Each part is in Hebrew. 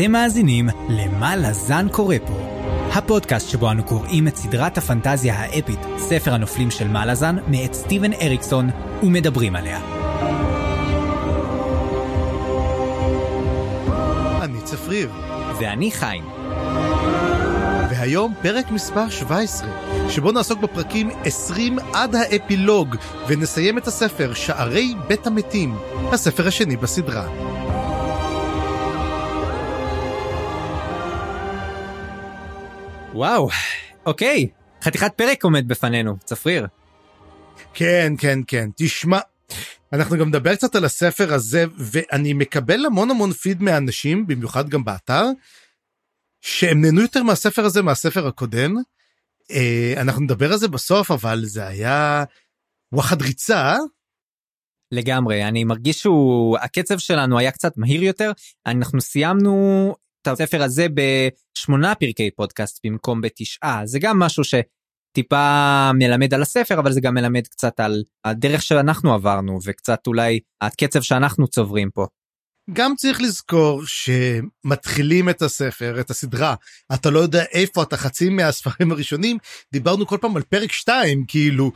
אתם מאזינים ל"מה לזן קורא פה", הפודקאסט שבו אנו קוראים את סדרת הפנטזיה האפית, ספר הנופלים של מלאזן, מאת סטיבן אריקסון, ומדברים עליה. אני צפריר, ואני חיים. והיום פרק מספר 17, שבו נעסוק בפרקים 20 עד האפילוג, ונסיים את הספר שערי בית המתים, הספר השני בסדרה. וואו, אוקיי, חתיכת פרק עומד בפנינו, צפריר. כן, כן, כן, תשמע, אנחנו גם נדבר קצת על הספר הזה, ואני מקבל המון המון פיד מאנשים, במיוחד גם באתר, שהם נהנו יותר מהספר הזה מהספר הקודם. אה, אנחנו נדבר על זה בסוף, אבל זה היה וואחד ריצה. לגמרי, אני מרגיש שהוא, הקצב שלנו היה קצת מהיר יותר, אנחנו סיימנו את הספר הזה בשמונה פרקי פודקאסט במקום בתשעה, זה גם משהו שטיפה מלמד על הספר, אבל זה גם מלמד קצת על הדרך שאנחנו עברנו, וקצת אולי הקצב שאנחנו צוברים פה. גם צריך לזכור שמתחילים את הספר, את הסדרה, אתה לא יודע איפה אתה חצי מהספרים הראשונים, דיברנו כל פעם על פרק 2, כאילו,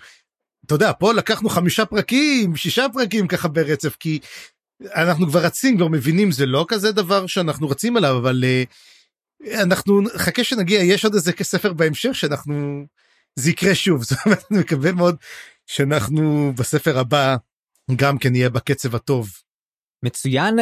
אתה יודע, פה לקחנו חמישה פרקים, שישה פרקים ככה ברצף, כי אנחנו כבר רצים, כבר מבינים, זה לא כזה דבר שאנחנו רצים עליו, אבל uh, אנחנו, חכה שנגיע, יש עוד איזה ספר בהמשך שאנחנו, זה יקרה שוב, זאת אומרת, אני מקווה מאוד שאנחנו בספר הבא גם כן נהיה בקצב הטוב. מצוין,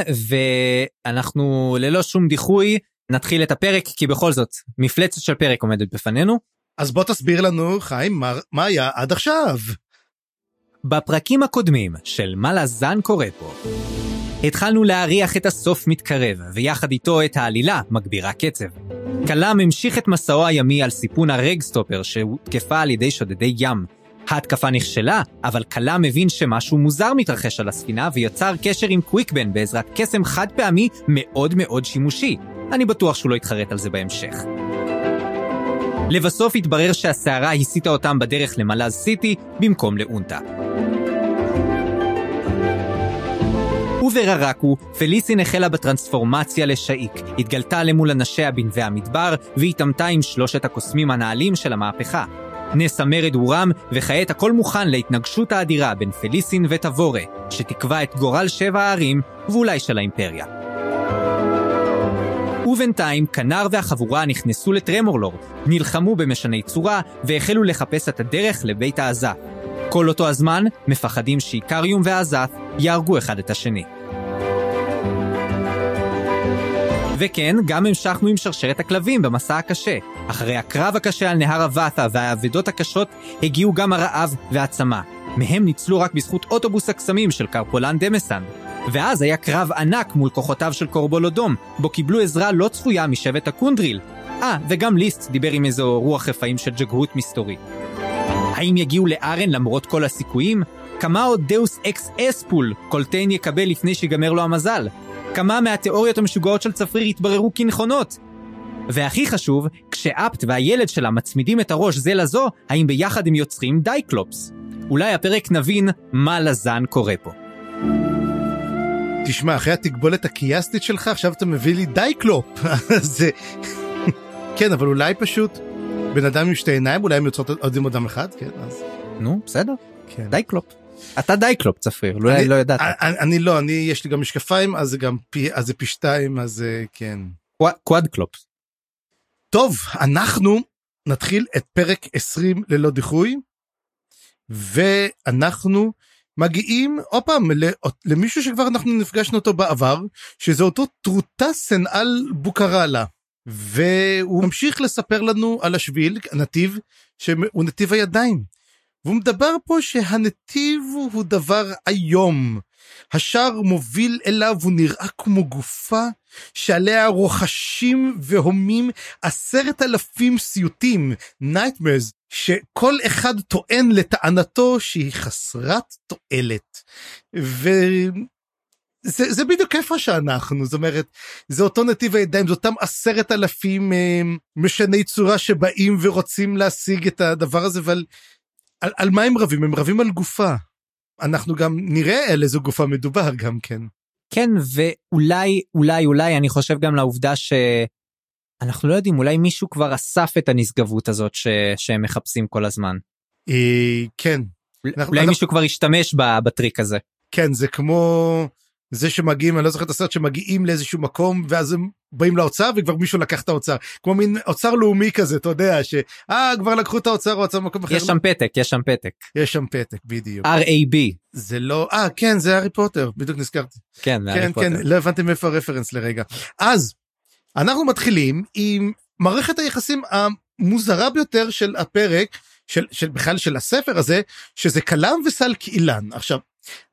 ואנחנו ללא שום דיחוי נתחיל את הפרק, כי בכל זאת, מפלצת של פרק עומדת בפנינו. אז בוא תסביר לנו, חיים, מה, מה היה עד עכשיו? בפרקים הקודמים של מה לזן קורא פה, התחלנו להריח את הסוף מתקרב, ויחד איתו את העלילה מגבירה קצב. קלאם המשיך את מסעו הימי על סיפון הרגסטופר שהותקפה על ידי שודדי ים, ההתקפה נכשלה, אבל קלה מבין שמשהו מוזר מתרחש על הספינה ויצר קשר עם קוויקבן בעזרת קסם חד פעמי מאוד מאוד שימושי. אני בטוח שהוא לא יתחרט על זה בהמשך. לבסוף התברר שהסערה הסיטה אותם בדרך למלאז סיטי במקום לאונטה. ובררקו, פליסין החלה בטרנספורמציה לשאיק, התגלתה למול אנשיה בנווה המדבר, והתעמתה עם שלושת הקוסמים הנעלים של המהפכה. נס המרד הורם, וכעת הכל מוכן להתנגשות האדירה בין פליסין וטבורה, שתקבע את גורל שבע הערים, ואולי של האימפריה. ובינתיים, כנר והחבורה נכנסו לטרמורלור, נלחמו במשני צורה, והחלו לחפש את הדרך לבית העזת. כל אותו הזמן, מפחדים שאיקריום והעזת יהרגו אחד את השני. וכן, גם המשכנו עם שרשרת הכלבים במסע הקשה. אחרי הקרב הקשה על נהר הוואטה והאבדות הקשות, הגיעו גם הרעב והצמא. מהם ניצלו רק בזכות אוטובוס הקסמים של קרפולן דמסן. ואז היה קרב ענק מול כוחותיו של קורבולו דום, בו קיבלו עזרה לא צפויה משבט הקונדריל. אה, וגם ליסט דיבר עם איזו רוח רפאים של ג'גהות מסתורי. האם יגיעו לארן למרות כל הסיכויים? כמה עוד deus ex asspull קולטיין יקבל לפני שיגמר לו המזל? כמה מהתיאוריות המשוגעות של צפריר יתבררו כנכונות. והכי חשוב, כשאפט והילד שלה מצמידים את הראש זה לזו, האם ביחד הם יוצרים diclops? אולי הפרק נבין מה לזן קורה פה. תשמע, אחרי התקבולת הכיאסטית שלך, עכשיו אתה מביא לי diclop. זה... כן, אבל אולי פשוט בן אדם עם שתי עיניים, אולי הם יוצרות עוד עם אדם אחד, כן, אז... נו, בסדר. כן. diclop. אתה diclop צפריר, אולי לא ידעת. אני, אני לא, אני יש לי גם משקפיים אז זה גם פי אז זה פי שתיים אז אה, כן. quadclop. טוב אנחנו נתחיל את פרק 20 ללא דיחוי ואנחנו מגיעים עוד פעם למישהו שכבר אנחנו נפגשנו אותו בעבר שזה אותו טרוטסן על בוקרלה והוא ממשיך לספר לנו על השביל הנתיב שהוא נתיב הידיים. והוא מדבר פה שהנתיב הוא דבר איום. השער מוביל אליו, הוא נראה כמו גופה שעליה רוחשים והומים עשרת אלפים סיוטים, nightmares, שכל אחד טוען לטענתו שהיא חסרת תועלת. וזה זה בדיוק איפה שאנחנו, זאת אומרת, זה אותו נתיב הידיים, זה אותם עשרת אלפים אה, משני צורה שבאים ורוצים להשיג את הדבר הזה, אבל על, על מה הם רבים? הם רבים על גופה. אנחנו גם נראה על איזו גופה מדובר גם כן. כן, ואולי, אולי, אולי, אני חושב גם לעובדה שאנחנו לא יודעים, אולי מישהו כבר אסף את הנשגבות הזאת ש... שהם מחפשים כל הזמן. אה, כן. אולי אנחנו- מישהו כבר השתמש בטריק הזה. כן, זה כמו זה שמגיעים, אני לא זוכר את הסרט, שמגיעים לאיזשהו מקום, ואז הם באים לאוצר, וכבר מישהו לקח את האוצר. כמו מין אוצר לאומי כזה, אתה יודע, ש... אה, כבר לקחו את האוצר, האוצר במקום אחר. יש שם פתק, יש שם פתק. יש שם פתק, בדיוק. RAB. זה לא... אה, כן, זה הארי פוטר, בדיוק נזכרתי. כן, זה כן, הארי כן, פוטר. לא הבנתי מאיפה הרפרנס לרגע. אז, אנחנו מתחילים עם מערכת היחסים המוזרה ביותר של הפרק, של, של בכלל של הספר הזה, שזה כלם וסלק אילן. עכשיו,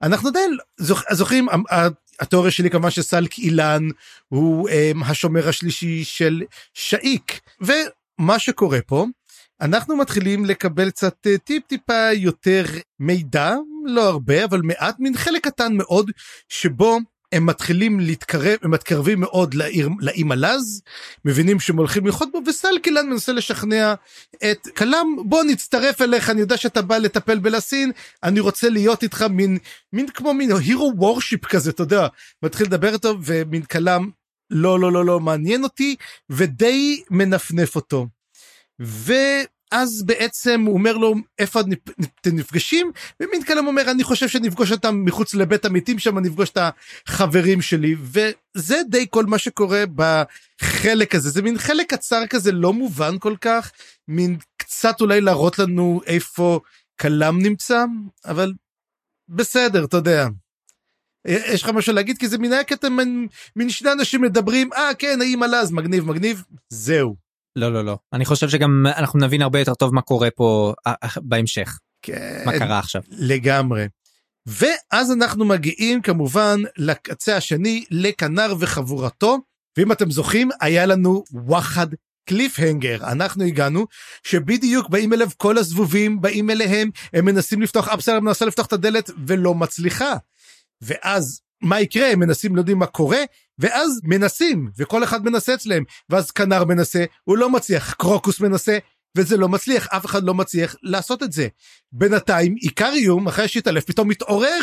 אנחנו עדיין זוכ, זוכרים, ה- התיאוריה שלי כמובן שסלק אילן הוא um, השומר השלישי של שאיק, ומה שקורה פה, אנחנו מתחילים לקבל קצת אה, טיפ טיפה יותר מידע, לא הרבה, אבל מעט, מין חלק קטן מאוד, שבו הם מתחילים להתקרב, הם מתקרבים מאוד לעיר, לאי מלז, מבינים שהם הולכים ללחוט בו, וסלקילן מנסה לשכנע את כלם, בוא נצטרף אליך, אני יודע שאתה בא לטפל בלסין, אני רוצה להיות איתך מין, מין כמו מין הירו וורשיפ כזה, אתה יודע, מתחיל לדבר איתו, ומין כלם, לא, לא, לא, לא, מעניין אותי, ודי מנפנף אותו. ואז בעצם הוא אומר לו איפה אתם נפגשים ומין כלם אומר אני חושב שנפגוש אותם מחוץ לבית המתים שם נפגוש את החברים שלי וזה די כל מה שקורה בחלק הזה זה מין חלק קצר כזה לא מובן כל כך מין קצת אולי להראות לנו איפה כלם נמצא אבל בסדר אתה יודע. יש לך משהו להגיד כי זה מן היה קטע מין שני אנשים מדברים אה כן האם עלה אז מגניב מגניב זהו. לא, לא, לא. אני חושב שגם אנחנו נבין הרבה יותר טוב מה קורה פה אה, אה, בהמשך. כן. מה קרה עכשיו. לגמרי. ואז אנחנו מגיעים כמובן לקצה השני, לכנר וחבורתו, ואם אתם זוכרים, היה לנו וואחד קליפהנגר. אנחנו הגענו, שבדיוק באים אליו כל הזבובים, באים אליהם, הם מנסים לפתוח, אפסלר מנסה לפתוח את הדלת ולא מצליחה. ואז מה יקרה? הם מנסים, לא יודעים מה קורה, ואז מנסים, וכל אחד מנסה אצלם, ואז כנר מנסה, הוא לא מצליח, קרוקוס מנסה, וזה לא מצליח, אף אחד לא מצליח לעשות את זה. בינתיים איקריום אחרי שהתעלף פתאום מתעורר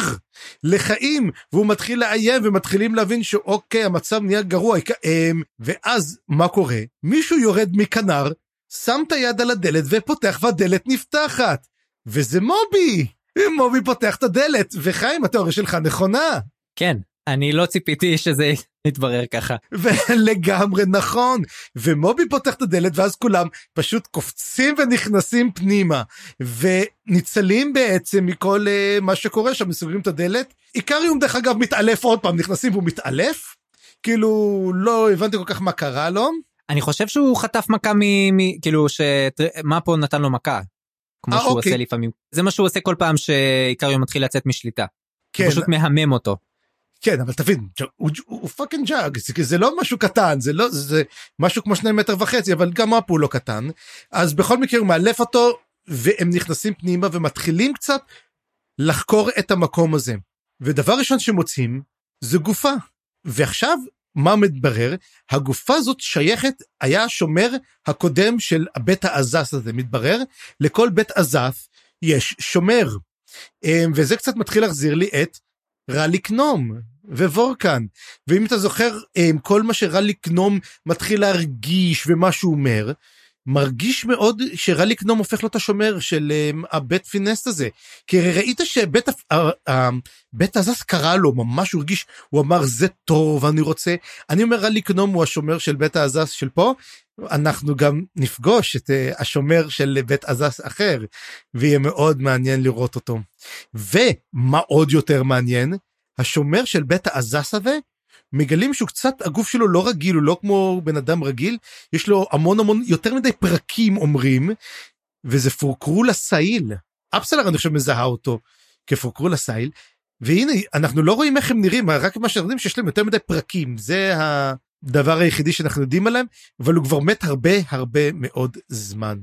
לחיים והוא מתחיל לאיים ומתחילים להבין שאוקיי המצב נהיה גרוע אמ, ואז מה קורה? מישהו יורד מכנר שם את היד על הדלת ופותח והדלת נפתחת. וזה מובי! מובי פותח את הדלת וחיים התיאוריה שלך נכונה. כן, אני לא ציפיתי שזה יתברר ככה. ולגמרי נכון ומובי פותח את הדלת ואז כולם פשוט קופצים ונכנסים פנימה וניצלים בעצם מכל uh, מה שקורה שם מסוגרים את הדלת איקריום דרך אגב מתעלף עוד פעם נכנסים והוא מתעלף כאילו לא הבנתי כל כך מה קרה לו אני חושב שהוא חטף מכה מ... מ... כאילו ש... מאפו נתן לו מכה. כמו אה, שהוא אוקיי. עושה לפעמים. זה מה שהוא עושה כל פעם שאיקריום מתחיל לצאת משליטה. כן הוא פשוט מהמם אותו. כן אבל תבין הוא, fucking ג'אג זה, לא משהו קטן זה לא זה משהו כמו שני מטר וחצי אבל גם מאפו הוא לא קטן. אז בכל מקרה הוא מאלף אותו והם נכנסים פנימה ומתחילים קצת לחקור את המקום הזה. ודבר ראשון שמוצאים זה גופה. ועכשיו מה מתברר? הגופה הזאת שייכת היה השומר הקודם של בית העזס הזה. מתברר לכל בית עזף יש שומר. אמ, וזה קצת מתחיל להחזיר לי את רליק נום ווורקן ואם אתה זוכר אמ, כל מה שרליק נום מתחיל להרגיש ומה שהוא אומר מרגיש מאוד שרליק נום הופך להיות השומר של אמ, הבית פינסט הזה. כי ראית שבית ה- בית הזס קרא לו ממש הוא הרגיש הוא אמר זה טוב אני רוצה. אני אומר רליק נום הוא השומר של בית העזס של פה אנחנו גם נפגוש את אה, השומר של בית עזס אחר. ויהיה מאוד מעניין לראות אותו. ומה עוד יותר מעניין, השומר של בית העזס הזה, מגלים שהוא קצת, הגוף שלו לא רגיל, הוא לא כמו בן אדם רגיל, יש לו המון המון, יותר מדי פרקים אומרים, וזה פורקרול אסאיל. אפסלר אני חושב מזהה אותו כפורקרול אסאיל, והנה, אנחנו לא רואים איך הם נראים, רק מה שאנחנו יודעים שיש להם יותר מדי פרקים, זה הדבר היחידי שאנחנו יודעים עליהם, אבל הוא כבר מת הרבה הרבה מאוד זמן.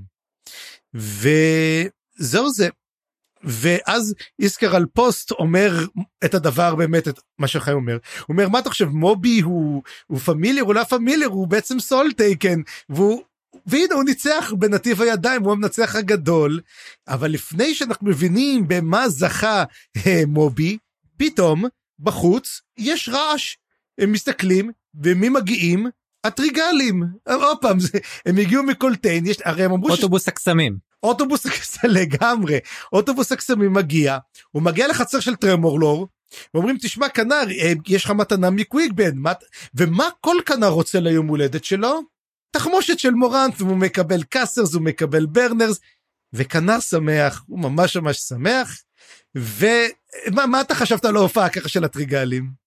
וזהו זה. ואז איסקרל פוסט אומר את הדבר באמת את מה שחיים אומר הוא אומר מה אתה חושב מובי הוא הוא familiar הוא לא familiar הוא בעצם soletaken והוא והנה הוא ניצח בנתיב הידיים הוא המנצח הגדול אבל לפני שאנחנו מבינים במה זכה אה, מובי פתאום בחוץ, יש רעש. הם מסתכלים, ומי מגיעים? הטריגלים. עוד פעם, הם הגיעו מקולטיין, יש, הרי הם אמרו אוטובוס הקסמים. אוטובוס הקסמים לגמרי, אוטובוס הקסמים מגיע, הוא מגיע לחצר של טרמורלור, ואומרים תשמע כנר, אה, יש לך מתנה מקוויגבן. ומה כל כנר רוצה ליום הולדת שלו? תחמושת של מורנט, והוא מקבל קאסרס, הוא מקבל ברנרס, וכנר שמח, הוא ממש ממש שמח, ומה אתה חשבת על ההופעה ככה של הטריגלים?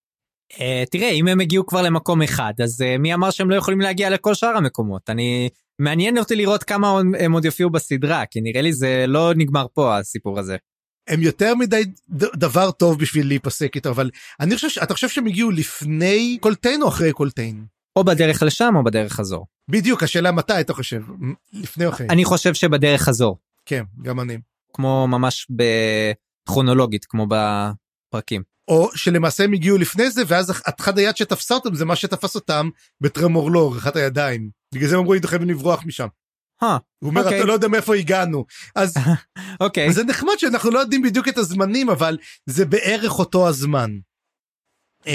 Uh, תראה, אם הם הגיעו כבר למקום אחד, אז uh, מי אמר שהם לא יכולים להגיע לכל שאר המקומות? אני... מעניין אותי לראות כמה הם עוד יופיעו בסדרה, כי נראה לי זה לא נגמר פה הסיפור הזה. הם יותר מדי דבר טוב בשביל להיפסק איתו, אבל אני חושב, אתה חושב שהם הגיעו לפני קולטיין או אחרי קולטיין? או בדרך לשם או בדרך חזור. בדיוק, השאלה מתי אתה חושב, לפני או אחרי? אני חושב שבדרך חזור. כן, גם אני. כמו ממש בכרונולוגית, כמו בפרקים. או שלמעשה הם הגיעו לפני זה ואז אחד היד שתפסה אותם זה מה שתפס אותם בטרמורלור אחת הידיים בגלל זה הם אמרו לי חייבים לברוח משם. Huh, הוא אומר okay. אוקיי. אתה לא יודע מאיפה הגענו אז אוקיי okay. זה נחמד שאנחנו לא יודעים בדיוק את הזמנים אבל זה בערך אותו הזמן. Um,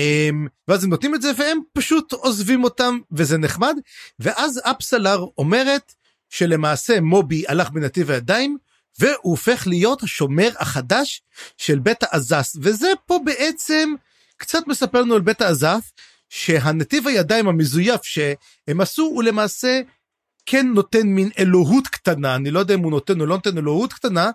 ואז הם נותנים את זה והם פשוט עוזבים אותם וזה נחמד ואז אפסלר אומרת שלמעשה מובי הלך בנתיב הידיים והוא הופך להיות השומר החדש של בית האזס וזה פה בעצם קצת מספר לנו על בית האזף שהנתיב הידיים המזויף שהם עשו הוא למעשה כן נותן מין אלוהות קטנה אני לא יודע אם הוא נותן או לא נותן אלוהות קטנה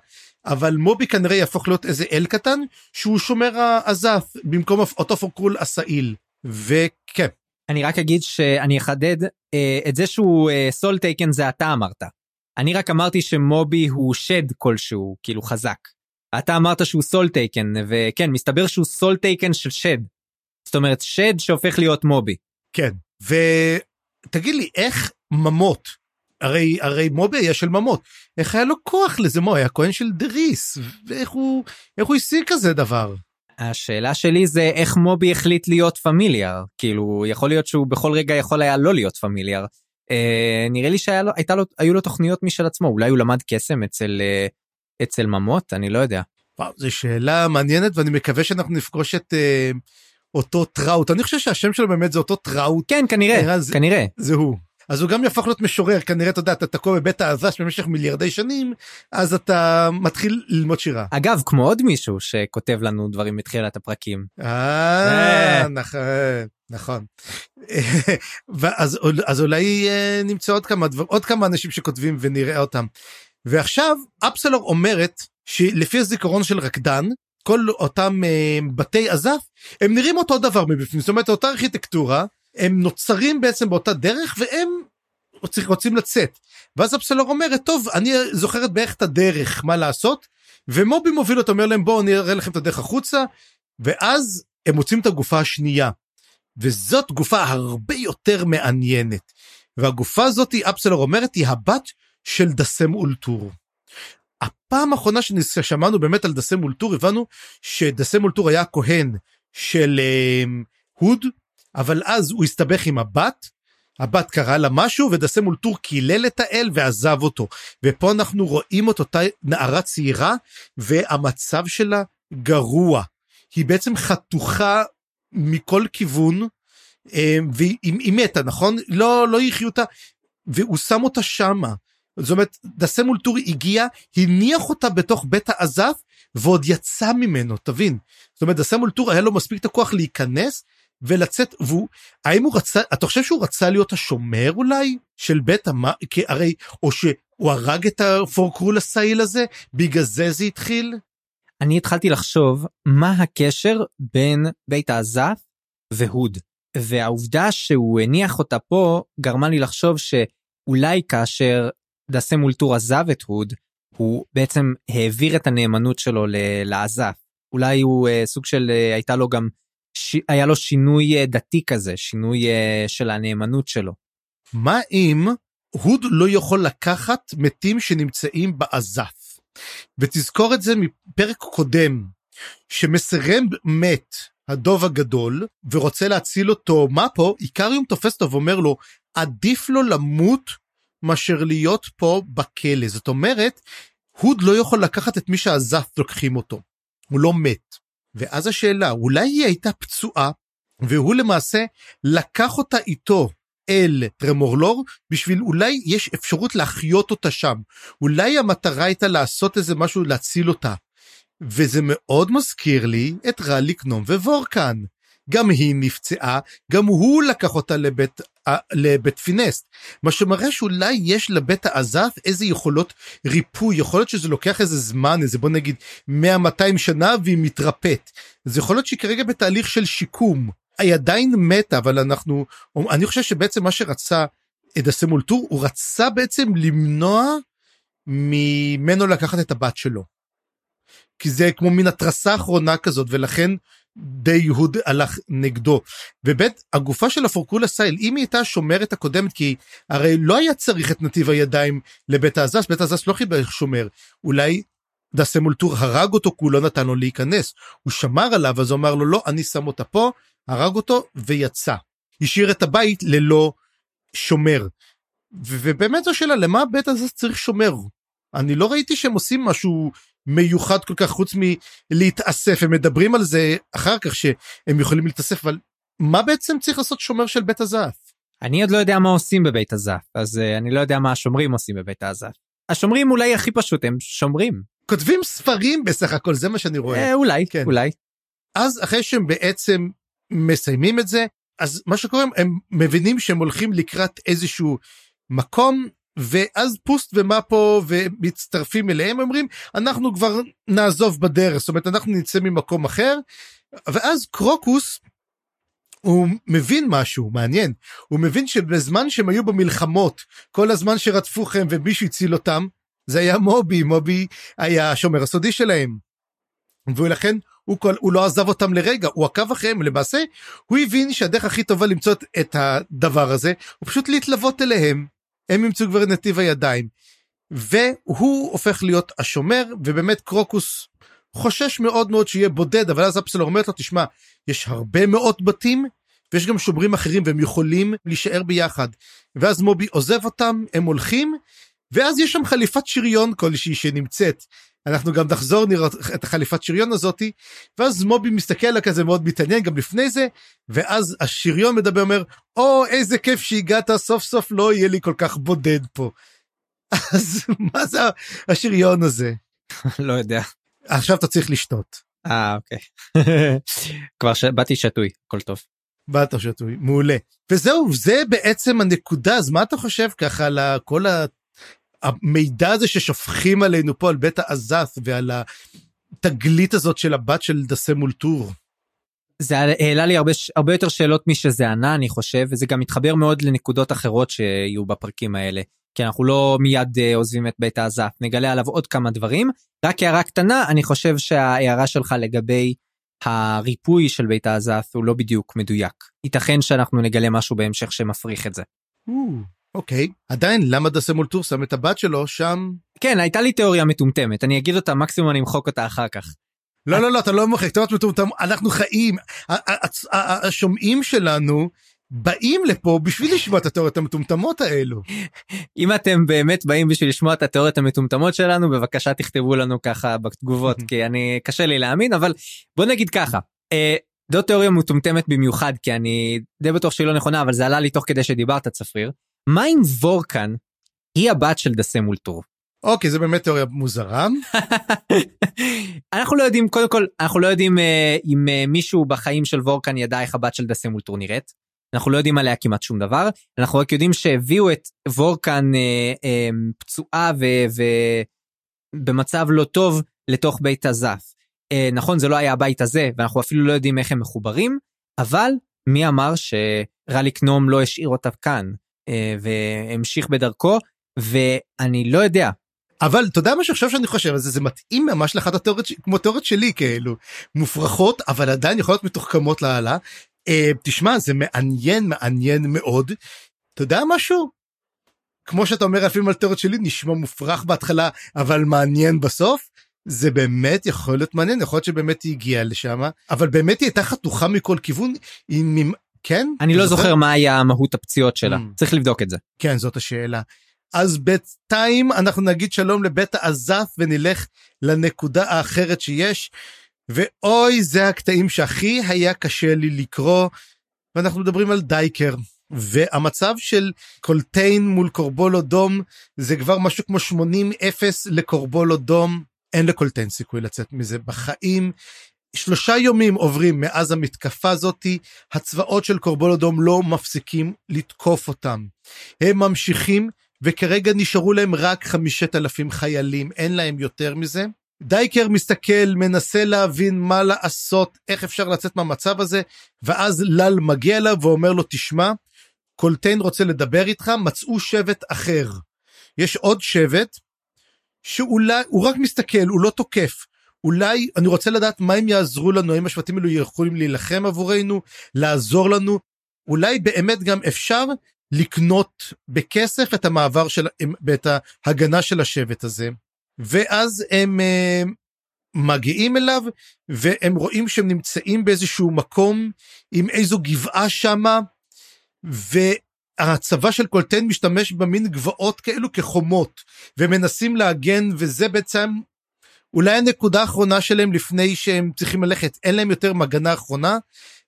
אבל מובי כנראה יהפוך להיות איזה אל קטן שהוא שומר האזאת' במקום אותו פורקרול אסאיל וכן. אני רק אגיד שאני אחדד אה, את זה שהוא sole אה, taken זה אתה אמרת. אני רק אמרתי שמובי הוא שד כלשהו, כאילו חזק. אתה אמרת שהוא soletaken, וכן, מסתבר שהוא soletaken של שד. זאת אומרת, שד שהופך להיות מובי. כן, ותגיד לי, איך ממות, הרי, הרי מובי היה של ממות, איך היה לו כוח לזה? מה, היה כהן של דריס, ואיך הוא, איך הוא השיג כזה דבר? השאלה שלי זה איך מובי החליט להיות פמיליאר, כאילו, יכול להיות שהוא בכל רגע יכול היה לא להיות פמיליאר. אה, נראה לי שהיו לו תוכניות משל עצמו, אולי הוא למד קסם אצל, אה, אצל ממות, אני לא יודע. וואו, זו שאלה מעניינת ואני מקווה שאנחנו נפגוש את אה, אותו טראוט, אני חושב שהשם שלו באמת זה אותו טראוט. כן, כנראה, אה, זה, כנראה. זה הוא. אז הוא גם יהפוך להיות משורר, כנראה, אתה יודע, אתה תקוע בבית האזאת' במשך מיליארדי שנים, אז אתה מתחיל ללמוד שירה. אגב, כמו עוד מישהו שכותב לנו דברים בתחילת הפרקים. אה, אה. נכון. נכון. ואז אז אולי אה, נמצא עוד כמה דבר, עוד כמה אנשים שכותבים ונראה אותם. ועכשיו אפסלור אומרת שלפי הזיכרון של רקדן כל אותם אה, בתי עזף הם נראים אותו דבר מבפנים זאת אומרת אותה ארכיטקטורה הם נוצרים בעצם באותה דרך והם רוצים לצאת. ואז אפסלור אומרת טוב אני זוכרת בערך את הדרך מה לעשות ומובי מוביל אותו אומר להם בואו אני אראה לכם את הדרך החוצה ואז הם מוצאים את הגופה השנייה וזאת גופה הרבה יותר מעניינת. והגופה הזאת, אפסלר אומרת, היא הבת של דסם אולטור. הפעם האחרונה ששמענו באמת על דסם אולטור, הבנו שדסם אולטור היה הכהן של אה, הוד, אבל אז הוא הסתבך עם הבת, הבת קרא לה משהו ודסם אולטור קילל את האל ועזב אותו. ופה אנחנו רואים את אותה נערה צעירה והמצב שלה גרוע. היא בעצם חתוכה מכל כיוון, אה, והיא מתה, נכון? לא, לא יחיו אותה, והוא שם אותה שמה. זאת אומרת, דסה מולטורי הגיע, הניח אותה בתוך בית האזף, ועוד יצא ממנו, תבין. זאת אומרת, דסה מולטורי היה לו מספיק את הכוח להיכנס ולצאת, והוא, האם הוא רצה, אתה חושב שהוא רצה להיות השומר אולי של בית המה, כי הרי, או שהוא הרג את הפורקרול הסעיל הזה, בגלל זה זה התחיל? אני התחלתי לחשוב מה הקשר בין בית האזף והוד. והעובדה שהוא הניח אותה פה גרמה לי לחשוב שאולי כאשר דסה מולטור עזב את הוד, הוא בעצם העביר את הנאמנות שלו לאזף. אולי הוא uh, סוג של, uh, הייתה לו גם, ש... היה לו שינוי uh, דתי כזה, שינוי uh, של הנאמנות שלו. מה אם הוד לא יכול לקחת מתים שנמצאים באזף? ותזכור את זה מפרק קודם, שמסרם מת, הדוב הגדול, ורוצה להציל אותו, מה פה? איקריום תופס אותו ואומר לו, עדיף לו למות מאשר להיות פה בכלא. זאת אומרת, הוד לא יכול לקחת את מי שהזף לוקחים אותו. הוא לא מת. ואז השאלה, אולי היא הייתה פצועה, והוא למעשה לקח אותה איתו אל טרמורלור, בשביל אולי יש אפשרות להחיות אותה שם. אולי המטרה הייתה לעשות איזה משהו להציל אותה. וזה מאוד מזכיר לי את רליק נום ווורקן. גם היא נפצעה, גם הוא לקח אותה לבית, לבית פינסט. מה שמראה שאולי יש לבית העזף איזה יכולות ריפוי, יכול להיות שזה לוקח איזה זמן, איזה בוא נגיד 100-200 שנה והיא מתרפאת. זה יכול להיות שהיא כרגע בתהליך של שיקום. היא עדיין מתה, אבל אנחנו, אני חושב שבעצם מה שרצה את הסמולטור, הוא רצה בעצם למנוע ממנו לקחת את הבת שלו. כי זה כמו מין התרסה אחרונה כזאת, ולכן די יהוד הלך נגדו. ובית הגופה של הפורקולה סייל אם היא הייתה שומרת הקודמת כי הרי לא היה צריך את נתיב הידיים לבית העזס בית העזס לא חיבר שומר אולי דסמולטור הרג אותו כי הוא לא נתן לו להיכנס הוא שמר עליו אז הוא אמר לו לא אני שם אותה פה הרג אותו ויצא. השאיר את הבית ללא שומר. ובאמת זו שאלה למה בית העזס צריך שומר אני לא ראיתי שהם עושים משהו מיוחד כל כך חוץ מלהתאסף הם מדברים על זה אחר כך שהם יכולים להתאסף אבל מה בעצם צריך לעשות שומר של בית הזף? אני עוד לא יודע מה עושים בבית הזף אז uh, אני לא יודע מה השומרים עושים בבית הזף. השומרים אולי הכי פשוט הם שומרים. כותבים ספרים בסך הכל זה מה שאני רואה. אה, אולי כן. אולי. אז אחרי שהם בעצם מסיימים את זה אז מה שקורה הם מבינים שהם הולכים לקראת איזשהו מקום ואז פוסט ומאפו ומצטרפים אליהם אומרים אנחנו כבר נעזוב בדרך זאת אומרת אנחנו נצא ממקום אחר ואז קרוקוס הוא מבין משהו מעניין. הוא מבין שבזמן שהם היו במלחמות כל הזמן שרדפו לכם ומישהו הציל אותם זה היה מובי מובי היה השומר הסודי שלהם. ולכן הוא, כל, הוא לא עזב אותם לרגע הוא עקב אחריהם. למעשה הוא הבין שהדרך הכי טובה למצוא את הדבר הזה הוא פשוט להתלוות אליהם הם ימצאו כבר את נתיב הידיים. והוא הופך להיות השומר ובאמת קרוקוס חושש מאוד מאוד שיהיה בודד אבל אז אפסלור אומרת לו תשמע יש הרבה מאוד בתים ויש גם שומרים אחרים והם יכולים להישאר ביחד ואז מובי עוזב אותם הם הולכים ואז יש שם חליפת שריון כלשהי שנמצאת אנחנו גם נחזור נראות את החליפת שריון הזאתי ואז מובי מסתכל עליה כזה מאוד מתעניין גם לפני זה ואז השריון מדבר אומר או איזה כיף שהגעת סוף סוף לא יהיה לי כל כך בודד פה. אז מה זה השריון הזה? לא יודע. עכשיו אתה צריך לשתות. אה אוקיי. כבר ש... באתי שתוי הכל טוב. באת שתוי מעולה וזהו זה בעצם הנקודה אז מה אתה חושב ככה על כל המידע הזה ששופכים עלינו פה על בית העזת ועל התגלית הזאת של הבת של דסה מולטור. זה העלה לי הרבה, הרבה יותר שאלות משזה ענה אני חושב וזה גם מתחבר מאוד לנקודות אחרות שיהיו בפרקים האלה כי אנחנו לא מיד uh, עוזבים את בית העזף נגלה עליו עוד כמה דברים רק הערה קטנה אני חושב שההערה שלך לגבי הריפוי של בית העזף הוא לא בדיוק מדויק ייתכן שאנחנו נגלה משהו בהמשך שמפריך את זה. אוקיי, עדיין למה דסה מולטור שם את הבת שלו שם? כן, הייתה לי תיאוריה מטומטמת, אני אגיד אותה, מקסימום אני אמחוק אותה אחר כך. לא, לא, לא, אתה לא מוחק, תיאוריות מטומטמות, אנחנו חיים, השומעים שלנו באים לפה בשביל לשמוע את התיאוריות המטומטמות האלו. אם אתם באמת באים בשביל לשמוע את התיאוריות המטומטמות שלנו, בבקשה תכתבו לנו ככה בתגובות, כי אני, קשה לי להאמין, אבל בוא נגיד ככה. אה, זו תיאוריה מטומטמת במיוחד כי אני די בטוח שהיא לא נכונה אבל זה עלה לי תוך כדי שדיברת צפריר מה אם וורקן היא הבת של דסה מולטור? אוקיי זה באמת תיאוריה מוזרה. אנחנו לא יודעים קודם כל אנחנו לא יודעים uh, אם uh, מישהו בחיים של וורקן ידע איך הבת של דסה מולטור נראית. אנחנו לא יודעים עליה כמעט שום דבר אנחנו רק יודעים שהביאו את וורקן uh, uh, פצועה ובמצב לא טוב לתוך בית הזף. Uh, נכון זה לא היה הבית הזה ואנחנו אפילו לא יודעים איך הם מחוברים אבל מי אמר שרליק נום לא השאיר אותה כאן והמשיך בדרכו ואני לא יודע. אבל אתה יודע מה שעכשיו שאני חושב על זה זה מתאים ממש לאחת התיאוריות כמו תיאוריות שלי כאלו מופרכות אבל עדיין יכולות מתוחכמות לאללה. אה, תשמע זה מעניין מעניין מאוד. אתה יודע משהו? כמו שאתה אומר אפילו על תיאוריות שלי נשמע מופרך בהתחלה אבל מעניין בסוף. זה באמת יכול להיות מעניין יכול להיות שבאמת היא הגיעה לשם אבל באמת היא הייתה חתוכה מכל כיוון היא כן? אני לא זוכר מה היה מהות הפציעות שלה, mm. צריך לבדוק את זה. כן, זאת השאלה. אז בינתיים אנחנו נגיד שלום לבית העזף ונלך לנקודה האחרת שיש. ואוי, זה הקטעים שהכי היה קשה לי לקרוא, ואנחנו מדברים על דייקר. והמצב של קולטיין מול קורבולו דום זה כבר משהו כמו 80-0 לקורבולו דום. אין לקולטיין סיכוי לצאת מזה בחיים. שלושה יומים עוברים מאז המתקפה הזאתי, הצבאות של קורבולו דום לא מפסיקים לתקוף אותם. הם ממשיכים, וכרגע נשארו להם רק חמישת אלפים חיילים, אין להם יותר מזה. דייקר מסתכל, מנסה להבין מה לעשות, איך אפשר לצאת מהמצב הזה, ואז לל מגיע אליו ואומר לו, תשמע, קולטיין רוצה לדבר איתך, מצאו שבט אחר. יש עוד שבט, שאולי, הוא רק מסתכל, הוא לא תוקף. אולי, אני רוצה לדעת מה הם יעזרו לנו, האם השבטים האלו יכולים להילחם עבורנו, לעזור לנו. אולי באמת גם אפשר לקנות בכסף את המעבר של, ואת ההגנה של השבט הזה. ואז הם uh, מגיעים אליו, והם רואים שהם נמצאים באיזשהו מקום עם איזו גבעה שמה, והצבא של קולטיין משתמש במין גבעות כאלו כחומות, ומנסים להגן, וזה בעצם אולי הנקודה האחרונה שלהם לפני שהם צריכים ללכת, אין להם יותר מגנה אחרונה,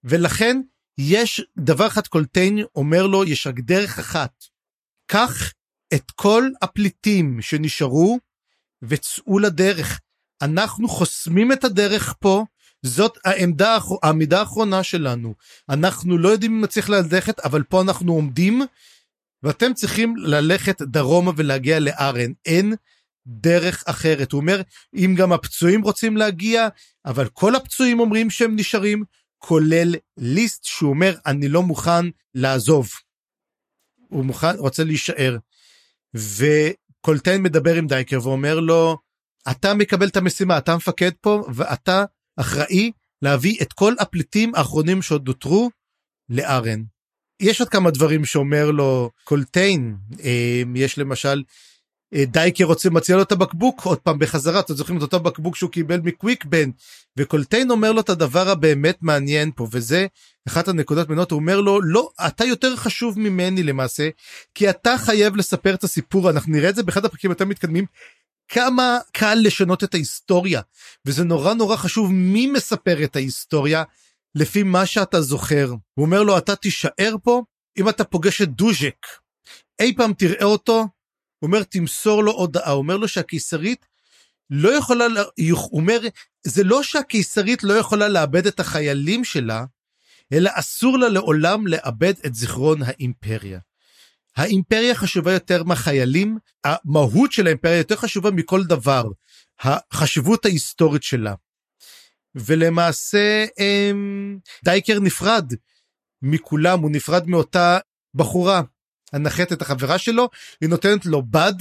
ולכן יש דבר אחד קולטיין אומר לו, יש רק דרך אחת. קח את כל הפליטים שנשארו וצאו לדרך. אנחנו חוסמים את הדרך פה, זאת העמדה, העמידה האחרונה שלנו. אנחנו לא יודעים אם נצליח ללכת, אבל פה אנחנו עומדים, ואתם צריכים ללכת דרומה ולהגיע לארן. אין דרך אחרת. הוא אומר, אם גם הפצועים רוצים להגיע, אבל כל הפצועים אומרים שהם נשארים, כולל ליסט שהוא אומר, אני לא מוכן לעזוב. הוא מוכן, רוצה להישאר. וקולטיין מדבר עם דייקר ואומר לו, אתה מקבל את המשימה, אתה מפקד פה, ואתה אחראי להביא את כל הפליטים האחרונים שעוד נותרו לארן. יש עוד כמה דברים שאומר לו קולטיין, אה, יש למשל דייקר רוצה מציע לו את הבקבוק עוד פעם בחזרה אתם זוכרים את אותו בקבוק שהוא קיבל מקוויקבן וקולטיין אומר לו את הדבר הבאמת מעניין פה וזה אחת הנקודות מנות הוא אומר לו לא אתה יותר חשוב ממני למעשה כי אתה חייב לספר את הסיפור. אנחנו נראה את זה באחד הפרקים יותר מתקדמים כמה קל לשנות את ההיסטוריה וזה נורא נורא חשוב מי מספר את ההיסטוריה לפי מה שאתה זוכר. הוא אומר לו אתה תישאר פה אם אתה פוגש את דוז'ק. אי פעם תראה אותו הוא אומר תמסור לו הודעה, הוא אומר לו שהקיסרית לא יכולה, הוא אומר זה לא שהקיסרית לא יכולה לאבד את החיילים שלה, אלא אסור לה לעולם לאבד את זיכרון האימפריה. האימפריה חשובה יותר מהחיילים, המהות של האימפריה יותר חשובה מכל דבר, החשיבות ההיסטורית שלה. ולמעשה אמ, דייקר נפרד מכולם, הוא נפרד מאותה בחורה הנחת החברה שלו, היא נותנת לו בד,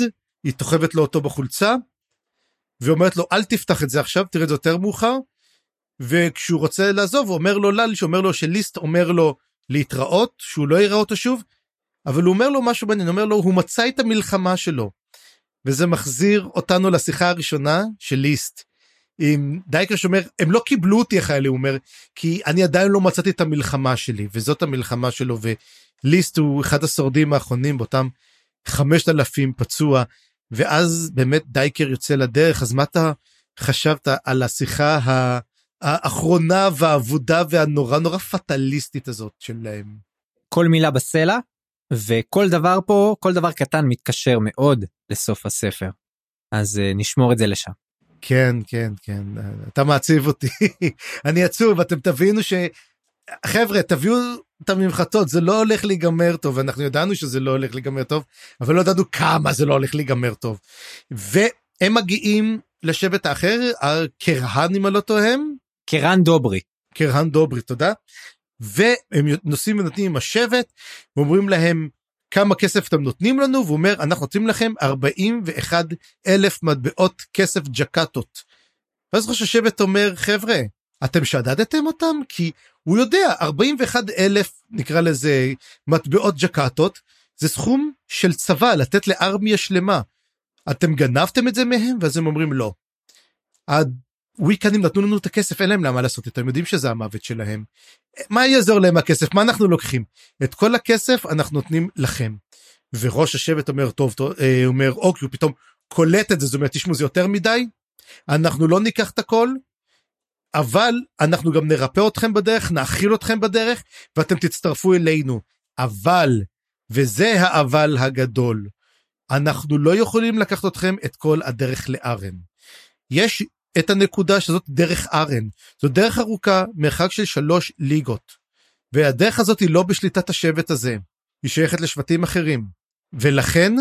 היא תוחבת לו אותו בחולצה, ואומרת לו אל תפתח את זה עכשיו, תראה את זה יותר מאוחר. וכשהוא רוצה לעזוב, הוא אומר לו ללי, שאומר לו שליסט אומר לו להתראות, שהוא לא יראה אותו שוב, אבל הוא אומר לו משהו מעניין, אומר לו, הוא מצא את המלחמה שלו. וזה מחזיר אותנו לשיחה הראשונה של ליסט. עם דייקר שאומר, הם לא קיבלו אותי החיילים, הוא אומר, כי אני עדיין לא מצאתי את המלחמה שלי, וזאת המלחמה שלו, ליסט הוא אחד השורדים האחרונים באותם 5,000 פצוע ואז באמת דייקר יוצא לדרך אז מה אתה חשבת על השיחה האחרונה והאבודה והנורא נורא פטליסטית הזאת שלהם. כל מילה בסלע וכל דבר פה כל דבר קטן מתקשר מאוד לסוף הספר אז uh, נשמור את זה לשם. כן כן כן אתה מעציב אותי אני עצוב אתם תבינו ש... חבר'ה תביאו את הממחטות זה לא הולך להיגמר טוב אנחנו ידענו שזה לא הולך להיגמר טוב אבל לא ידענו כמה זה לא הולך להיגמר טוב. והם מגיעים לשבט האחר הקרהן אם אני לא טועה. קרהן דוברי. קרהן דוברי תודה. והם נוסעים ונותנים עם השבט ואומרים להם כמה כסף אתם נותנים לנו והוא אומר אנחנו נותנים לכם 41 אלף מטבעות כסף ג'קטות. ואז ראש השבט אומר חבר'ה אתם שדדתם אותם כי הוא יודע 41 אלף נקרא לזה מטבעות ג'קטות זה סכום של צבא לתת לארמיה שלמה. אתם גנבתם את זה מהם ואז הם אומרים לא. הוויקנים נתנו לנו את הכסף אין להם למה לעשות זה הם יודעים שזה המוות שלהם. מה יעזור להם הכסף מה אנחנו לוקחים את כל הכסף אנחנו נותנים לכם. וראש השבט אומר טוב טוב אה, אומר אוקיי הוא פתאום קולט את זה זאת אומרת תשמעו זה יותר מדי אנחנו לא ניקח את הכל אבל אנחנו גם נרפא אתכם בדרך, נאכיל אתכם בדרך, ואתם תצטרפו אלינו. אבל, וזה האבל הגדול, אנחנו לא יכולים לקחת אתכם את כל הדרך לארן. יש את הנקודה שזאת דרך ארן. זו דרך ארוכה, מרחק של שלוש ליגות. והדרך הזאת היא לא בשליטת השבט הזה, היא שייכת לשבטים אחרים. ולכן,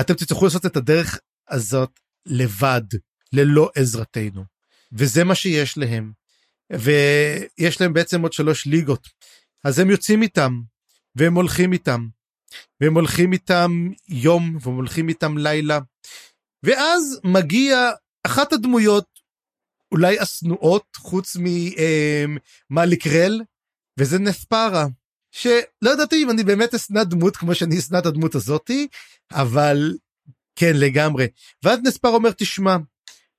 אתם תצטרכו לעשות את הדרך הזאת לבד, ללא עזרתנו. וזה מה שיש להם. ויש להם בעצם עוד שלוש ליגות. אז הם יוצאים איתם, והם הולכים איתם. והם הולכים איתם יום, והם הולכים איתם לילה. ואז מגיע אחת הדמויות, אולי השנואות, חוץ ממליק אמ, רל, וזה נספרה. שלא ידעתי אם אני באמת אשנא דמות כמו שאני אשנא את הדמות הזאתי, אבל כן לגמרי. ואז נספר אומר תשמע,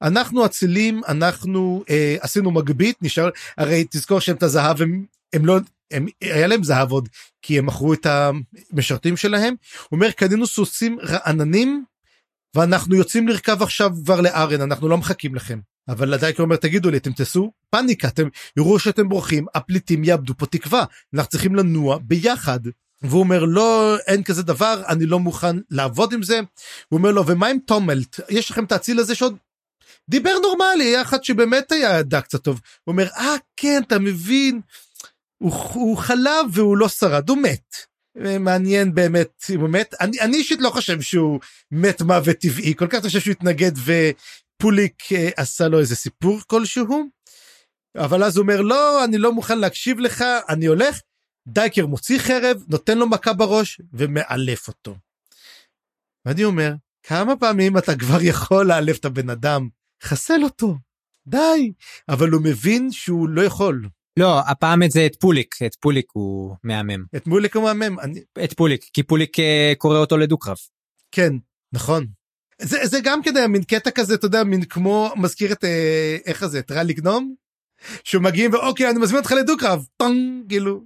אנחנו אצילים, אנחנו אה, עשינו מגבית, נשאר, הרי תזכור שהם את הזהב, הם, הם לא, הם, היה להם זהב עוד, כי הם מכרו את המשרתים שלהם. הוא אומר, קנינו סוסים רעננים, ואנחנו יוצאים לרכב עכשיו כבר לארן, אנחנו לא מחכים לכם. אבל הדייקר אומר, תגידו לי, אתם תעשו פאניקה, אתם יראו שאתם בורחים, הפליטים יאבדו פה תקווה, אנחנו צריכים לנוע ביחד. והוא אומר לא אין כזה דבר אני לא מוכן לעבוד עם זה. הוא אומר לו ומה עם טומלט יש לכם את האציל הזה שעוד דיבר נורמלי היה אחד שבאמת היה ידע קצת טוב. הוא אומר אה כן אתה מבין הוא, הוא חלב והוא לא שרד הוא מת. מעניין באמת אם הוא מת אני, אני אישית לא חושב שהוא מת מוות טבעי כל כך חושב שהוא התנגד ופוליק אה, עשה לו איזה סיפור כלשהו. אבל אז הוא אומר לא אני לא מוכן להקשיב לך אני הולך דייקר מוציא חרב נותן לו מכה בראש ומאלף אותו. ואני אומר כמה פעמים אתה כבר יכול לאלף את הבן אדם חסל אותו די אבל הוא מבין שהוא לא יכול. לא הפעם את זה את פוליק את פוליק הוא מהמם. את פוליק הוא מהמם. אני... את פוליק כי פוליק אה, קורא אותו לדו-קרב. כן נכון. זה, זה גם כדי מין קטע כזה אתה יודע מין כמו מזכיר את אה, איך זה את רלי גנום. שמגיעים ואוקיי אני מזמין אותך לדו-קרב טונג כאילו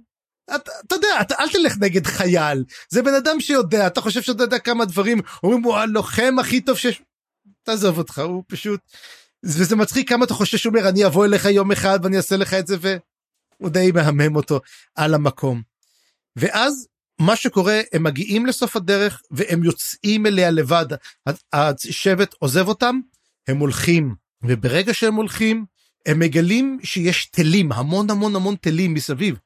אתה, אתה יודע אתה אל תלך נגד חייל זה בן אדם שיודע אתה חושב שאתה יודע כמה דברים אומרים הוא הלוחם הכי טוב שיש. תעזוב אותך הוא פשוט וזה מצחיק כמה אתה חושב שהוא אומר אני אבוא אליך יום אחד ואני אעשה לך את זה והוא די מהמם אותו על המקום. ואז מה שקורה הם מגיעים לסוף הדרך והם יוצאים אליה לבד השבט עוזב אותם הם הולכים וברגע שהם הולכים הם מגלים שיש תלים המון המון המון תלים מסביב.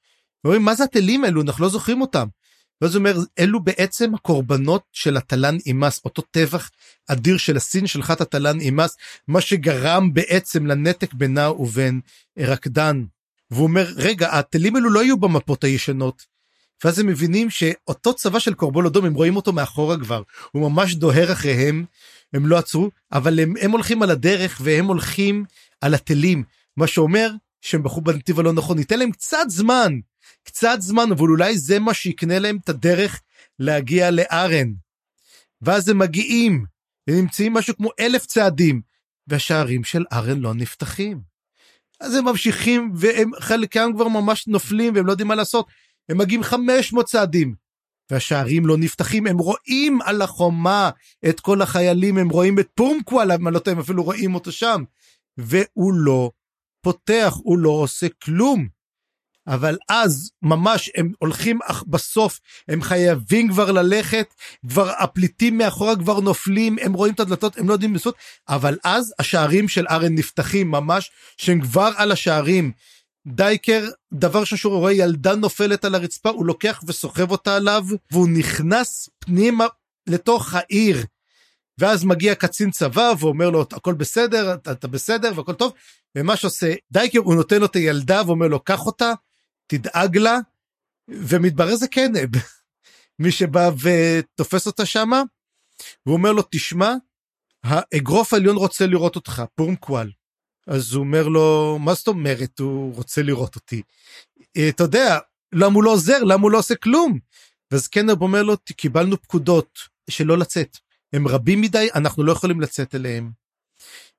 אומרים מה זה התלים האלו אנחנו לא זוכרים אותם. ואז הוא אומר אלו בעצם הקורבנות של התלן אימס אותו טבח אדיר של הסין שלך את התלן אימס מה שגרם בעצם לנתק בינה ובין רקדן. והוא אומר רגע התלים האלו לא היו במפות הישנות. ואז הם מבינים שאותו צבא של קורבול אדום הם רואים אותו מאחורה כבר הוא ממש דוהר אחריהם הם לא עצרו אבל הם, הם הולכים על הדרך והם הולכים על התלים מה שאומר שהם בחרו בנתיב הלא נכון ניתן להם קצת זמן קצת זמן, אבל אולי זה מה שיקנה להם את הדרך להגיע לארן. ואז הם מגיעים, ונמצאים משהו כמו אלף צעדים, והשערים של ארן לא נפתחים. אז הם ממשיכים, והם חלקם כבר ממש נופלים, והם לא יודעים מה לעשות. הם מגיעים 500 צעדים, והשערים לא נפתחים, הם רואים על החומה את כל החיילים, הם רואים את פורמקוואל, לא הם אפילו רואים אותו שם, והוא לא פותח, הוא לא עושה כלום. אבל אז ממש הם הולכים אך בסוף הם חייבים כבר ללכת כבר הפליטים מאחורה כבר נופלים הם רואים את הדלתות הם לא יודעים לעשות אבל אז השערים של ארן נפתחים ממש שהם כבר על השערים. דייקר דבר שהוא רואה ילדה נופלת על הרצפה הוא לוקח וסוחב אותה עליו והוא נכנס פנימה לתוך העיר. ואז מגיע קצין צבא ואומר לו הכל בסדר אתה, בסדר והכל טוב ומה שעושה דייקר הוא נותן לו את הילדה ואומר לו קח אותה תדאג לה, ומתברר זה קנב, מי שבא ותופס אותה שמה, והוא אומר לו, תשמע, האגרוף העליון רוצה לראות אותך, פורמקוואל. אז הוא אומר לו, מה זאת אומרת, הוא רוצה לראות אותי? אה, אתה יודע, למה הוא לא עוזר? למה הוא לא עושה כלום? ואז קנב אומר לו, קיבלנו פקודות שלא לצאת. הם רבים מדי, אנחנו לא יכולים לצאת אליהם.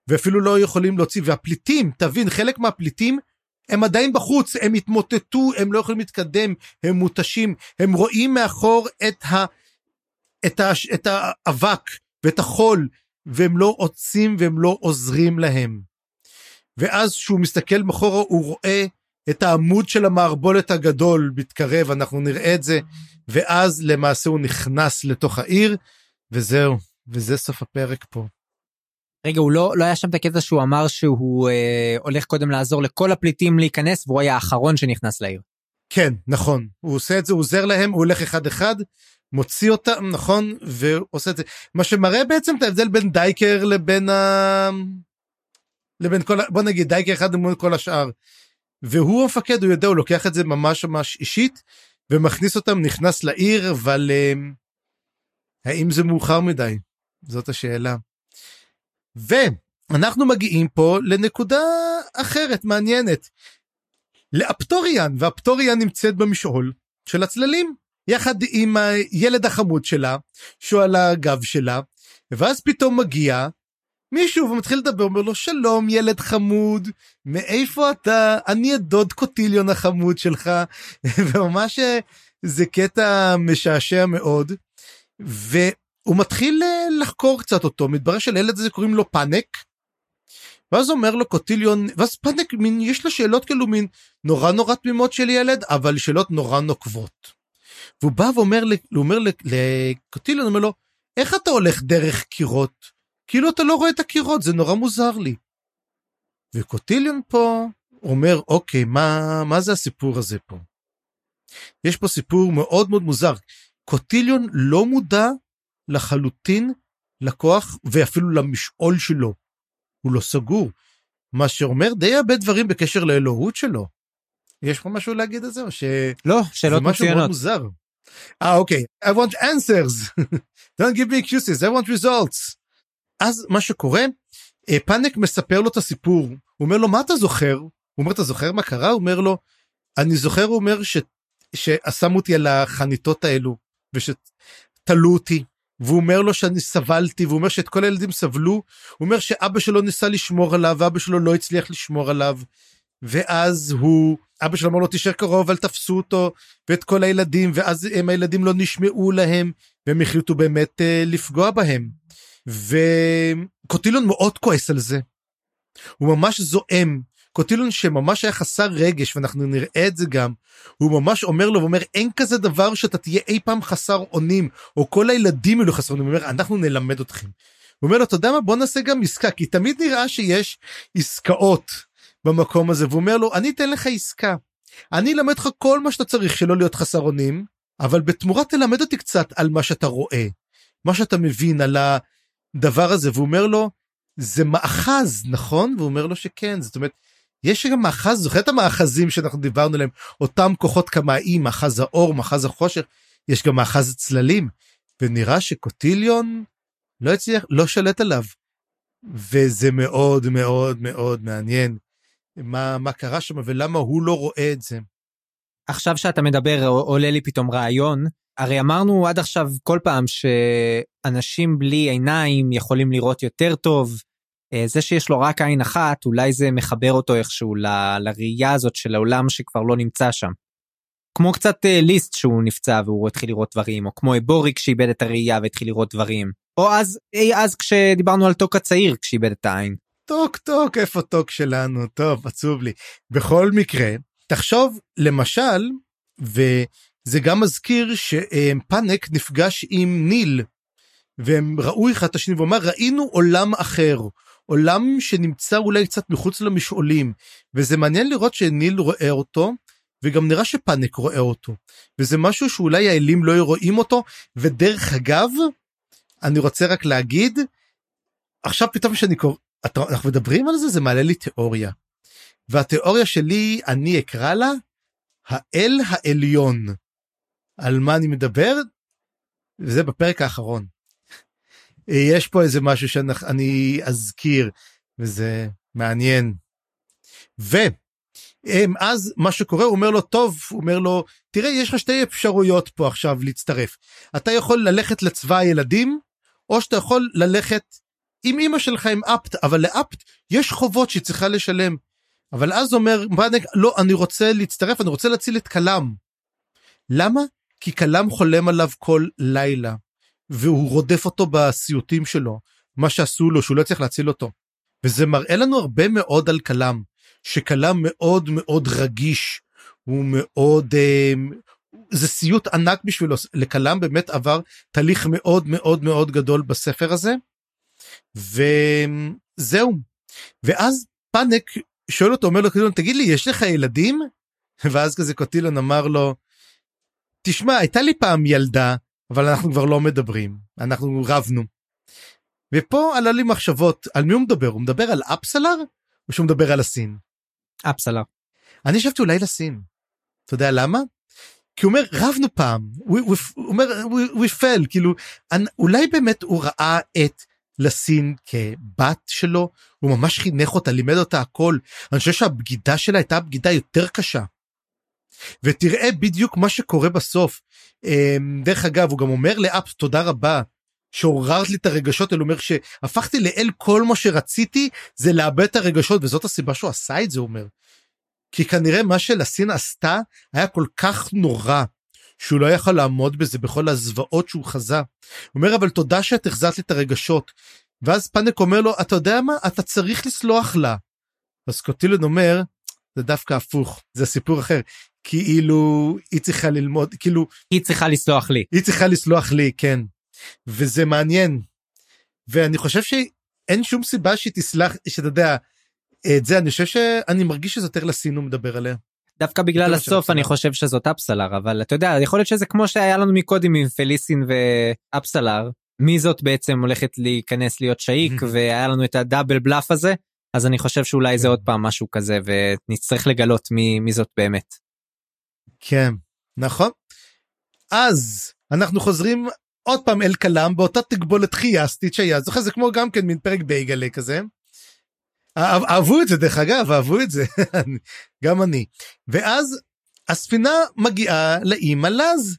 ואפילו לא יכולים להוציא, והפליטים, תבין, חלק מהפליטים הם עדיין בחוץ, הם התמוטטו, הם לא יכולים להתקדם, הם מותשים, הם רואים מאחור את, ה, את, ה, את האבק ואת החול, והם לא עוצים והם לא עוזרים להם. ואז כשהוא מסתכל מאחורה הוא רואה את העמוד של המערבולת הגדול מתקרב, אנחנו נראה את זה, ואז למעשה הוא נכנס לתוך העיר, וזהו, וזה סוף הפרק פה. רגע, הוא לא, לא היה שם את הקטע שהוא אמר שהוא אה, הולך קודם לעזור לכל הפליטים להיכנס, והוא היה האחרון שנכנס לעיר. כן, נכון, הוא עושה את זה, הוא עוזר להם, הוא הולך אחד אחד, מוציא אותם, נכון, ועושה את זה. מה שמראה בעצם את ההבדל בין דייקר לבין ה... לבין כל. בוא נגיד דייקר אחד מול כל השאר. והוא המפקד, הוא יודע, הוא לוקח את זה ממש ממש אישית, ומכניס אותם, נכנס לעיר, אבל uh, האם זה מאוחר מדי? זאת השאלה. ואנחנו מגיעים פה לנקודה אחרת, מעניינת. לאפטוריאן, ואפטוריאן נמצאת במשעול של הצללים, יחד עם הילד החמוד שלה, שהוא על הגב שלה, ואז פתאום מגיע מישהו ומתחיל לדבר, אומר לו, שלום ילד חמוד, מאיפה אתה? אני הדוד קוטיליון החמוד שלך, וממש אה, זה קטע משעשע מאוד, והוא מתחיל אה, לחקור קצת אותו, מתברר שלילד הזה קוראים לו פאנק, ואז אומר לו קוטיליון, ואז פאנק, מין, יש לו שאלות כאילו מין נורא נורא תמימות של ילד, אבל שאלות נורא נוקבות. והוא בא ואומר, לקוטיליון, אומר לו, איך אתה הולך דרך קירות? כאילו אתה לא רואה את הקירות, זה נורא מוזר לי. וקוטיליון פה אומר, אוקיי, מה, מה זה הסיפור הזה פה? יש פה סיפור מאוד מאוד מוזר. קוטיליון לא מודע לחלוטין לכוח ואפילו למשעול שלו. הוא לא סגור. מה שאומר די הרבה דברים בקשר לאלוהות שלו. יש פה משהו להגיד על זה או ש... לא, שאלות מצוינות. זה משהו מאוד מוזר. אה אוקיי, I want answers. Don't give me excuses, I want results. אז מה שקורה, אה, פאנק מספר לו את הסיפור, הוא אומר לו מה אתה זוכר? הוא אומר אתה זוכר מה קרה? הוא אומר לו אני זוכר הוא אומר ש... ששמו אותי על החניתות האלו ושתלו אותי והוא אומר לו שאני סבלתי והוא אומר שאת כל הילדים סבלו הוא אומר שאבא שלו ניסה לשמור עליו ואבא שלו לא הצליח לשמור עליו ואז הוא אבא שלו אמר לו תישאר קרוב אל תפסו אותו ואת כל הילדים ואז הם הילדים לא נשמעו להם והם החליטו באמת uh, לפגוע בהם. וקוטילון מאוד כועס על זה. הוא ממש זועם. קוטילון שממש היה חסר רגש ואנחנו נראה את זה גם. הוא ממש אומר לו ואומר אין כזה דבר שאתה תהיה אי פעם חסר אונים או כל הילדים יהיו חסר אונים. הוא אומר אנחנו נלמד אתכם. הוא אומר לו אתה יודע מה בוא נעשה גם עסקה כי תמיד נראה שיש עסקאות במקום הזה והוא אומר לו אני אתן לך עסקה. אני אלמד לך כל מה שאתה צריך שלא להיות חסר אונים אבל בתמורה תלמד אותי קצת על מה שאתה רואה. מה שאתה מבין על הדבר הזה והוא אומר לו זה מאחז נכון? והוא אומר לו שכן. זאת אומרת יש גם מאחז זוכר את המאחזים שאנחנו דיברנו עליהם? אותם כוחות קמאיים מאחז האור מאחז החושך יש גם מאחז צללים. ונראה שקוטיליון לא הצליח לא שלט עליו. וזה מאוד מאוד מאוד מעניין מה מה קרה שם ולמה הוא לא רואה את זה. עכשיו שאתה מדבר עולה לי פתאום רעיון הרי אמרנו עד עכשיו כל פעם שאנשים בלי עיניים יכולים לראות יותר טוב. אה, זה שיש לו רק עין אחת, אולי זה מחבר אותו איכשהו ל, לראייה הזאת של העולם שכבר לא נמצא שם. כמו קצת אה, ליסט שהוא נפצע והוא התחיל לראות דברים, או כמו בוריק שאיבד את הראייה והתחיל לראות דברים. או אז, אי אז כשדיברנו על טוק הצעיר כשאיבד את העין. טוק טוק איפה טוק שלנו טוב עצוב לי בכל מקרה תחשוב למשל ו... זה גם מזכיר שפאנק נפגש עם ניל והם ראו אחד את השני ואומר ראינו עולם אחר עולם שנמצא אולי קצת מחוץ למשעולים. וזה מעניין לראות שניל רואה אותו וגם נראה שפאנק רואה אותו. וזה משהו שאולי האלים לא רואים אותו ודרך אגב אני רוצה רק להגיד עכשיו פתאום שאני קורא אנחנו מדברים על זה? זה מעלה לי תיאוריה. והתיאוריה שלי אני אקרא לה האל העליון. על מה אני מדבר וזה בפרק האחרון. יש פה איזה משהו שאני אזכיר וזה מעניין. ואז מה שקורה הוא אומר לו טוב הוא אומר לו תראה יש לך שתי אפשרויות פה עכשיו להצטרף אתה יכול ללכת לצבא הילדים או שאתה יכול ללכת עם אמא שלך עם אפט אבל לאפט יש חובות שהיא צריכה לשלם. אבל אז אומר לא אני רוצה להצטרף אני רוצה להציל את כלם. למה? כי כלם חולם עליו כל לילה, והוא רודף אותו בסיוטים שלו, מה שעשו לו שהוא לא צריך להציל אותו. וזה מראה לנו הרבה מאוד על כלם, שכלם מאוד מאוד רגיש, הוא מאוד, אה, זה סיוט ענק בשבילו, לכלם באמת עבר תהליך מאוד מאוד מאוד גדול בספר הזה, וזהו. ואז פאנק שואל אותו, אומר לו, תגיד לי, יש לך ילדים? ואז כזה קוטילון אמר לו, תשמע, הייתה לי פעם ילדה, אבל אנחנו כבר לא מדברים, אנחנו רבנו. ופה עלה לי מחשבות, על מי הוא מדבר? הוא מדבר על אפסלר? או שהוא מדבר על הסין? אפסלר. אני חשבתי אולי לסין. אתה יודע למה? כי הוא אומר, רבנו פעם, הוא אומר, we fell, כאילו, אולי באמת הוא ראה את לסין כבת שלו, הוא ממש חינך אותה, לימד אותה הכל. אני חושב שהבגידה שלה הייתה בגידה יותר קשה. ותראה בדיוק מה שקורה בסוף. אמ, דרך אגב, הוא גם אומר לאפס, תודה רבה, שעוררת לי את הרגשות האלו, אומר שהפכתי לאל כל מה שרציתי זה לאבד את הרגשות, וזאת הסיבה שהוא עשה את זה, הוא אומר. כי כנראה מה שלסין עשתה היה כל כך נורא, שהוא לא יכול לעמוד בזה בכל הזוועות שהוא חזה. הוא אומר אבל תודה שאת החזרת לי את הרגשות. ואז פאנק אומר לו אתה יודע מה אתה צריך לסלוח לה. אז קוטילון אומר זה דווקא הפוך זה סיפור אחר כאילו היא צריכה ללמוד כאילו היא צריכה לסלוח לי היא צריכה לסלוח לי כן וזה מעניין ואני חושב שאין שום סיבה שהיא תסלח שאתה יודע את זה אני חושב שאני מרגיש שזה יותר לסין הוא מדבר עליה. דווקא בגלל הסוף אני חושב שזאת אפסלר אבל אתה יודע יכול להיות שזה כמו שהיה לנו מקודם עם פליסין ואפסלר מי זאת בעצם הולכת להיכנס להיות שאיק והיה לנו את הדאבל בלאף הזה אז אני חושב שאולי זה כן. עוד פעם משהו כזה ונצטרך לגלות מי, מי זאת באמת. כן נכון. אז אנחנו חוזרים עוד פעם אל כלם באותה תגבולת חייסטית שהיה זוכר זה כמו גם כן מין פרק בייגלה כזה. אהבו את זה דרך אגב אהבו את זה גם אני ואז הספינה מגיעה לאי לז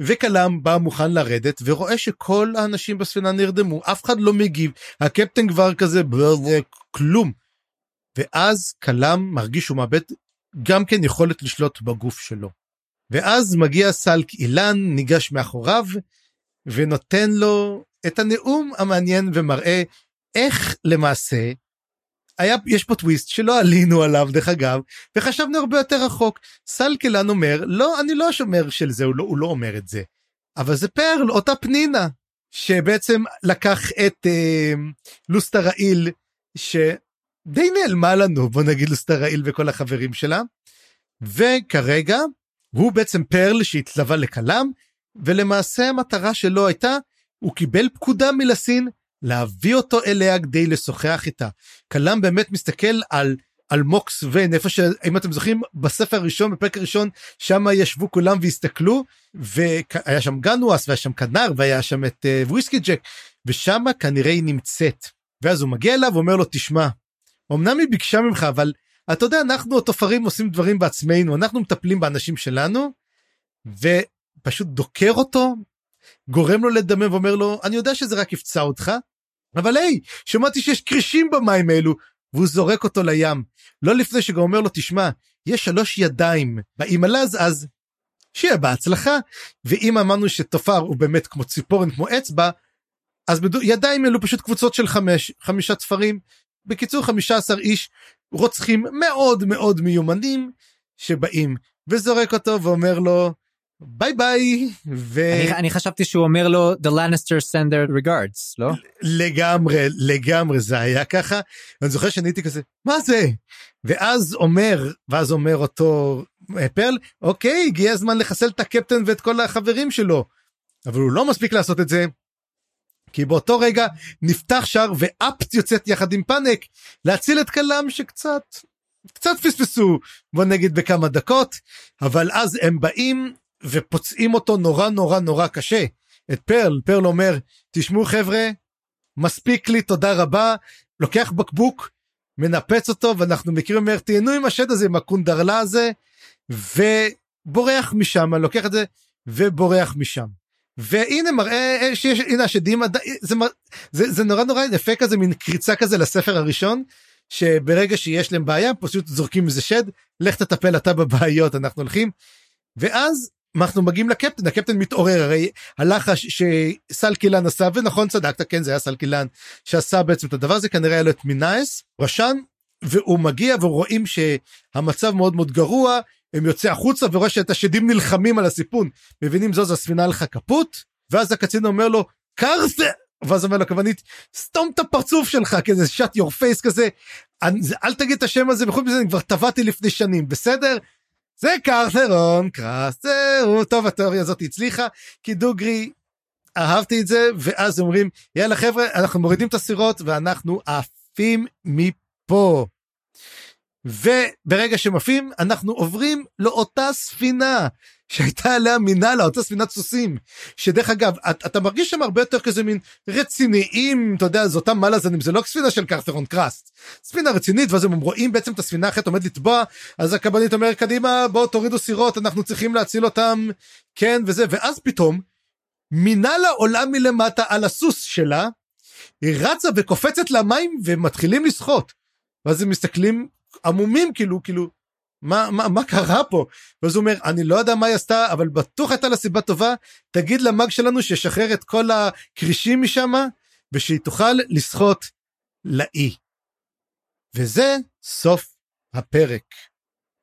וכלם בא מוכן לרדת ורואה שכל האנשים בספינה נרדמו אף אחד לא מגיב הקפטן כבר כזה כלום. ואז כלם מרגיש שהוא מאבד גם כן יכולת לשלוט בגוף שלו. ואז מגיע סלק אילן ניגש מאחוריו ונותן לו את הנאום המעניין ומראה איך למעשה היה יש פה טוויסט שלא עלינו עליו דרך אגב וחשבנו הרבה יותר רחוק סלקלן אומר לא אני לא השומר של זה הוא לא, הוא לא אומר את זה אבל זה פרל אותה פנינה שבעצם לקח את אה, לוסטה רעיל שדי נעלמה לנו בוא נגיד לוסטה רעיל וכל החברים שלה. וכרגע הוא בעצם פרל שהתלווה לכלם ולמעשה המטרה שלו הייתה הוא קיבל פקודה מלסין להביא אותו אליה כדי לשוחח איתה. כלם באמת מסתכל על על מוקס ון איפה שאם אתם זוכרים? בספר הראשון בפרק הראשון שם ישבו כולם והסתכלו והיה שם גנואס והיה שם כנר והיה שם את uh, וויסקי ג'ק ושם כנראה היא נמצאת. ואז הוא מגיע אליו ואומר לו תשמע אמנם היא ביקשה ממך אבל אתה יודע אנחנו התופרים עושים דברים בעצמנו אנחנו מטפלים באנשים שלנו ופשוט דוקר אותו גורם לו לדמם ואומר לו אני יודע שזה רק יפצע אותך אבל היי, שמעתי שיש כרישים במים האלו, והוא זורק אותו לים. לא לפני שגם אומר לו, תשמע, יש שלוש ידיים באימלז, אז שיהיה בהצלחה. ואם אמרנו שתופר הוא באמת כמו ציפורן, כמו אצבע, אז בדו, ידיים אלו פשוט קבוצות של חמש, חמישה תפרים. בקיצור, חמישה עשר איש רוצחים מאוד מאוד מיומנים שבאים וזורק אותו ואומר לו ביי ביי ו... אני, אני חשבתי שהוא אומר לו the Lannister send their regards לא? לגמרי לגמרי זה היה ככה. אני זוכר שאני הייתי כזה מה זה? ואז אומר ואז אומר אותו אה, פרל אוקיי הגיע הזמן לחסל את הקפטן ואת כל החברים שלו. אבל הוא לא מספיק לעשות את זה. כי באותו רגע נפתח שער ואפט יוצאת יחד עם פאנק להציל את כלם שקצת קצת פספסו בוא נגיד בכמה דקות אבל אז הם באים ופוצעים אותו נורא נורא נורא קשה. את פרל, פרל אומר, תשמעו חבר'ה, מספיק לי, תודה רבה, לוקח בקבוק, מנפץ אותו, ואנחנו מכירים, אומר, תהנו עם השד הזה, עם הקונדרלה הזה, ובורח משם, לוקח את זה, ובורח משם. והנה מראה שיש הנה השדים זה, זה, זה נורא נורא יפה כזה מין קריצה כזה לספר הראשון שברגע שיש להם בעיה פשוט זורקים איזה שד לך תטפל אתה בבעיות אנחנו הולכים. ואז אנחנו מגיעים לקפטן, הקפטן מתעורר, הרי הלחש שסלקילן עשה, ונכון צדקת, כן זה היה סלקילן שעשה בעצם את הדבר הזה, כנראה היה לו את מינאס, רשן, והוא מגיע ורואים שהמצב מאוד מאוד גרוע, הם יוצא החוצה ורואה שאת השדים נלחמים על הסיפון, מבינים זו זו הספינה לך כפות, ואז הקצין אומר לו, קרסר! ואז אומר לו הכוונית, סתום את הפרצוף שלך, כזה שאט יור פייס כזה, אל תגיד את השם הזה, וחוץ מזה אני כבר טבעתי לפני שנים, בסדר? זה קרסרון, קרסרון, טוב התיאוריה הזאת הצליחה, כי דוגרי, אהבתי את זה, ואז אומרים, יאללה חבר'ה, אנחנו מורידים את הסירות ואנחנו עפים מפה. וברגע שהם עפים, אנחנו עוברים לאותה ספינה שהייתה עליה מנהלה, אותה ספינת סוסים. שדרך אגב, אתה, אתה מרגיש שם הרבה יותר כזה מין רציניים, אתה יודע, זה אותם מלאזנים, זה לא ספינה של קרת'רון קראסט. ספינה רצינית, ואז הם רואים בעצם את הספינה אחרת עומד לטבוע, אז הקבלנית אומרת, קדימה, בואו תורידו סירות, אנחנו צריכים להציל אותם, כן, וזה, ואז פתאום, מנהלה עולה מלמטה על הסוס שלה, היא רצה וקופצת למים ומתחילים לשחות. ואז הם מסתכלים עמומים כאילו כאילו מה מה מה קרה פה ואז הוא אומר אני לא יודע מה היא עשתה אבל בטוח הייתה לה סיבה טובה תגיד למאג שלנו שישחרר את כל הכרישים משם ושהיא תוכל לשחות לאי. וזה סוף הפרק.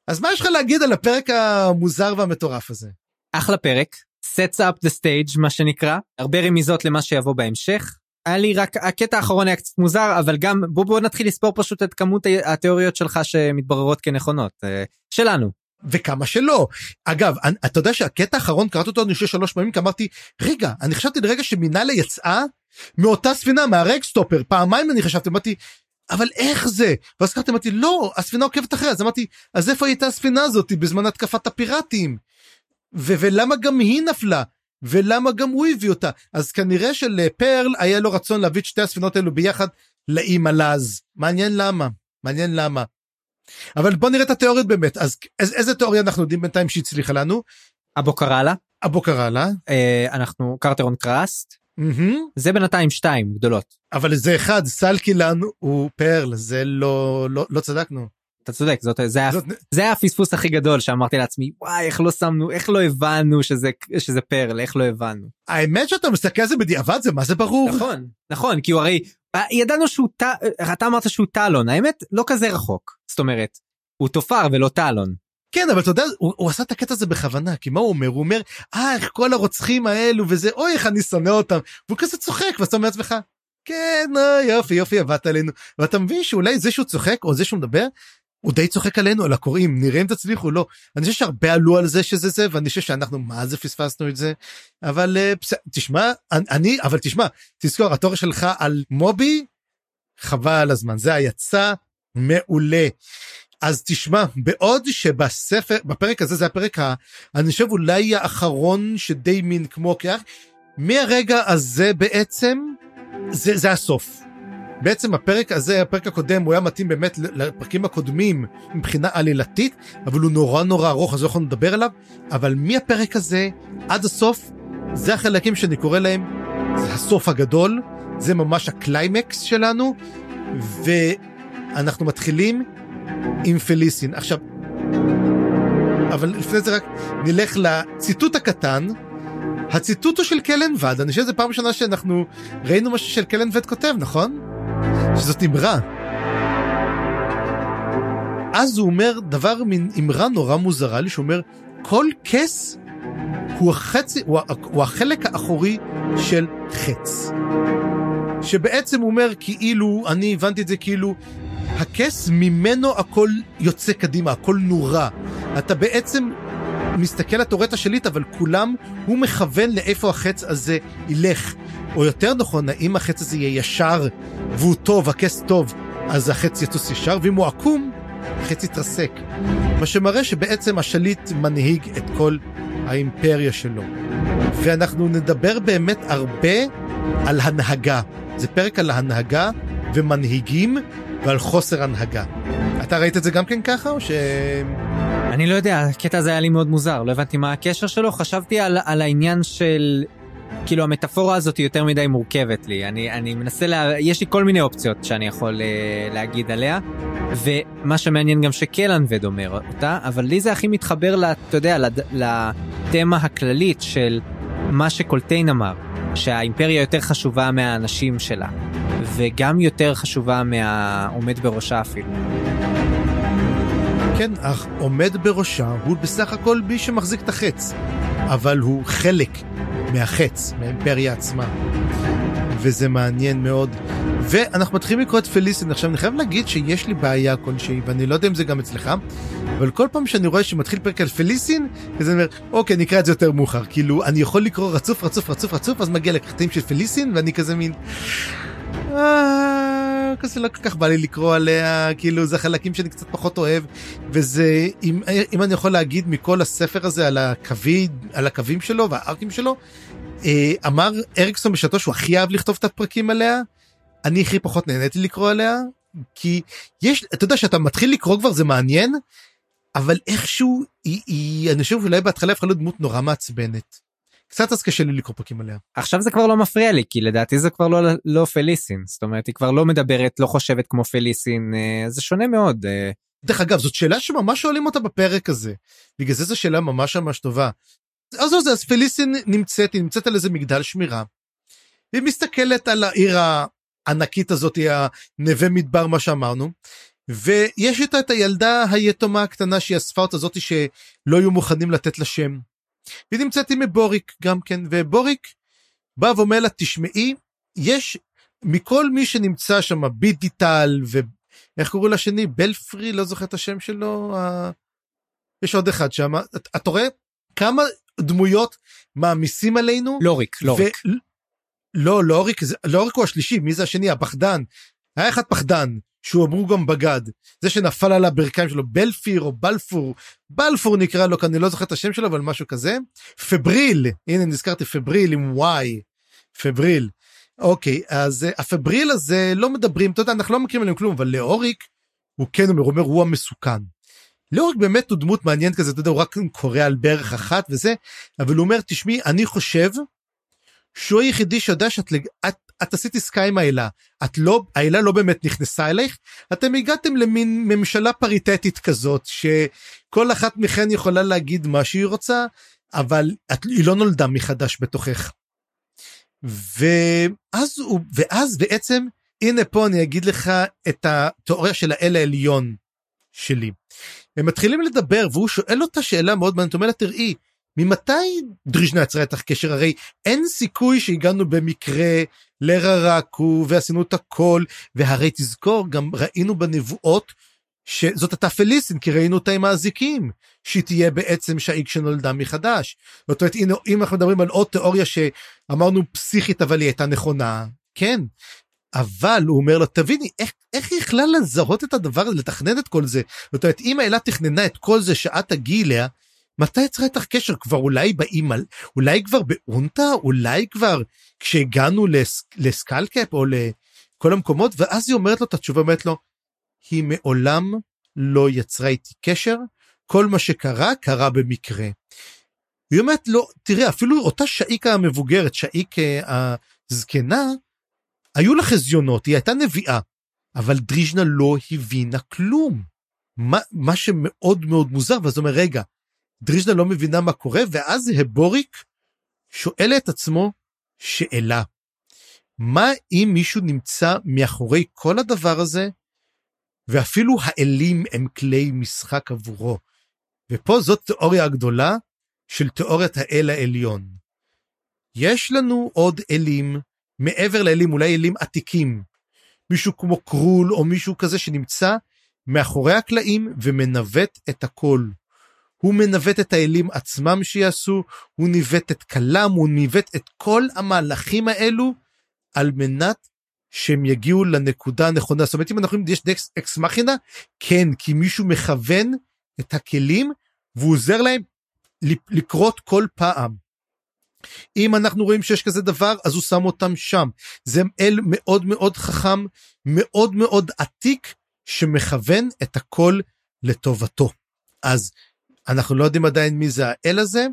אז מה יש לך להגיד על הפרק המוזר והמטורף הזה? אחלה פרק, sets up the stage מה שנקרא, הרבה רמיזות למה שיבוא בהמשך, היה לי רק הקטע האחרון היה קצת מוזר אבל גם בוא בוא נתחיל לספור פשוט את כמות התיאוריות שלך שמתבררות כנכונות אה, שלנו. וכמה שלא. אגב, אתה יודע שהקטע האחרון קראתי אותו אני חושב שלוש פעמים כי אמרתי רגע אני חשבתי לרגע שמינאלה יצאה מאותה ספינה מהרקסטופר פעמיים אני חשבתי אמרתי אבל איך זה ואז קראתי אמרתי לא הספינה עוקבת אחריה אז אמרתי אז איפה הייתה הספינה הזאת בזמן התקפת הפיראטים. ולמה גם היא נפלה ולמה גם הוא הביא אותה אז כנראה שלפרל היה לו רצון להביא את שתי הספינות האלו ביחד לאי מלאז מעניין למה מעניין למה. אבל בוא נראה את התיאוריות באמת אז איזה, איזה תיאוריה אנחנו יודעים בינתיים שהצליחה לנו. אבוקרלה. אבוקרלה. אה, אנחנו קרטרון קראסט. Mm-hmm. זה בינתיים שתיים גדולות. אבל זה אחד סלקילן הוא פרל זה לא לא לא צדקנו. אתה צודק זאת זה היה זה הפספוס הכי גדול שאמרתי לעצמי וואי איך לא שמנו איך לא הבנו שזה שזה פרל איך לא הבנו. האמת שאתה מסתכל על זה בדיעבד זה מה זה ברור? נכון נכון כי הוא הרי ידענו שהוא אתה אמרת שהוא טלון האמת לא כזה רחוק. זאת אומרת הוא תופר ולא טלון. כן אבל אתה יודע הוא, הוא עשה את הקטע הזה בכוונה כי מה הוא אומר? הוא אומר אה איך כל הרוצחים האלו וזה אוי איך אני שונא אותם. והוא כזה צוחק ואתה אומר לעצמך כן יופי יופי עבדת עלינו. ואתה מבין שאולי זה שהוא צוחק או זה שהוא מדבר הוא די צוחק עלינו על הקוראים נראה אם תצליחו לא. אני חושב שהרבה עלו על זה שזה זה ואני חושב שאנחנו מה זה פספסנו את זה? אבל פס... תשמע אני אבל תשמע תזכור התור שלך על מובי חבל על הזמן זה היצא מעולה. אז תשמע בעוד שבספר בפרק הזה זה הפרק ה... אני חושב אולי האחרון שדי מין כמו כך מהרגע הזה בעצם זה זה הסוף בעצם הפרק הזה, הפרק הקודם, הוא היה מתאים באמת לפרקים הקודמים מבחינה עלילתית, אבל הוא נורא נורא ארוך, אז לא יכולנו לדבר עליו, אבל מהפרק הזה עד הסוף, זה החלקים שאני קורא להם, זה הסוף הגדול, זה ממש הקליימקס שלנו, ואנחנו מתחילים עם פליסין. עכשיו, אבל לפני זה רק נלך לציטוט הקטן, הציטוט הוא של קלנווד, אני חושב שזה פעם ראשונה שאנחנו ראינו משהו של קלנווד כותב, נכון? שזאת אמרה. אז הוא אומר דבר מין אמרה נורא מוזרה לי, שהוא אומר, כל כס הוא החצי, הוא, הוא החלק האחורי של חץ. שבעצם הוא אומר כאילו, אני הבנתי את זה כאילו, הכס ממנו הכל יוצא קדימה, הכל נורה. אתה בעצם מסתכל, אתה רואה את השליט, אבל כולם, הוא מכוון לאיפה החץ הזה ילך. או יותר נכון, האם החץ הזה יהיה ישר והוא טוב, הכס טוב, אז החץ יטוס ישר, ואם הוא עקום, החץ יתרסק. מה שמראה שבעצם השליט מנהיג את כל האימפריה שלו. ואנחנו נדבר באמת הרבה על הנהגה. זה פרק על ההנהגה ומנהיגים ועל חוסר הנהגה. אתה ראית את זה גם כן ככה או ש... אני לא יודע, הקטע הזה היה לי מאוד מוזר, לא הבנתי מה הקשר שלו, חשבתי על, על העניין של כאילו המטאפורה הזאת היא יותר מדי מורכבת לי, אני, אני מנסה, לה... יש לי כל מיני אופציות שאני יכול uh, להגיד עליה, ומה שמעניין גם שקלנבד אומר אותה, אבל לי זה הכי מתחבר, אתה יודע, התמה הכללית של מה שקולטיין אמר, שהאימפריה יותר חשובה מהאנשים שלה, וגם יותר חשובה מהעומד בראשה אפילו. כן, אך עומד בראשה הוא בסך הכל מי שמחזיק את החץ, אבל הוא חלק מהחץ, מהאימפריה עצמה. וזה מעניין מאוד. ואנחנו מתחילים לקרוא את פליסין. עכשיו, אני חייב להגיד שיש לי בעיה כלשהי, ואני לא יודע אם זה גם אצלך, אבל כל פעם שאני רואה שמתחיל פרק על פליסין, אז אני אומר, אוקיי, נקרא את זה יותר מאוחר. כאילו, אני יכול לקרוא רצוף, רצוף, רצוף, רצוף, אז מגיע לקטעים של פליסין, ואני כזה מין... כזה לא כל כך בא לי לקרוא עליה, כאילו זה חלקים שאני קצת פחות אוהב, וזה, אם, אם אני יכול להגיד מכל הספר הזה על, הקווי, על הקווים שלו והארקים שלו, אה, אמר אריקסון בשעתו שהוא הכי אהב לכתוב את הפרקים עליה, אני הכי פחות נהניתי לקרוא עליה, כי יש, אתה יודע שאתה מתחיל לקרוא כבר זה מעניין, אבל איכשהו, היא, היא, אני חושב שאולי בהתחלה הפכה להיות דמות נורא מעצבנת. קצת אז קשה לי לקרוא פרקים עליה. עכשיו זה כבר לא מפריע לי, כי לדעתי זה כבר לא, לא פליסין, זאת אומרת, היא כבר לא מדברת, לא חושבת כמו פליסין, אה, זה שונה מאוד. אה. דרך אגב, זאת שאלה שממש שואלים אותה בפרק הזה. בגלל זה זו שאלה ממש ממש טובה. אז זה, אז פליסין נמצאת, היא נמצאת על איזה מגדל שמירה. היא מסתכלת על העיר הענקית הזאת, הנווה מדבר, מה שאמרנו. ויש איתה את הילדה היתומה הקטנה שהיא אספה אותה זאתי שלא היו מוכנים לתת לה שם. והיא נמצאת עם בוריק גם כן, ובוריק בא ואומר לה, תשמעי, יש מכל מי שנמצא שם, בידיטל, ואיך קוראים לשני? בלפרי, לא זוכר את השם שלו, יש עוד אחד שם, אתה רואה כמה דמויות מעמיסים עלינו? לוריק, לוריק. ו... לא, לוריק, לוריק הוא השלישי, מי זה השני? הפחדן. היה אחד פחדן, שהוא אמרו גם בגד. זה שנפל על הברכיים שלו, בלפיר או בלפור, בלפור נקרא לו, כי אני לא זוכר את השם שלו, אבל משהו כזה. פבריל, הנה נזכרתי, פבריל עם וואי. פבריל. אוקיי, אז uh, הפבריל הזה לא מדברים, אתה יודע, אנחנו לא מכירים עליהם כלום, אבל לאוריק, הוא כן אומר, הוא אומר, הוא המסוכן. לאוריק באמת הוא דמות מעניינת כזה, אתה יודע, הוא רק קורא על ברך אחת וזה, אבל הוא אומר, תשמעי, אני חושב שהוא היחידי שיודע שאת את, את עשית עסקה עם האלה, את לא, האלה לא באמת נכנסה אלייך, אתם הגעתם למין ממשלה פריטטית כזאת, שכל אחת מכן יכולה להגיד מה שהיא רוצה, אבל את, היא לא נולדה מחדש בתוכך. ואז ואז בעצם, הנה פה אני אגיד לך את התיאוריה של האל העליון שלי. הם מתחילים לדבר והוא שואל אותה שאלה מאוד מעניינת, הוא אומר לה תראי, ממתי דריז'נה יצרה איתך קשר? הרי אין סיכוי שהגענו במקרה לררקו ועשינו את הכל, והרי תזכור, גם ראינו בנבואות שזאת הייתה פליסין, כי ראינו אותה עם האזיקים, שהיא תהיה בעצם שהאיג שנולדה מחדש. זאת אומרת, הנה, אם אנחנו מדברים על עוד תיאוריה שאמרנו פסיכית, אבל היא הייתה נכונה, כן. אבל הוא אומר לו, תביני, איך, איך היא יכלה לזהות את הדבר הזה, לתכנן את כל זה? זאת אומרת, אם האלה תכננה את כל זה שאת תגיעי אליה, מתי יצרה איתך קשר? כבר אולי באימא, אולי כבר באונטה? אולי כבר כשהגענו לס, לסקלקאפ או לכל המקומות? ואז היא אומרת לו את התשובה, אומרת לו, היא מעולם לא יצרה איתי קשר, כל מה שקרה, קרה במקרה. היא אומרת לו, תראה, אפילו אותה שאיקה המבוגרת, שאיק הזקנה, היו לה חזיונות, היא הייתה נביאה, אבל דריז'נה לא הבינה כלום. מה, מה שמאוד מאוד מוזר, ואז הוא אומר, רגע, דריז'נה לא מבינה מה קורה, ואז הבוריק שואל את עצמו שאלה. מה אם מישהו נמצא מאחורי כל הדבר הזה, ואפילו האלים הם כלי משחק עבורו? ופה זאת תיאוריה הגדולה של תיאוריית האל העליון. יש לנו עוד אלים, מעבר לאלים, אולי אלים עתיקים, מישהו כמו קרול או מישהו כזה שנמצא מאחורי הקלעים ומנווט את הכל. הוא מנווט את האלים עצמם שיעשו, הוא ניווט את כלם, הוא ניווט את כל המהלכים האלו על מנת שהם יגיעו לנקודה הנכונה. זאת אומרת, אם אנחנו אומרים יש דקס אקס מכינה, כן, כי מישהו מכוון את הכלים והוא עוזר להם לקרות כל פעם. אם אנחנו רואים שיש כזה דבר, אז הוא שם אותם שם. זה אל מאוד מאוד חכם, מאוד מאוד עתיק, שמכוון את הכל לטובתו. אז אנחנו לא יודעים עדיין מי זה האל הזה,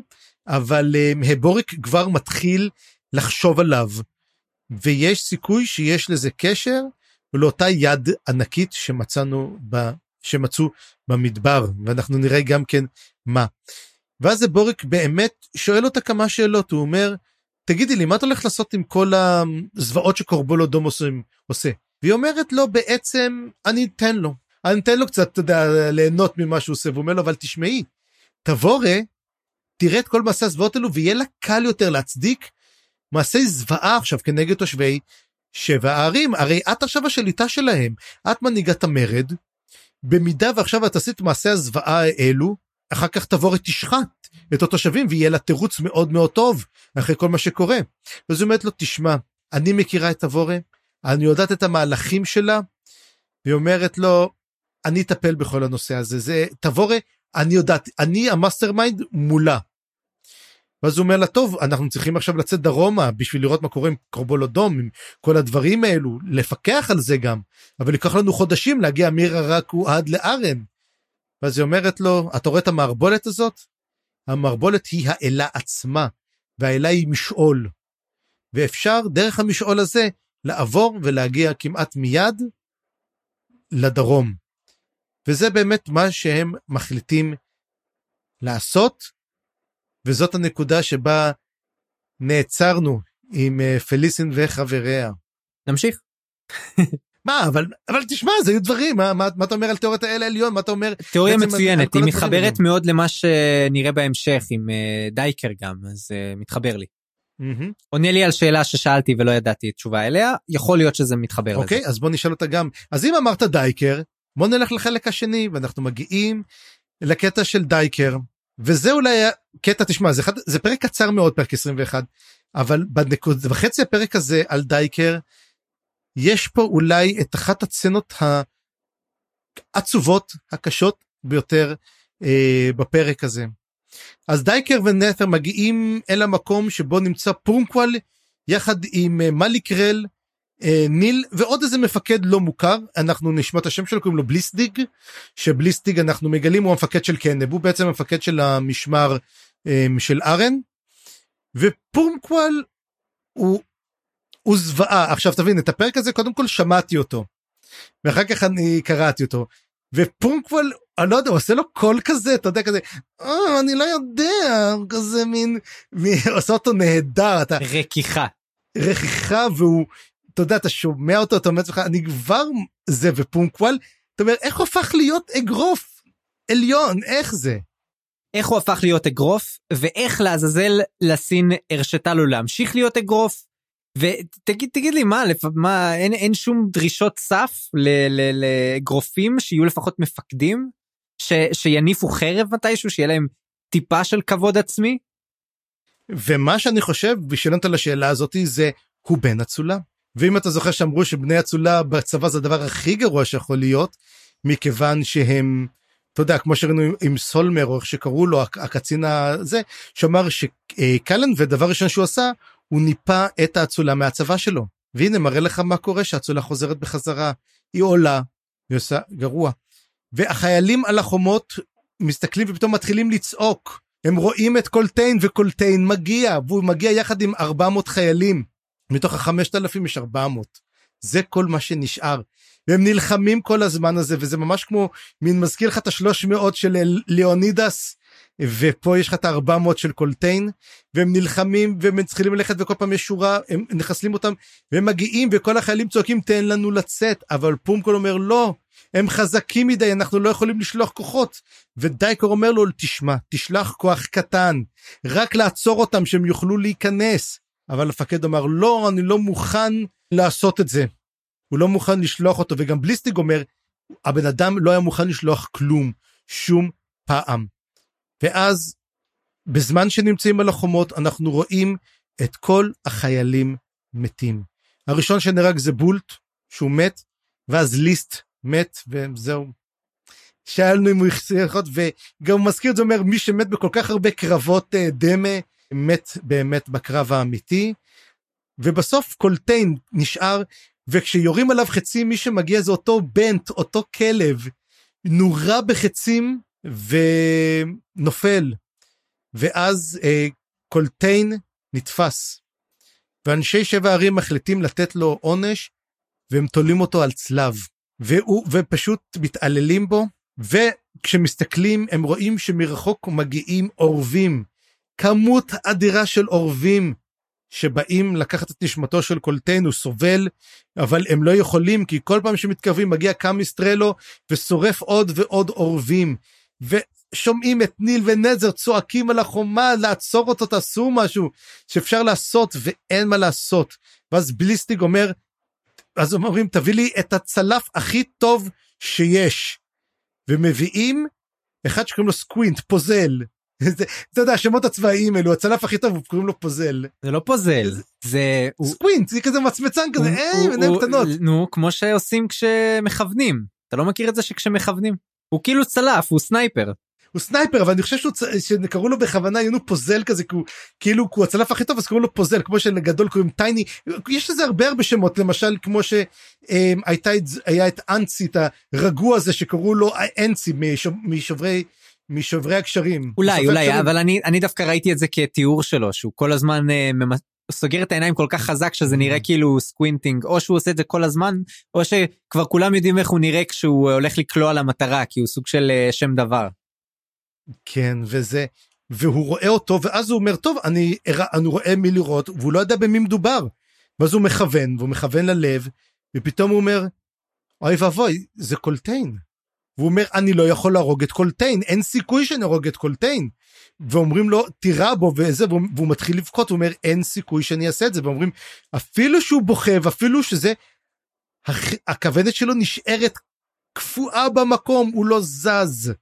אבל um, הבוריק כבר מתחיל לחשוב עליו, ויש סיכוי שיש לזה קשר לאותה יד ענקית שמצאנו ב... שמצאו במדבר, ואנחנו נראה גם כן מה. ואז בוריק באמת שואל אותה כמה שאלות, הוא אומר, תגידי לי, מה אתה הולך לעשות עם כל הזוועות שקורבולודום עושה? והיא אומרת לו, בעצם, אני אתן לו. אני אתן לו קצת, אתה יודע, ליהנות ממה שהוא עושה, והוא אומר לו, אבל תשמעי, תבורה, תראה את כל מעשי הזוועות האלו, ויהיה לה קל יותר להצדיק מעשי זוועה עכשיו כנגד תושבי שבע הערים. הרי את עכשיו השליטה שלהם, את מנהיגת המרד, במידה ועכשיו את עשית מעשי הזוועה האלו, אחר כך תבורת תשחט את התושבים ויהיה לה תירוץ מאוד מאוד טוב אחרי כל מה שקורה. ואז היא אומרת לו, תשמע, אני מכירה את תבורה, אני יודעת את המהלכים שלה, והיא אומרת לו, אני אטפל בכל הנושא הזה, זה תבורה, אני יודעת, אני ה mastermind מולה. ואז הוא אומר לה, טוב, אנחנו צריכים עכשיו לצאת דרומה בשביל לראות מה קורה עם קורבולו דום, עם כל הדברים האלו, לפקח על זה גם, אבל ייקח לנו חודשים להגיע מרקו עד לארן. ואז היא אומרת לו, אתה רואה את המערבולת הזאת? המערבולת היא האלה עצמה, והאלה היא משעול. ואפשר דרך המשעול הזה לעבור ולהגיע כמעט מיד לדרום. וזה באמת מה שהם מחליטים לעשות, וזאת הנקודה שבה נעצרנו עם אה, פליסין וחבריה. נמשיך. מה אבל אבל תשמע זה היו דברים מה, מה, מה אתה אומר על תיאוריית האל העליון מה אתה אומר תיאוריה מצוינת היא מתחברת מאוד למה שנראה בהמשך עם uh, דייקר גם אז uh, מתחבר לי. Mm-hmm. עונה לי על שאלה ששאלתי ולא ידעתי תשובה אליה יכול להיות שזה מתחבר אוקיי okay, אז בוא נשאל אותה גם אז אם אמרת דייקר בוא נלך לחלק השני ואנחנו מגיעים לקטע של דייקר וזה אולי קטע תשמע זה, אחד, זה פרק קצר מאוד פרק 21 אבל בנקוד וחצי הפרק הזה על דייקר יש פה אולי את אחת הצנות העצובות הקשות ביותר אה, בפרק הזה. אז דייקר ונת'ר מגיעים אל המקום שבו נמצא פורמקוול יחד עם אה, מליק רל, ניל ועוד איזה מפקד לא מוכר אנחנו נשמע את השם שלו קוראים לו בליסטיג שבליסטיג אנחנו מגלים הוא המפקד של קנב הוא בעצם המפקד של המשמר אה, של ארן ופורמקוול הוא הוא זוועה עכשיו תבין את הפרק הזה קודם כל שמעתי אותו. ואחר כך אני קראתי אותו ופורמקוול אני לא יודע הוא עושה לו קול כזה אתה יודע כזה אה, אני לא יודע כזה מין, מין עושה אותו נהדר אתה רכיכה רכיכה והוא אתה יודע, אתה שומע אותו, אתה אומר לעצמך, אני כבר זה ופונקוול, אתה אומר, איך הוא הפך להיות אגרוף עליון, איך זה? איך הוא הפך להיות אגרוף, ואיך לעזאזל לסין הרשתה לו להמשיך להיות אגרוף, ותגיד תגיד לי מה, לפ... מה אין, אין שום דרישות סף לאגרופים שיהיו לפחות מפקדים, ש, שיניפו חרב מתישהו, שיהיה להם טיפה של כבוד עצמי? ומה שאני חושב, בשביל לענות על השאלה הזאתי, זה הוא בן אצולה. ואם אתה זוכר שאמרו שבני אצולה בצבא זה הדבר הכי גרוע שיכול להיות, מכיוון שהם, אתה יודע, כמו שראינו עם סולמר, או איך שקראו לו, הקצין הזה, שאמר שקלן, ודבר ראשון שהוא עשה, הוא ניפה את האצולה מהצבא שלו. והנה, מראה לך מה קורה שהאצולה חוזרת בחזרה, היא עולה, היא עושה גרוע. והחיילים על החומות מסתכלים ופתאום מתחילים לצעוק. הם רואים את קולטיין וקולטיין מגיע, והוא מגיע יחד עם 400 חיילים. מתוך החמשת אלפים יש ארבע מאות. זה כל מה שנשאר. והם נלחמים כל הזמן הזה וזה ממש כמו מין מזכיר לך את השלוש מאות של ליאונידס ופה יש לך את הארבע מאות של קולטיין והם נלחמים והם צריכים ללכת וכל פעם יש שורה הם מחסלים אותם והם מגיעים וכל החיילים צועקים תן לנו לצאת אבל פומקול אומר לא הם חזקים מדי אנחנו לא יכולים לשלוח כוחות ודייקור אומר לו תשמע תשלח כוח קטן רק לעצור אותם שהם יוכלו להיכנס אבל המפקד אמר לא אני לא מוכן לעשות את זה. הוא לא מוכן לשלוח אותו וגם בליסטיג אומר הבן אדם לא היה מוכן לשלוח כלום שום פעם. ואז בזמן שנמצאים על החומות אנחנו רואים את כל החיילים מתים. הראשון שנהרג זה בולט שהוא מת ואז ליסט מת וזהו. שאלנו אם הוא יחזיר וגם הוא מזכיר את זה אומר מי שמת בכל כך הרבה קרבות אה, דמה מת באמת בקרב האמיתי ובסוף קולטיין נשאר וכשיורים עליו חצים מי שמגיע זה אותו בנט אותו כלב נורה בחצים ונופל. ואז אה, קולטיין נתפס. ואנשי שבע ערים מחליטים לתת לו עונש והם תולים אותו על צלב. והוא ופשוט מתעללים בו וכשמסתכלים הם רואים שמרחוק מגיעים אורבים, כמות אדירה של אורבים שבאים לקחת את נשמתו של קולטיין, הוא סובל, אבל הם לא יכולים, כי כל פעם שמתקרבים מגיע קמיסטרלו ושורף עוד ועוד אורבים. ושומעים את ניל ונזר צועקים על החומה, לעצור אותו, תעשו משהו שאפשר לעשות, ואין מה לעשות. ואז בליסטיג אומר, אז אומרים, תביא לי את הצלף הכי טוב שיש. ומביאים אחד שקוראים לו סקווינט, פוזל. אתה יודע, השמות הצבאיים האלו, הצלף הכי טוב, קוראים לו פוזל. זה לא פוזל, זה... סקווינט, זה כזה מצמצן כזה, היי, עיניים קטנות. נו, כמו שעושים כשמכוונים. אתה לא מכיר את זה שכשמכוונים? הוא כאילו צלף, הוא sniper. הוא sniper אבל אני חושב שהוא שקראו לו בכוונה יונו פוזל כזה כי הוא כאילו הוא הצלף הכי טוב אז קראו לו פוזל כמו שלגדול קוראים טייני יש לזה הרבה הרבה שמות למשל כמו שהייתה היה את אנצי את הרגוע הזה שקראו לו אנצי משורפי משורפי הגשרים. אולי אולי הגשרים. אבל אני אני דווקא ראיתי את זה כתיאור שלו שהוא כל הזמן uh, סוגר את העיניים כל כך חזק שזה נראה כאילו squinting או שהוא עושה את זה כל הזמן או שכבר כולם יודעים איך הוא נראה כשהוא הולך לקלוע למטרה כי הוא סוג של uh, שם דבר. כן וזה והוא רואה אותו ואז הוא אומר טוב אני אני רואה מי לירות והוא לא יודע במי מדובר. ואז הוא מכוון והוא מכוון ללב ופתאום הוא אומר אוי ואבוי זה קולטיין. והוא אומר אני לא יכול להרוג את קולטיין אין סיכוי שאני ארוג את קולטיין. ואומרים לו תירה בו וזה והוא, והוא מתחיל לבכות הוא אומר אין סיכוי שאני אעשה את זה ואומרים אפילו שהוא בוכה ואפילו שזה הכוונת שלו נשארת קפואה במקום הוא לא זז.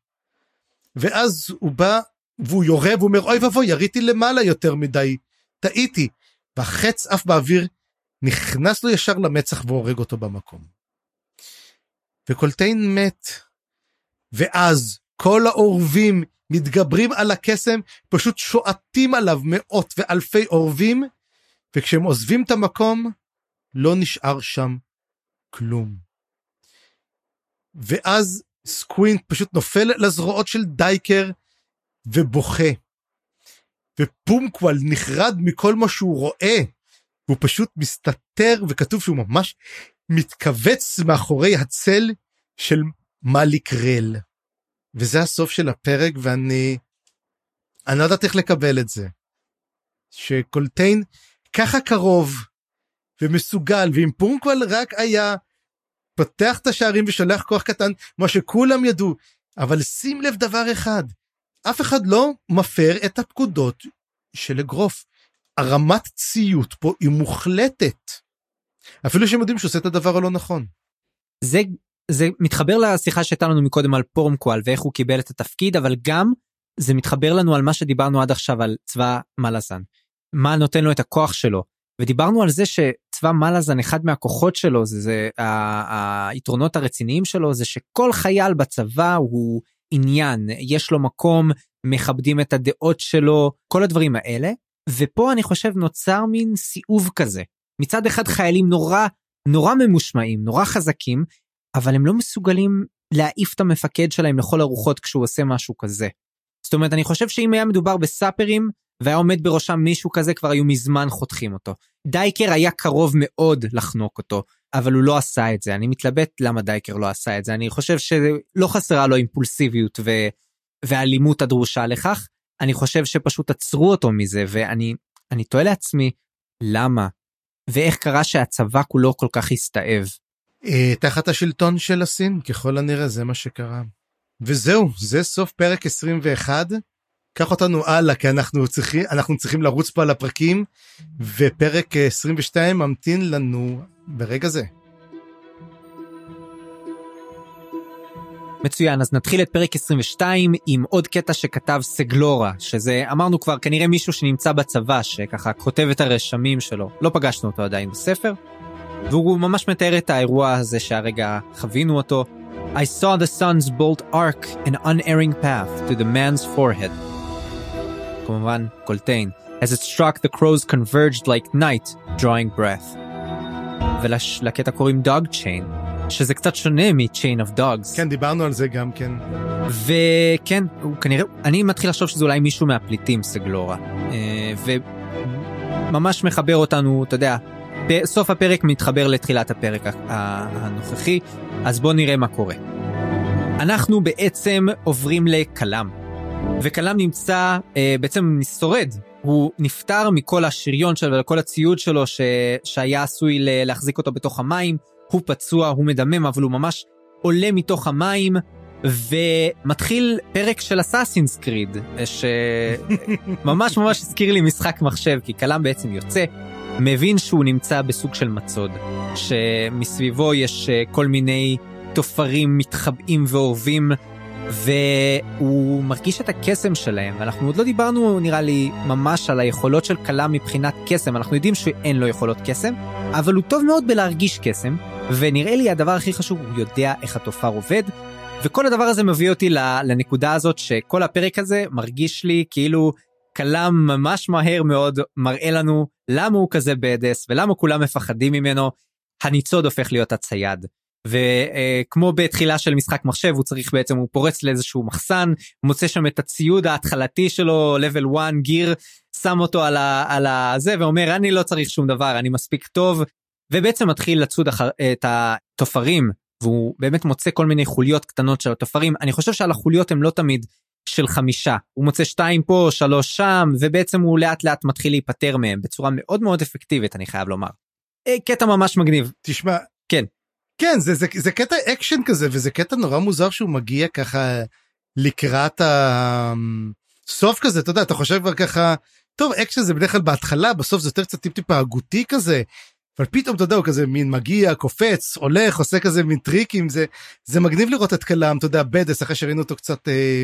ואז הוא בא והוא יורה והוא אומר אוי ואבוי יריתי למעלה יותר מדי טעיתי והחץ עף באוויר נכנס לו ישר למצח והורג אותו במקום. וקולטיין מת ואז כל העורבים מתגברים על הקסם פשוט שועטים עליו מאות ואלפי עורבים וכשהם עוזבים את המקום לא נשאר שם כלום. ואז סקווינט פשוט נופל לזרועות של דייקר ובוכה. ופומקוול נחרד מכל מה שהוא רואה. הוא פשוט מסתתר וכתוב שהוא ממש מתכווץ מאחורי הצל של מאליק רל. וזה הסוף של הפרק ואני אני לא יודעת איך לקבל את זה. שקולטיין ככה קרוב ומסוגל ואם פומקוול רק היה פותח את השערים ושולח כוח קטן, מה שכולם ידעו. אבל שים לב דבר אחד, אף אחד לא מפר את הפקודות של אגרוף. הרמת ציות פה היא מוחלטת. אפילו שהם יודעים שעושה את הדבר הלא נכון. זה זה מתחבר לשיחה שהייתה לנו מקודם על פורמקואל ואיך הוא קיבל את התפקיד אבל גם זה מתחבר לנו על מה שדיברנו עד עכשיו על צבא מלאזן. מה נותן לו את הכוח שלו. ודיברנו על זה שצבא מלאזן אחד מהכוחות שלו זה, זה היתרונות הרציניים שלו זה שכל חייל בצבא הוא עניין. יש לו מקום מכבדים את הדעות שלו כל הדברים האלה. ופה אני חושב נוצר מין סיאוב כזה. מצד אחד חיילים נורא נורא ממושמעים נורא חזקים אבל הם לא מסוגלים להעיף את המפקד שלהם לכל הרוחות כשהוא עושה משהו כזה. זאת אומרת אני חושב שאם היה מדובר בסאפרים והיה עומד בראשם מישהו כזה כבר היו מזמן חותכים אותו. דייקר היה קרוב מאוד לחנוק אותו, אבל הוא לא עשה את זה. אני מתלבט למה דייקר לא עשה את זה. אני חושב שלא חסרה לו אימפולסיביות ו... והאלימות הדרושה לכך. אני חושב שפשוט עצרו אותו מזה, ואני אני תוהה לעצמי, למה? ואיך קרה שהצבא כולו כל כך הסתאב? אה, תחת השלטון של הסין, ככל הנראה זה מה שקרה. וזהו, זה סוף פרק 21. קח אותנו הלאה כי אנחנו צריכים אנחנו צריכים לרוץ פה על הפרקים ופרק 22 ממתין לנו ברגע זה. מצוין אז נתחיל את פרק 22 עם עוד קטע שכתב סגלורה שזה אמרנו כבר כנראה מישהו שנמצא בצבא שככה כותב את הרשמים שלו לא פגשנו אותו עדיין בספר. והוא ממש מתאר את האירוע הזה שהרגע חווינו אותו. I saw the sun's bolt arc an unerring path to the man's forehead. כמובן, קולטיין. As it struck the crows converged like night, drawing breath. ולקטע קוראים dog chain, שזה קצת שונה מ-chain of dogs. כן, דיברנו על זה גם כן. וכן, הוא כנראה, אני מתחיל לחשוב שזה אולי מישהו מהפליטים, סגלורה. אה, וממש מחבר אותנו, אתה יודע, סוף הפרק מתחבר לתחילת הפרק הנוכחי, אז בואו נראה מה קורה. אנחנו בעצם עוברים לכלם. וכלם נמצא, אה, בעצם שורד. הוא נפטר מכל השריון שלו וכל הציוד שלו ש... שהיה עשוי להחזיק אותו בתוך המים. הוא פצוע, הוא מדמם, אבל הוא ממש עולה מתוך המים, ומתחיל פרק של אסאסינס קריד, שממש ממש הזכיר לי משחק מחשב, כי כלם בעצם יוצא, מבין שהוא נמצא בסוג של מצוד, שמסביבו יש אה, כל מיני תופרים מתחבאים ואורבים, והוא מרגיש את הקסם שלהם, ואנחנו עוד לא דיברנו נראה לי ממש על היכולות של כלם מבחינת קסם, אנחנו יודעים שאין לו יכולות קסם, אבל הוא טוב מאוד בלהרגיש קסם, ונראה לי הדבר הכי חשוב, הוא יודע איך התופר עובד, וכל הדבר הזה מביא אותי לנקודה הזאת שכל הפרק הזה מרגיש לי כאילו כלם ממש מהר מאוד מראה לנו למה הוא כזה בדס ולמה כולם מפחדים ממנו. הניצוד הופך להיות הצייד. וכמו בתחילה של משחק מחשב הוא צריך בעצם הוא פורץ לאיזשהו מחסן מוצא שם את הציוד ההתחלתי שלו level 1 גיר שם אותו על, ה, על הזה ואומר אני לא צריך שום דבר אני מספיק טוב ובעצם מתחיל לצוד אחר, את התופרים והוא באמת מוצא כל מיני חוליות קטנות של התופרים אני חושב שעל החוליות הם לא תמיד של חמישה הוא מוצא שתיים פה שלוש שם ובעצם הוא לאט לאט מתחיל להיפטר מהם בצורה מאוד מאוד אפקטיבית אני חייב לומר. אה, קטע ממש מגניב. תשמע כן כן זה זה זה קטע אקשן כזה וזה קטע נורא מוזר שהוא מגיע ככה לקראת הסוף כזה אתה יודע אתה חושב כבר ככה טוב אקשן זה בדרך כלל בהתחלה בסוף זה יותר קצת טיפ טיפה הגותי כזה אבל פתאום אתה יודע הוא כזה מין מגיע קופץ הולך עושה כזה מין טריקים זה זה מגניב לראות את כלם אתה יודע בדס אחרי שראינו אותו קצת אה,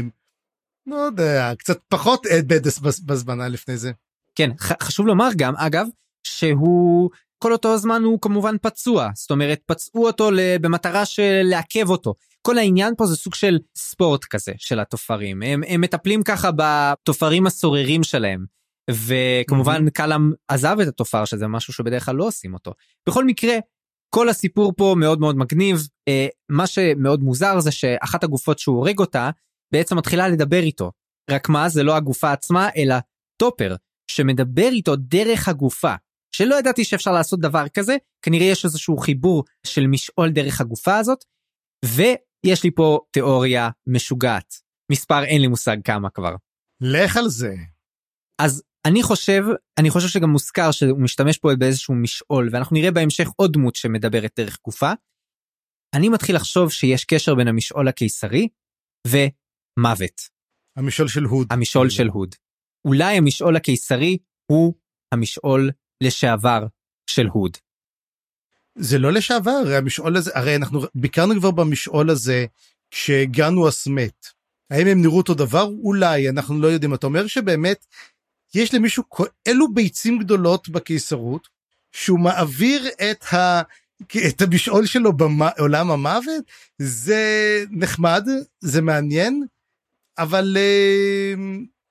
לא יודע קצת פחות עד בדס בזמנה לפני זה. כן חשוב לומר גם אגב שהוא כל אותו הזמן הוא כמובן פצוע זאת אומרת פצעו אותו במטרה של לעכב אותו. כל העניין פה זה סוג של ספורט כזה של התופרים הם, הם מטפלים ככה בתופרים הסוררים שלהם וכמובן mm-hmm. קלאם עזב את התופר שזה משהו שבדרך כלל לא עושים אותו. בכל מקרה כל הסיפור פה מאוד מאוד מגניב אה, מה שמאוד מוזר זה שאחת הגופות שהוא הורג אותה בעצם מתחילה לדבר איתו רק מה זה לא הגופה עצמה אלא טופר שמדבר איתו דרך הגופה שלא ידעתי שאפשר לעשות דבר כזה כנראה יש איזשהו חיבור של משעול דרך הגופה הזאת ויש לי פה תיאוריה משוגעת מספר אין לי מושג כמה כבר. לך על זה. אז אני חושב אני חושב שגם מוזכר שהוא משתמש פה באיזשהו משעול ואנחנו נראה בהמשך עוד דמות שמדברת דרך גופה. אני מתחיל לחשוב שיש קשר בין המשעול הקיסרי ומוות. המשעול של הוד. המשעול של הוד. אולי המשעול הקיסרי הוא המשעול לשעבר של הוד. זה לא לשעבר, הרי המשעול הזה, הרי אנחנו ביקרנו כבר במשעול הזה כשהגענו אסמת. האם הם נראו אותו דבר? אולי, אנחנו לא יודעים. אתה אומר שבאמת יש למישהו אלו ביצים גדולות בקיסרות, שהוא מעביר את, ה, את המשעול שלו בעולם המוות, זה נחמד, זה מעניין, אבל uh,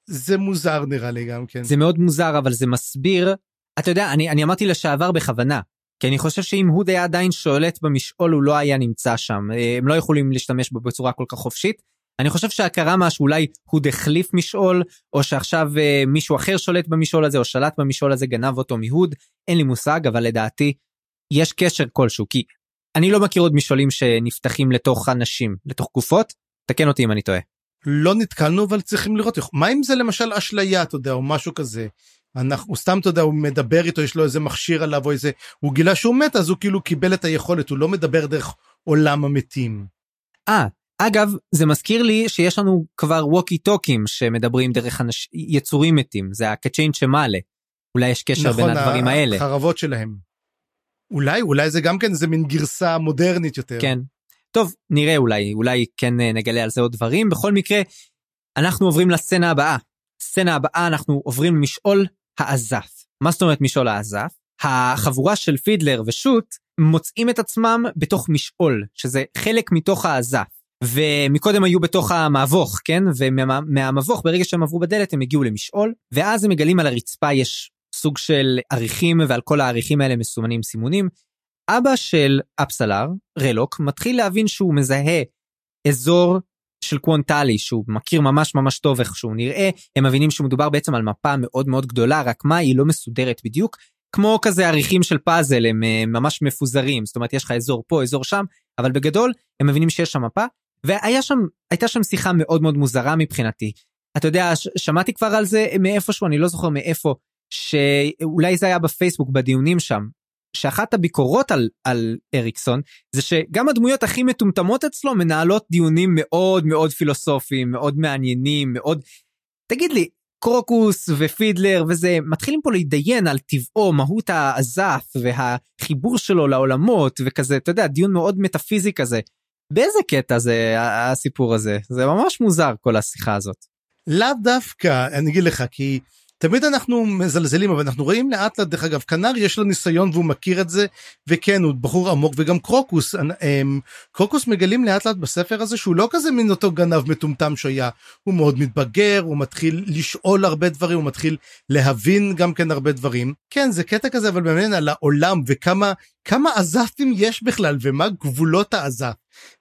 זה מוזר נראה לי גם כן. זה מאוד מוזר, אבל זה מסביר, אתה יודע, אני, אני אמרתי לשעבר בכוונה, כי אני חושב שאם הוד היה עדיין שולט במשעול, הוא לא היה נמצא שם. אה, הם לא יכולים להשתמש בו בצורה כל כך חופשית. אני חושב שקרה משהו אולי הוא החליף משעול או שעכשיו אה, מישהו אחר שולט במשעול הזה או שלט במשעול הזה גנב אותו מהוד אין לי מושג אבל לדעתי יש קשר כלשהו כי אני לא מכיר עוד משעולים שנפתחים לתוך אנשים לתוך גופות תקן אותי אם אני טועה. לא נתקלנו אבל צריכים לראות מה אם זה למשל אשליה אתה יודע או משהו כזה. אנחנו סתם אתה יודע הוא מדבר איתו יש לו איזה מכשיר עליו או איזה הוא גילה שהוא מת אז הוא כאילו קיבל את היכולת הוא לא מדבר דרך עולם המתים. אה אגב, זה מזכיר לי שיש לנו כבר ווקי טוקים שמדברים דרך אנש... יצורים מתים, זה הקצ'יין שמעלה. אולי יש קשר נכון, בין הדברים האלה. נכון, החרבות שלהם. אולי, אולי זה גם כן איזה מין גרסה מודרנית יותר. כן. טוב, נראה אולי, אולי כן אה, נגלה על זה עוד דברים. בכל מקרה, אנחנו עוברים לסצנה הבאה. סצנה הבאה אנחנו עוברים למשעול האזף. מה זאת אומרת משעול האזף? החבורה של פידלר ושוט מוצאים את עצמם בתוך משעול, שזה חלק מתוך האזף. ומקודם היו בתוך המבוך, כן? ומהמבוך, ברגע שהם עברו בדלת, הם הגיעו למשעול, ואז הם מגלים על הרצפה יש סוג של עריכים, ועל כל העריכים האלה מסומנים סימונים. אבא של אפסלר, רלוק, מתחיל להבין שהוא מזהה אזור של קוונטלי שהוא מכיר ממש ממש טוב איך שהוא נראה הם מבינים שמדובר בעצם על מפה מאוד מאוד גדולה רק מה היא לא מסודרת בדיוק כמו כזה עריכים של פאזל הם ממש מפוזרים זאת אומרת יש לך אזור פה אזור שם אבל בגדול הם מבינים שיש שם מפה והיה שם, שם שיחה מאוד מאוד מוזרה מבחינתי. אתה יודע, ש- שמעתי כבר על זה מאיפשהו, אני לא זוכר מאיפה, שאולי זה היה בפייסבוק בדיונים שם, שאחת הביקורות על, על אריקסון זה שגם הדמויות הכי מטומטמות אצלו מנהלות דיונים מאוד מאוד פילוסופיים, מאוד מעניינים, מאוד... תגיד לי, קרוקוס ופידלר וזה מתחילים פה להתדיין על טבעו, מהות העזף והחיבור שלו לעולמות וכזה, אתה יודע, דיון מאוד מטאפיזי כזה. באיזה קטע זה הסיפור הזה? זה ממש מוזר כל השיחה הזאת. לאו דווקא, אני אגיד לך, כי תמיד אנחנו מזלזלים, אבל אנחנו רואים לאט לאט, דרך אגב, כנר יש לו ניסיון והוא מכיר את זה, וכן, הוא בחור עמוק, וגם קרוקוס, אמ, קרוקוס מגלים לאט לאט בספר הזה שהוא לא כזה מין אותו גנב מטומטם שהיה, הוא מאוד מתבגר, הוא מתחיל לשאול הרבה דברים, הוא מתחיל להבין גם כן הרבה דברים. כן, זה קטע כזה, אבל באמת על העולם, וכמה כמה עזפים יש בכלל, ומה גבולות העזף.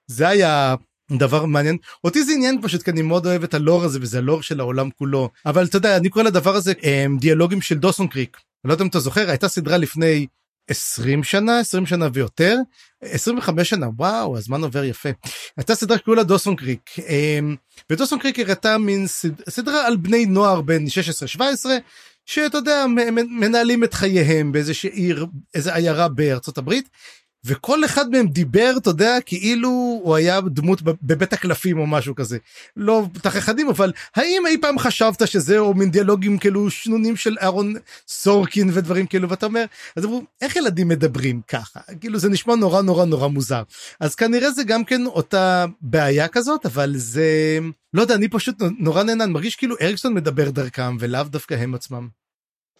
זה היה דבר מעניין. אותי זה עניין פשוט כי אני מאוד אוהב את הלור הזה וזה הלור של העולם כולו. אבל אתה יודע אני קורא לדבר הזה הם, דיאלוגים של דוסון קריק. לא יודע אם אתה זוכר הייתה סדרה לפני 20 שנה 20 שנה ויותר 25 שנה וואו הזמן עובר יפה. הייתה סדרה שקראו לה דוסון קריק הם, ודוסון קריק הראתה מין סד, סדרה על בני נוער בין 16-17 שאתה יודע מנהלים את חייהם באיזה עיר איזה עיירה בארצות הברית וכל אחד מהם דיבר אתה יודע כאילו הוא היה דמות בבית הקלפים או משהו כזה. לא תכחדים אבל האם אי פעם חשבת שזה או מין דיאלוגים כאילו שנונים של אהרון סורקין ודברים כאלו ואתה אומר אז אמרו איך ילדים מדברים ככה? כאילו זה נשמע נורא נורא נורא מוזר. אז כנראה זה גם כן אותה בעיה כזאת אבל זה לא יודע אני פשוט נורא נהנה אני מרגיש כאילו אריקסון מדבר דרכם ולאו דווקא הם עצמם.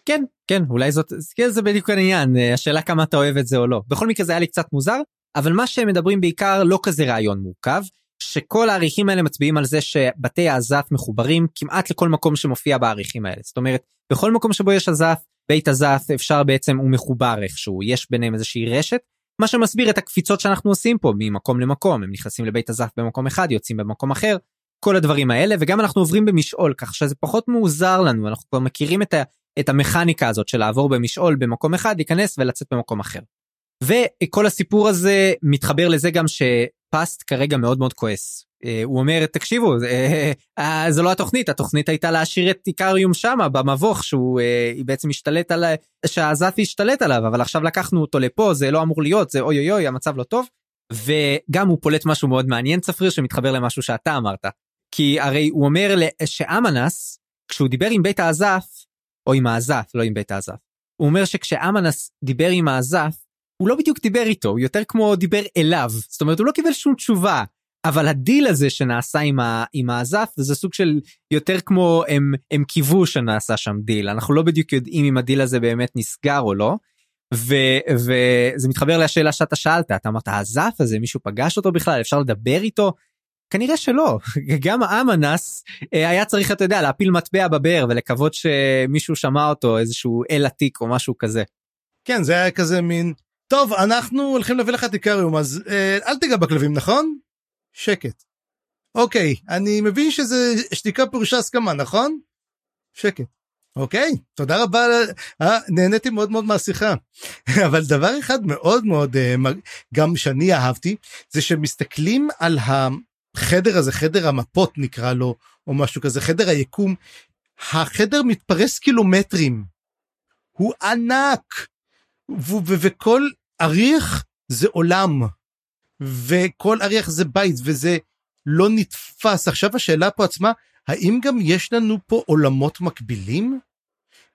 כן כן אולי זאת כן, זה בדיוק העניין השאלה כמה אתה אוהב את זה או לא. בכל מקרה זה היה לי קצת מוזר אבל מה שהם מדברים בעיקר לא כזה רעיון מורכב שכל העריכים האלה מצביעים על זה שבתי העזף מחוברים כמעט לכל מקום שמופיע בעריכים האלה. זאת אומרת בכל מקום שבו יש עזף בית עזף אפשר בעצם הוא מחובר איכשהו יש ביניהם איזושהי רשת מה שמסביר את הקפיצות שאנחנו עושים פה ממקום למקום. הם נכנסים לבית עזף במקום אחד יוצאים במקום אחר כל הדברים האלה וגם אנחנו עוברים במשעול כך שזה פחות מוזר לנו אנחנו כבר מכירים את ה... את המכניקה הזאת של לעבור במשעול במקום אחד להיכנס ולצאת במקום אחר. וכל הסיפור הזה מתחבר לזה גם שפאסט כרגע מאוד מאוד כועס. הוא אומר תקשיבו זה לא התוכנית התוכנית הייתה להשאיר את איקריום שמה במבוך שהוא בעצם השתלט על שהעזתי השתלט עליו אבל עכשיו לקחנו אותו לפה זה לא אמור להיות זה אוי אוי אוי המצב לא טוב. וגם הוא פולט משהו מאוד מעניין צפריר שמתחבר למשהו שאתה אמרת. כי הרי הוא אומר שאמנס כשהוא דיבר עם בית האזאת' או עם האזאת', לא עם בית האזאת'. הוא אומר שכשאמנס דיבר עם האזאת', הוא לא בדיוק דיבר איתו, הוא יותר כמו דיבר אליו. זאת אומרת, הוא לא קיבל שום תשובה. אבל הדיל הזה שנעשה עם, ה, עם האזאת' זה סוג של יותר כמו הם, הם קיוו שנעשה שם דיל אנחנו לא בדיוק יודעים אם הדיל הזה באמת נסגר או לא. ו, וזה מתחבר לשאלה שאתה שאלת אתה אמרת האזאת' הזה מישהו פגש אותו בכלל אפשר לדבר איתו כנראה שלא גם האמנס אה, היה צריך אתה יודע להפיל מטבע בבאר ולקוות שמישהו שמע אותו איזשהו אל עתיק או משהו כזה. כן זה היה כזה מין טוב אנחנו הולכים להביא לך את איקריום אז אה, אל תיגע בכלבים נכון? שקט. אוקיי אני מבין שזה שתיקה פירושה הסכמה נכון? שקט. אוקיי תודה רבה אה, נהניתי מאוד מאוד מהשיחה אבל דבר אחד מאוד מאוד גם שאני אהבתי זה שמסתכלים על החדר הזה חדר המפות נקרא לו או משהו כזה חדר היקום החדר מתפרס קילומטרים הוא ענק וכל אריח זה עולם וכל אריח זה בית וזה לא נתפס עכשיו השאלה פה עצמה האם גם יש לנו פה עולמות מקבילים?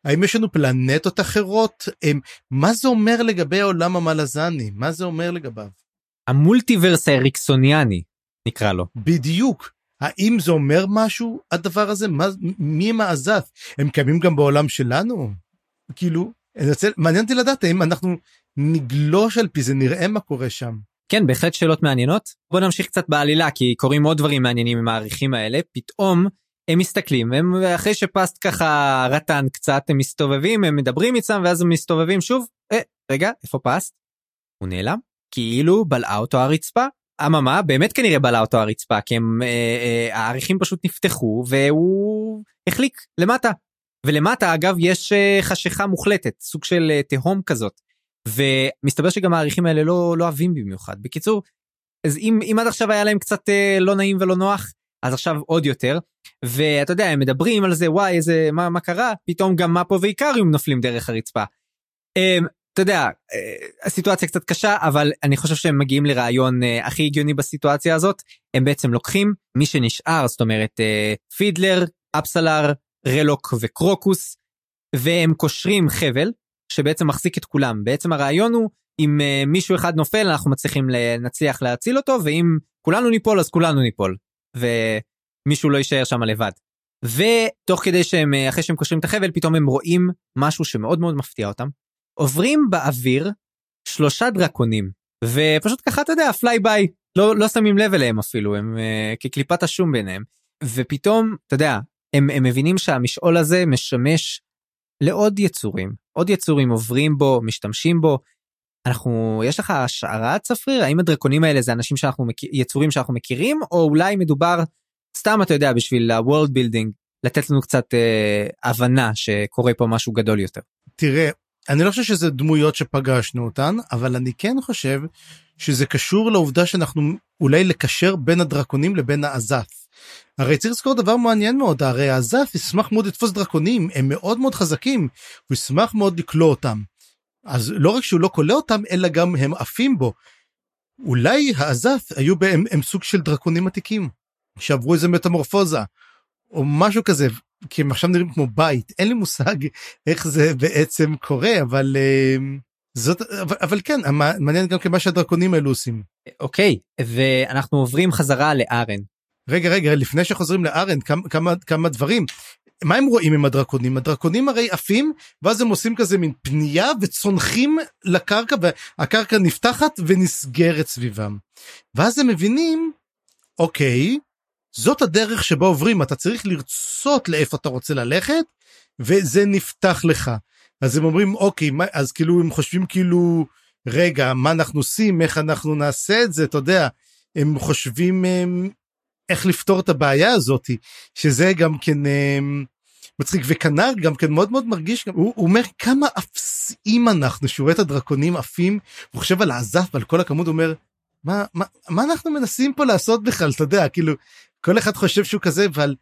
האם יש לנו פלנטות אחרות? הם, מה זה אומר לגבי העולם המלזני? מה זה אומר לגביו? המולטיברס האריקסוניאני נקרא לו. בדיוק. האם זה אומר משהו הדבר הזה? מה, מי הם העזף? הם קיימים גם בעולם שלנו? כאילו, רוצה, מעניין אותי לדעת האם אנחנו נגלוש על פי זה, נראה מה קורה שם. כן, בהחלט שאלות מעניינות. בוא נמשיך קצת בעלילה, כי קורים עוד דברים מעניינים עם העריכים האלה. פתאום הם מסתכלים, הם אחרי שפסט ככה רטן קצת, הם מסתובבים, הם מדברים איתם, ואז הם מסתובבים שוב. אה, רגע, איפה פסט? הוא נעלם? כאילו בלעה אותו הרצפה. אממה, באמת כנראה בלעה אותו הרצפה, כי הם, אה, אה, העריכים פשוט נפתחו, והוא החליק למטה. ולמטה, אגב, יש אה, חשיכה מוחלטת, סוג של אה, תהום כזאת. ומסתבר שגם העריכים האלה לא, לא אוהבים במיוחד. בקיצור, אז אם, אם עד עכשיו היה להם קצת אה, לא נעים ולא נוח, אז עכשיו עוד יותר. ואתה יודע, הם מדברים על זה, וואי, איזה, מה, מה קרה? פתאום גם מפו ואיקריום נופלים דרך הרצפה. אה, אתה יודע, אה, הסיטואציה קצת קשה, אבל אני חושב שהם מגיעים לרעיון אה, הכי הגיוני בסיטואציה הזאת. הם בעצם לוקחים מי שנשאר, זאת אומרת, אה, פידלר, אפסלר, רלוק וקרוקוס, והם קושרים חבל, שבעצם מחזיק את כולם. בעצם הרעיון הוא, אם מישהו אחד נופל, אנחנו מצליחים נצליח להציל אותו, ואם כולנו ניפול, אז כולנו ניפול. ומישהו לא יישאר שם לבד. ותוך כדי שהם, אחרי שהם קושרים את החבל, פתאום הם רואים משהו שמאוד מאוד מפתיע אותם. עוברים באוויר שלושה דרקונים, ופשוט ככה, אתה יודע, פליי ביי, לא, לא שמים לב אליהם אפילו, הם uh, כקליפת השום ביניהם. ופתאום, אתה יודע, הם, הם מבינים שהמשעול הזה משמש לעוד יצורים. עוד יצורים עוברים בו, משתמשים בו. אנחנו, יש לך השערה צפריר? האם הדרקונים האלה זה אנשים שאנחנו, יצורים שאנחנו מכירים, או אולי מדובר, סתם אתה יודע, בשביל ה-world building, לתת לנו קצת אה, הבנה שקורה פה משהו גדול יותר. תראה, אני לא חושב שזה דמויות שפגשנו אותן, אבל אני כן חושב שזה קשור לעובדה שאנחנו אולי לקשר בין הדרקונים לבין האזף. הרי צריך לזכור דבר מעניין מאוד, הרי הזף ישמח מאוד לתפוס דרקונים, הם מאוד מאוד חזקים, הוא ישמח מאוד לקלוא אותם. אז לא רק שהוא לא כולא אותם, אלא גם הם עפים בו. אולי העזף היו בהם הם סוג של דרקונים עתיקים, שעברו איזה מטמורפוזה, או משהו כזה, כי הם עכשיו נראים כמו בית, אין לי מושג איך זה בעצם קורה, אבל... uh, זאת אבל, אבל כן מעניין גם כמה שהדרקונים האלו עושים. אוקיי ואנחנו עוברים חזרה לארן רגע רגע לפני שחוזרים לארן כמה כמה כמה דברים. מה הם רואים עם הדרקונים הדרקונים הרי עפים ואז הם עושים כזה מין פנייה וצונחים לקרקע והקרקע נפתחת ונסגרת סביבם. ואז הם מבינים אוקיי זאת הדרך שבה עוברים. אתה צריך לרצות לאיפה אתה רוצה ללכת וזה נפתח לך. אז הם אומרים אוקיי מה, אז כאילו הם חושבים כאילו רגע מה אנחנו עושים? איך אנחנו נעשה את זה? אתה יודע הם חושבים הם, איך לפתור את הבעיה הזאת שזה גם כן אמ, מצחיק. וכנר גם כן מאוד מאוד מרגיש הוא, הוא אומר כמה אפסים אנחנו שהוא רואה את הדרקונים עפים הוא חושב על העזף ועל כל הכמות הוא אומר מה מה מה אנחנו מנסים פה לעשות בכלל? אתה יודע כאילו כל אחד חושב שהוא כזה אבל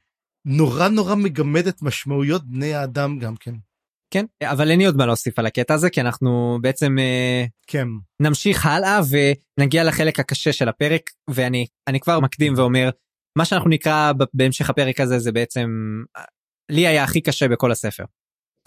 נורא נורא מגמד את משמעויות בני האדם גם כן. כן אבל אין לי עוד מה להוסיף על הקטע הזה כי אנחנו בעצם אה, כן נמשיך הלאה ונגיע לחלק הקשה של הפרק ואני אני כבר מקדים ואומר מה שאנחנו נקרא בהמשך הפרק הזה זה בעצם לי היה הכי קשה בכל הספר.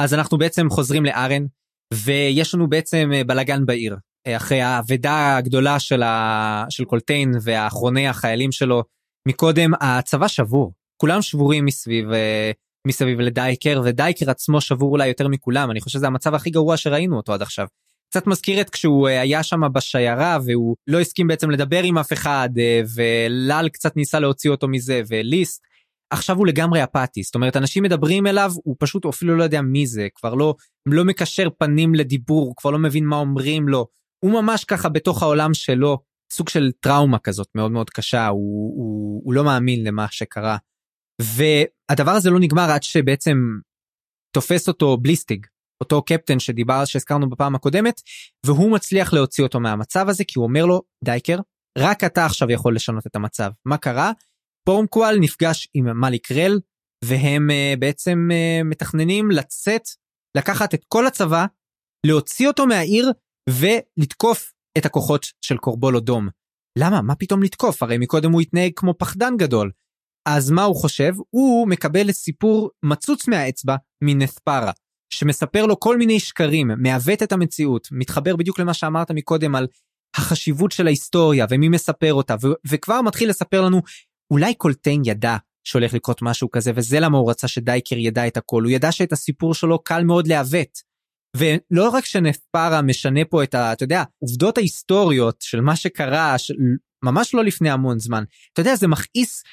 אז אנחנו בעצם חוזרים לארן ויש לנו בעצם אה, בלאגן בעיר אחרי האבדה הגדולה של, ה... של קולטיין ואחרוני החיילים שלו מקודם הצבא שבור. כולם שבורים מסביב אה, מסביב לדייקר ודייקר עצמו שבור אולי יותר מכולם. אני חושב שזה המצב הכי גרוע שראינו אותו עד עכשיו. קצת מזכיר את כשהוא אה, היה שם בשיירה והוא לא הסכים בעצם לדבר עם אף אחד אה, ולל קצת ניסה להוציא אותו מזה וליסט. עכשיו הוא לגמרי אפאתי. זאת אומרת אנשים מדברים אליו הוא פשוט אפילו לא יודע מי זה כבר לא לא מקשר פנים לדיבור כבר לא מבין מה אומרים לו. הוא ממש ככה בתוך העולם שלו סוג של טראומה כזאת מאוד מאוד קשה הוא, הוא, הוא לא מאמין למה שקרה. והדבר הזה לא נגמר עד שבעצם תופס אותו בליסטיג אותו קפטן שדיבר שהזכרנו בפעם הקודמת והוא מצליח להוציא אותו מהמצב הזה כי הוא אומר לו דייקר רק אתה עכשיו יכול לשנות את המצב מה קרה פורמקואל נפגש עם מאליק רל והם uh, בעצם uh, מתכננים לצאת לקחת את כל הצבא להוציא אותו מהעיר ולתקוף את הכוחות של קורבול אדום. למה? מה פתאום לתקוף? הרי מקודם הוא התנהג כמו פחדן גדול. אז מה הוא חושב? הוא מקבל סיפור מצוץ מהאצבע מנספרה. שמספר לו כל מיני שקרים, מעוות את המציאות, מתחבר בדיוק למה שאמרת מקודם על החשיבות של ההיסטוריה ומי מספר אותה, ו- וכבר מתחיל לספר לנו, אולי קולטיין ידע שהולך לקרות משהו כזה, וזה למה הוא רצה שדייקר ידע את הכל, הוא ידע שאת הסיפור שלו קל מאוד לעוות. ולא רק שנפרה משנה פה את ה... אתה יודע, עובדות ההיסטוריות של מה שקרה, של... ממש לא לפני המון זמן. אתה יודע, זה מכעיס,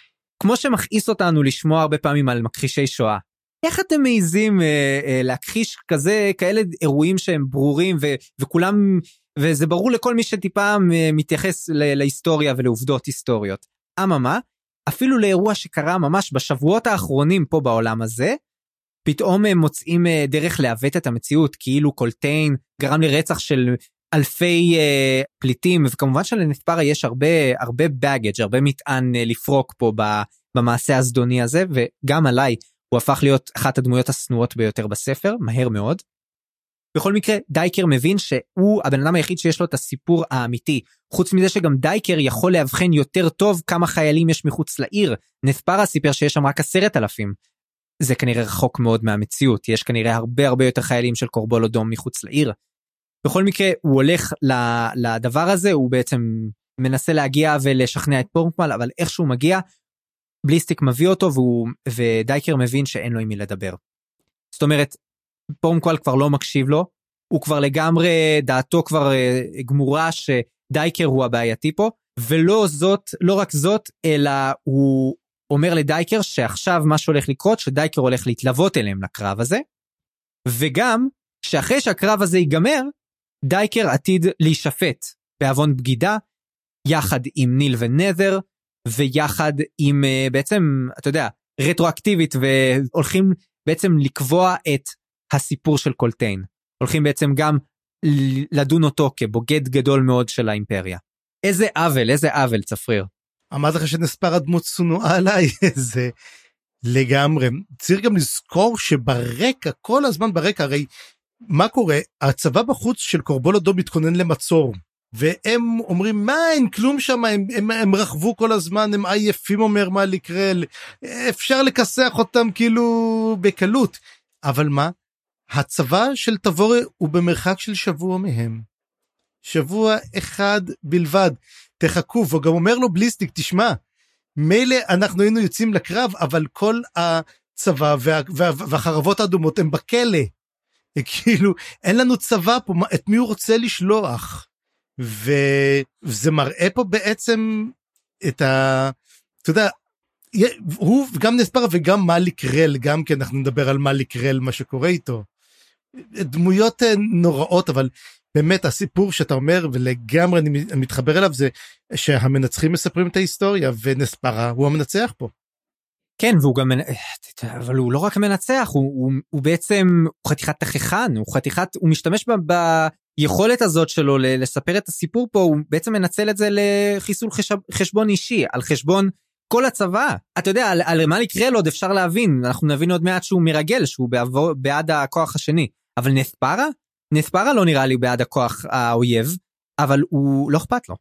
כמו שמכעיס אותנו לשמוע הרבה פעמים על מכחישי שואה. איך אתם מעיזים אה, אה, להכחיש כזה כאלה אירועים שהם ברורים ו, וכולם וזה ברור לכל מי שטיפה אה, מתייחס להיסטוריה ולעובדות היסטוריות. אממה אפילו לאירוע שקרה ממש בשבועות האחרונים פה בעולם הזה פתאום הם מוצאים אה, דרך לעוות את המציאות כאילו קולטיין גרם לרצח של אלפי uh, פליטים וכמובן שלנספרה יש הרבה הרבה באגג' הרבה מטען uh, לפרוק פה במעשה הזדוני הזה וגם עליי הוא הפך להיות אחת הדמויות השנואות ביותר בספר מהר מאוד. בכל מקרה דייקר מבין שהוא הבן אדם היחיד שיש לו את הסיפור האמיתי חוץ מזה שגם דייקר יכול לאבחן יותר טוב כמה חיילים יש מחוץ לעיר נספרה סיפר שיש שם רק עשרת אלפים. זה כנראה רחוק מאוד מהמציאות יש כנראה הרבה הרבה יותר חיילים של קורבול אדום מחוץ לעיר. בכל מקרה הוא הולך לדבר הזה הוא בעצם מנסה להגיע ולשכנע את פורקמל אבל איך שהוא מגיע בליסטיק מביא אותו והוא ודייקר מבין שאין לו עם מי לדבר. זאת אומרת פורקמל כבר לא מקשיב לו הוא כבר לגמרי דעתו כבר אה, גמורה שדייקר הוא הבעייתי פה ולא זאת לא רק זאת אלא הוא אומר לדייקר שעכשיו מה שהולך לקרות שדייקר הולך להתלוות אליהם לקרב הזה וגם שאחרי שהקרב הזה ייגמר דייקר עתיד להישפט בעוון בגידה, יחד עם ניל ונת'ר, ויחד עם אה, בעצם, אתה יודע, רטרואקטיבית, והולכים בעצם לקבוע את הסיפור של קולטיין. הולכים בעצם גם לדון אותו כבוגד גדול מאוד של האימפריה. איזה עוול, איזה עוול, צפריר. אמרתי לך שנספר הדמות צונואה עליי, זה לגמרי. צריך גם לזכור שברקע, כל הזמן ברקע, הרי מה קורה? הצבא בחוץ של קורבול אדום מתכונן למצור. והם אומרים מה אין כלום שם הם, הם, הם רכבו כל הזמן הם עייפים אומר מה לקרל אפשר לכסח אותם כאילו בקלות אבל מה הצבא של תבורי הוא במרחק של שבוע מהם. שבוע אחד בלבד תחכו והוא גם אומר לו בליסטיק תשמע מילא אנחנו היינו יוצאים לקרב אבל כל הצבא וה, וה, והחרבות האדומות הם בכלא כאילו אין לנו צבא פה את מי הוא רוצה לשלוח וזה מראה פה בעצם את ה... אתה יודע הוא גם נספר וגם מאליק רל גם כן אנחנו נדבר על מאליק רל מה שקורה איתו. דמויות אה, נוראות אבל באמת הסיפור שאתה אומר ולגמרי אני מתחבר אליו זה שהמנצחים מספרים את ההיסטוריה ונספרה הוא המנצח פה. כן והוא גם אבל הוא לא רק מנצח הוא, הוא, הוא בעצם הוא חתיכת תככן הוא חתיכת הוא משתמש ב, ביכולת הזאת שלו לספר את הסיפור פה הוא בעצם מנצל את זה לחיסול חשב, חשבון אישי על חשבון כל הצבא. אתה יודע על, על מה יקרה לו עוד אפשר להבין אנחנו נבין עוד מעט שהוא מרגל שהוא בעבור, בעד הכוח השני. אבל נספרה נספרה לא נראה לי בעד הכוח האויב אבל הוא לא אכפת לו.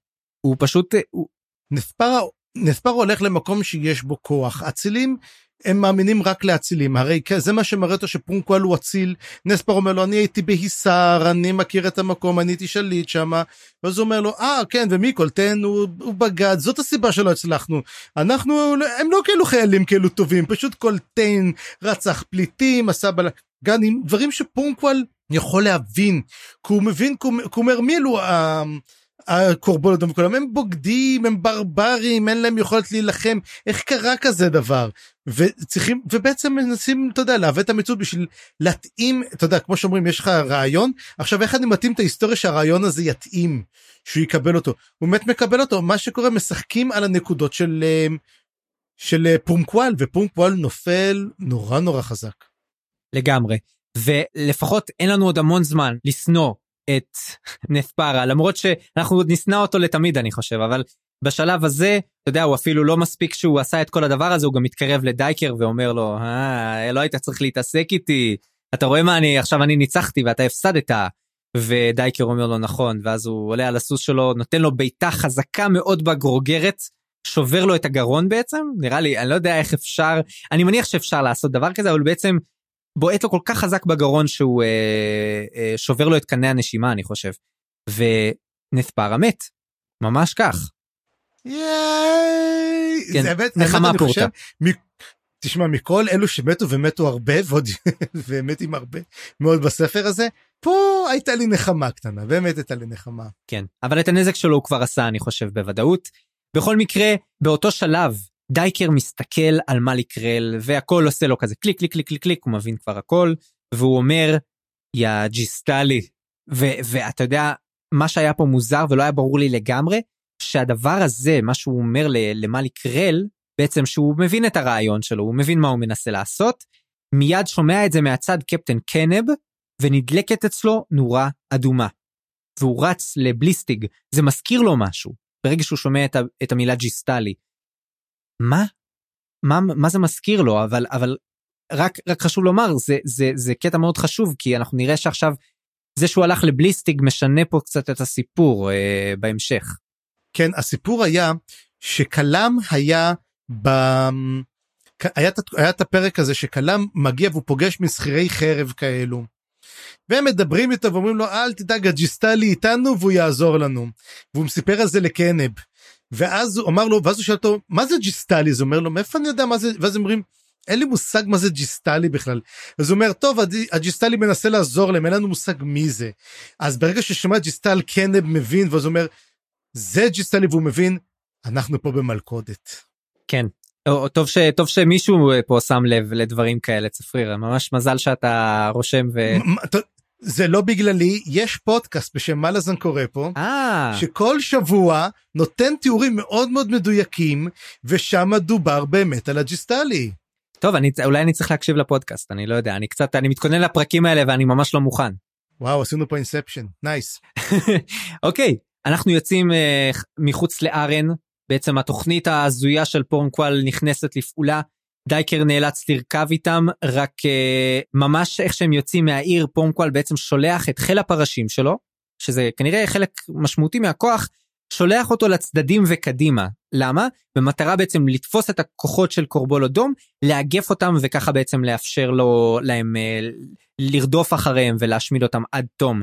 הוא פשוט הוא... נספרה נספר הולך למקום שיש בו כוח. אצילים הם מאמינים רק לאצילים. הרי זה מה שמראה אותו שפרונקואל הוא אציל. נספר אומר לו אני הייתי בהיסר אני מכיר את המקום אני הייתי שליט שמה. ואז הוא אומר לו אה כן ומיקול תן הוא, הוא בגד זאת הסיבה שלא הצלחנו. אנחנו הם לא כאילו חיילים כאילו טובים פשוט קולטיין רצח פליטים עשה בלאגנים דברים שפרונקואל יכול להבין כי הוא מבין כי הוא אומר מי אלו הקורבנות? וכולם הם בוגדים הם ברברים אין להם יכולת להילחם. איך קרה כזה דבר? וצריכים ובעצם מנסים אתה יודע לעוות את המציאות בשביל להתאים אתה יודע כמו שאומרים יש לך רעיון עכשיו איך אני מתאים את ההיסטוריה שהרעיון הזה יתאים שהוא יקבל אותו? הוא באמת מקבל אותו. מה שקורה משחקים על הנקודות של של פורמקואל ופורמקואל נופל נורא נורא חזק. לגמרי ולפחות אין לנו עוד המון זמן לשנוא את נספרה למרות שאנחנו עוד נשנא אותו לתמיד אני חושב אבל בשלב הזה אתה יודע הוא אפילו לא מספיק שהוא עשה את כל הדבר הזה הוא גם מתקרב לדייקר ואומר לו אה לא היית צריך להתעסק איתי אתה רואה מה אני עכשיו אני ניצחתי ואתה הפסדת. ודייקר אומר לו נכון ואז הוא עולה על הסוס שלו נותן לו בעיטה חזקה מאוד בגרוגרת שובר לו את הגרון בעצם נראה לי אני לא יודע איך אפשר אני מניח שאפשר לעשות דבר כזה אבל בעצם בועט לו כל כך חזק בגרון שהוא אה, אה, שובר לו את קנה הנשימה אני חושב. ונספרה מת. ממש כך. ייי! כן, זה באמת, נחמה פורטה. תשמע מכל אלו שמתו ומתו הרבה ועוד ומתים הרבה מאוד בספר הזה פה הייתה לי נחמה קטנה באמת הייתה לי נחמה. כן אבל את הנזק שלו הוא כבר עשה אני חושב בוודאות. בכל מקרה באותו שלב דייקר מסתכל על מליק רל והכל עושה לו כזה קליק קליק קליק קליק קליק הוא מבין כבר הכל והוא אומר יא ג'יסטלי ואתה יודע מה שהיה פה מוזר ולא היה ברור לי לגמרי שהדבר הזה מה שהוא אומר למה לקרל בעצם שהוא מבין את הרעיון שלו הוא מבין מה הוא מנסה לעשות מיד שומע את זה מהצד קפטן קנב ונדלקת אצלו נורה אדומה. והוא רץ לבליסטיג, זה מזכיר לו משהו, ברגע שהוא שומע את, המילה ג'יסטלי. מה? מה, מה זה מזכיר לו? אבל, אבל רק, רק חשוב לומר, זה, זה, זה קטע מאוד חשוב, כי אנחנו נראה שעכשיו זה שהוא הלך לבליסטיג משנה פה קצת את הסיפור אה, בהמשך. כן, הסיפור היה שקלם היה ב... היה, את הפרק הזה שקלם מגיע והוא פוגש מסחירי חרב כאלו. והם מדברים איתו ואומרים לו אל תדאג הג'יסטלי איתנו והוא יעזור לנו. והוא מסיפר על זה לקנב. ואז הוא אמר לו ואז הוא שואל אותו מה זה ג'יסטלי זה אומר לו מאיפה אני יודע מה זה ואז הם אומרים אין לי מושג מה זה ג'יסטלי בכלל. אז הוא אומר טוב הג'יסטלי מנסה לעזור להם אין לנו מושג מי זה. אז ברגע ששמע ג'יסטל קנב מבין ואז הוא אומר זה ג'יסטלי והוא מבין אנחנו פה במלכודת. כן טוב שטוב שמישהו פה שם לב לדברים כאלה צפריר ממש מזל שאתה רושם ו... זה לא בגללי יש פודקאסט בשם מלאזן קורא פה אה. אה. שכל שבוע נותן תיאורים מאוד מאוד מדויקים ושם דובר באמת על הג'יסטלי. טוב אני אולי אני צריך להקשיב לפודקאסט אני לא יודע אני קצת אני מתכונן לפרקים האלה ואני ממש לא מוכן. וואו עשינו פה Inception nice. אוקיי אנחנו יוצאים אה, מחוץ לארן בעצם התוכנית ההזויה של פורמקוואל נכנסת לפעולה. דייקר נאלץ לרכב איתם רק אה, ממש איך שהם יוצאים מהעיר פורמקוואל בעצם שולח את חיל הפרשים שלו שזה כנראה חלק משמעותי מהכוח שולח אותו לצדדים וקדימה. למה? במטרה בעצם לתפוס את הכוחות של קורבול אדום לאגף אותם וככה בעצם לאפשר לו להם uh, לרדוף אחריהם ולהשמיד אותם עד תום.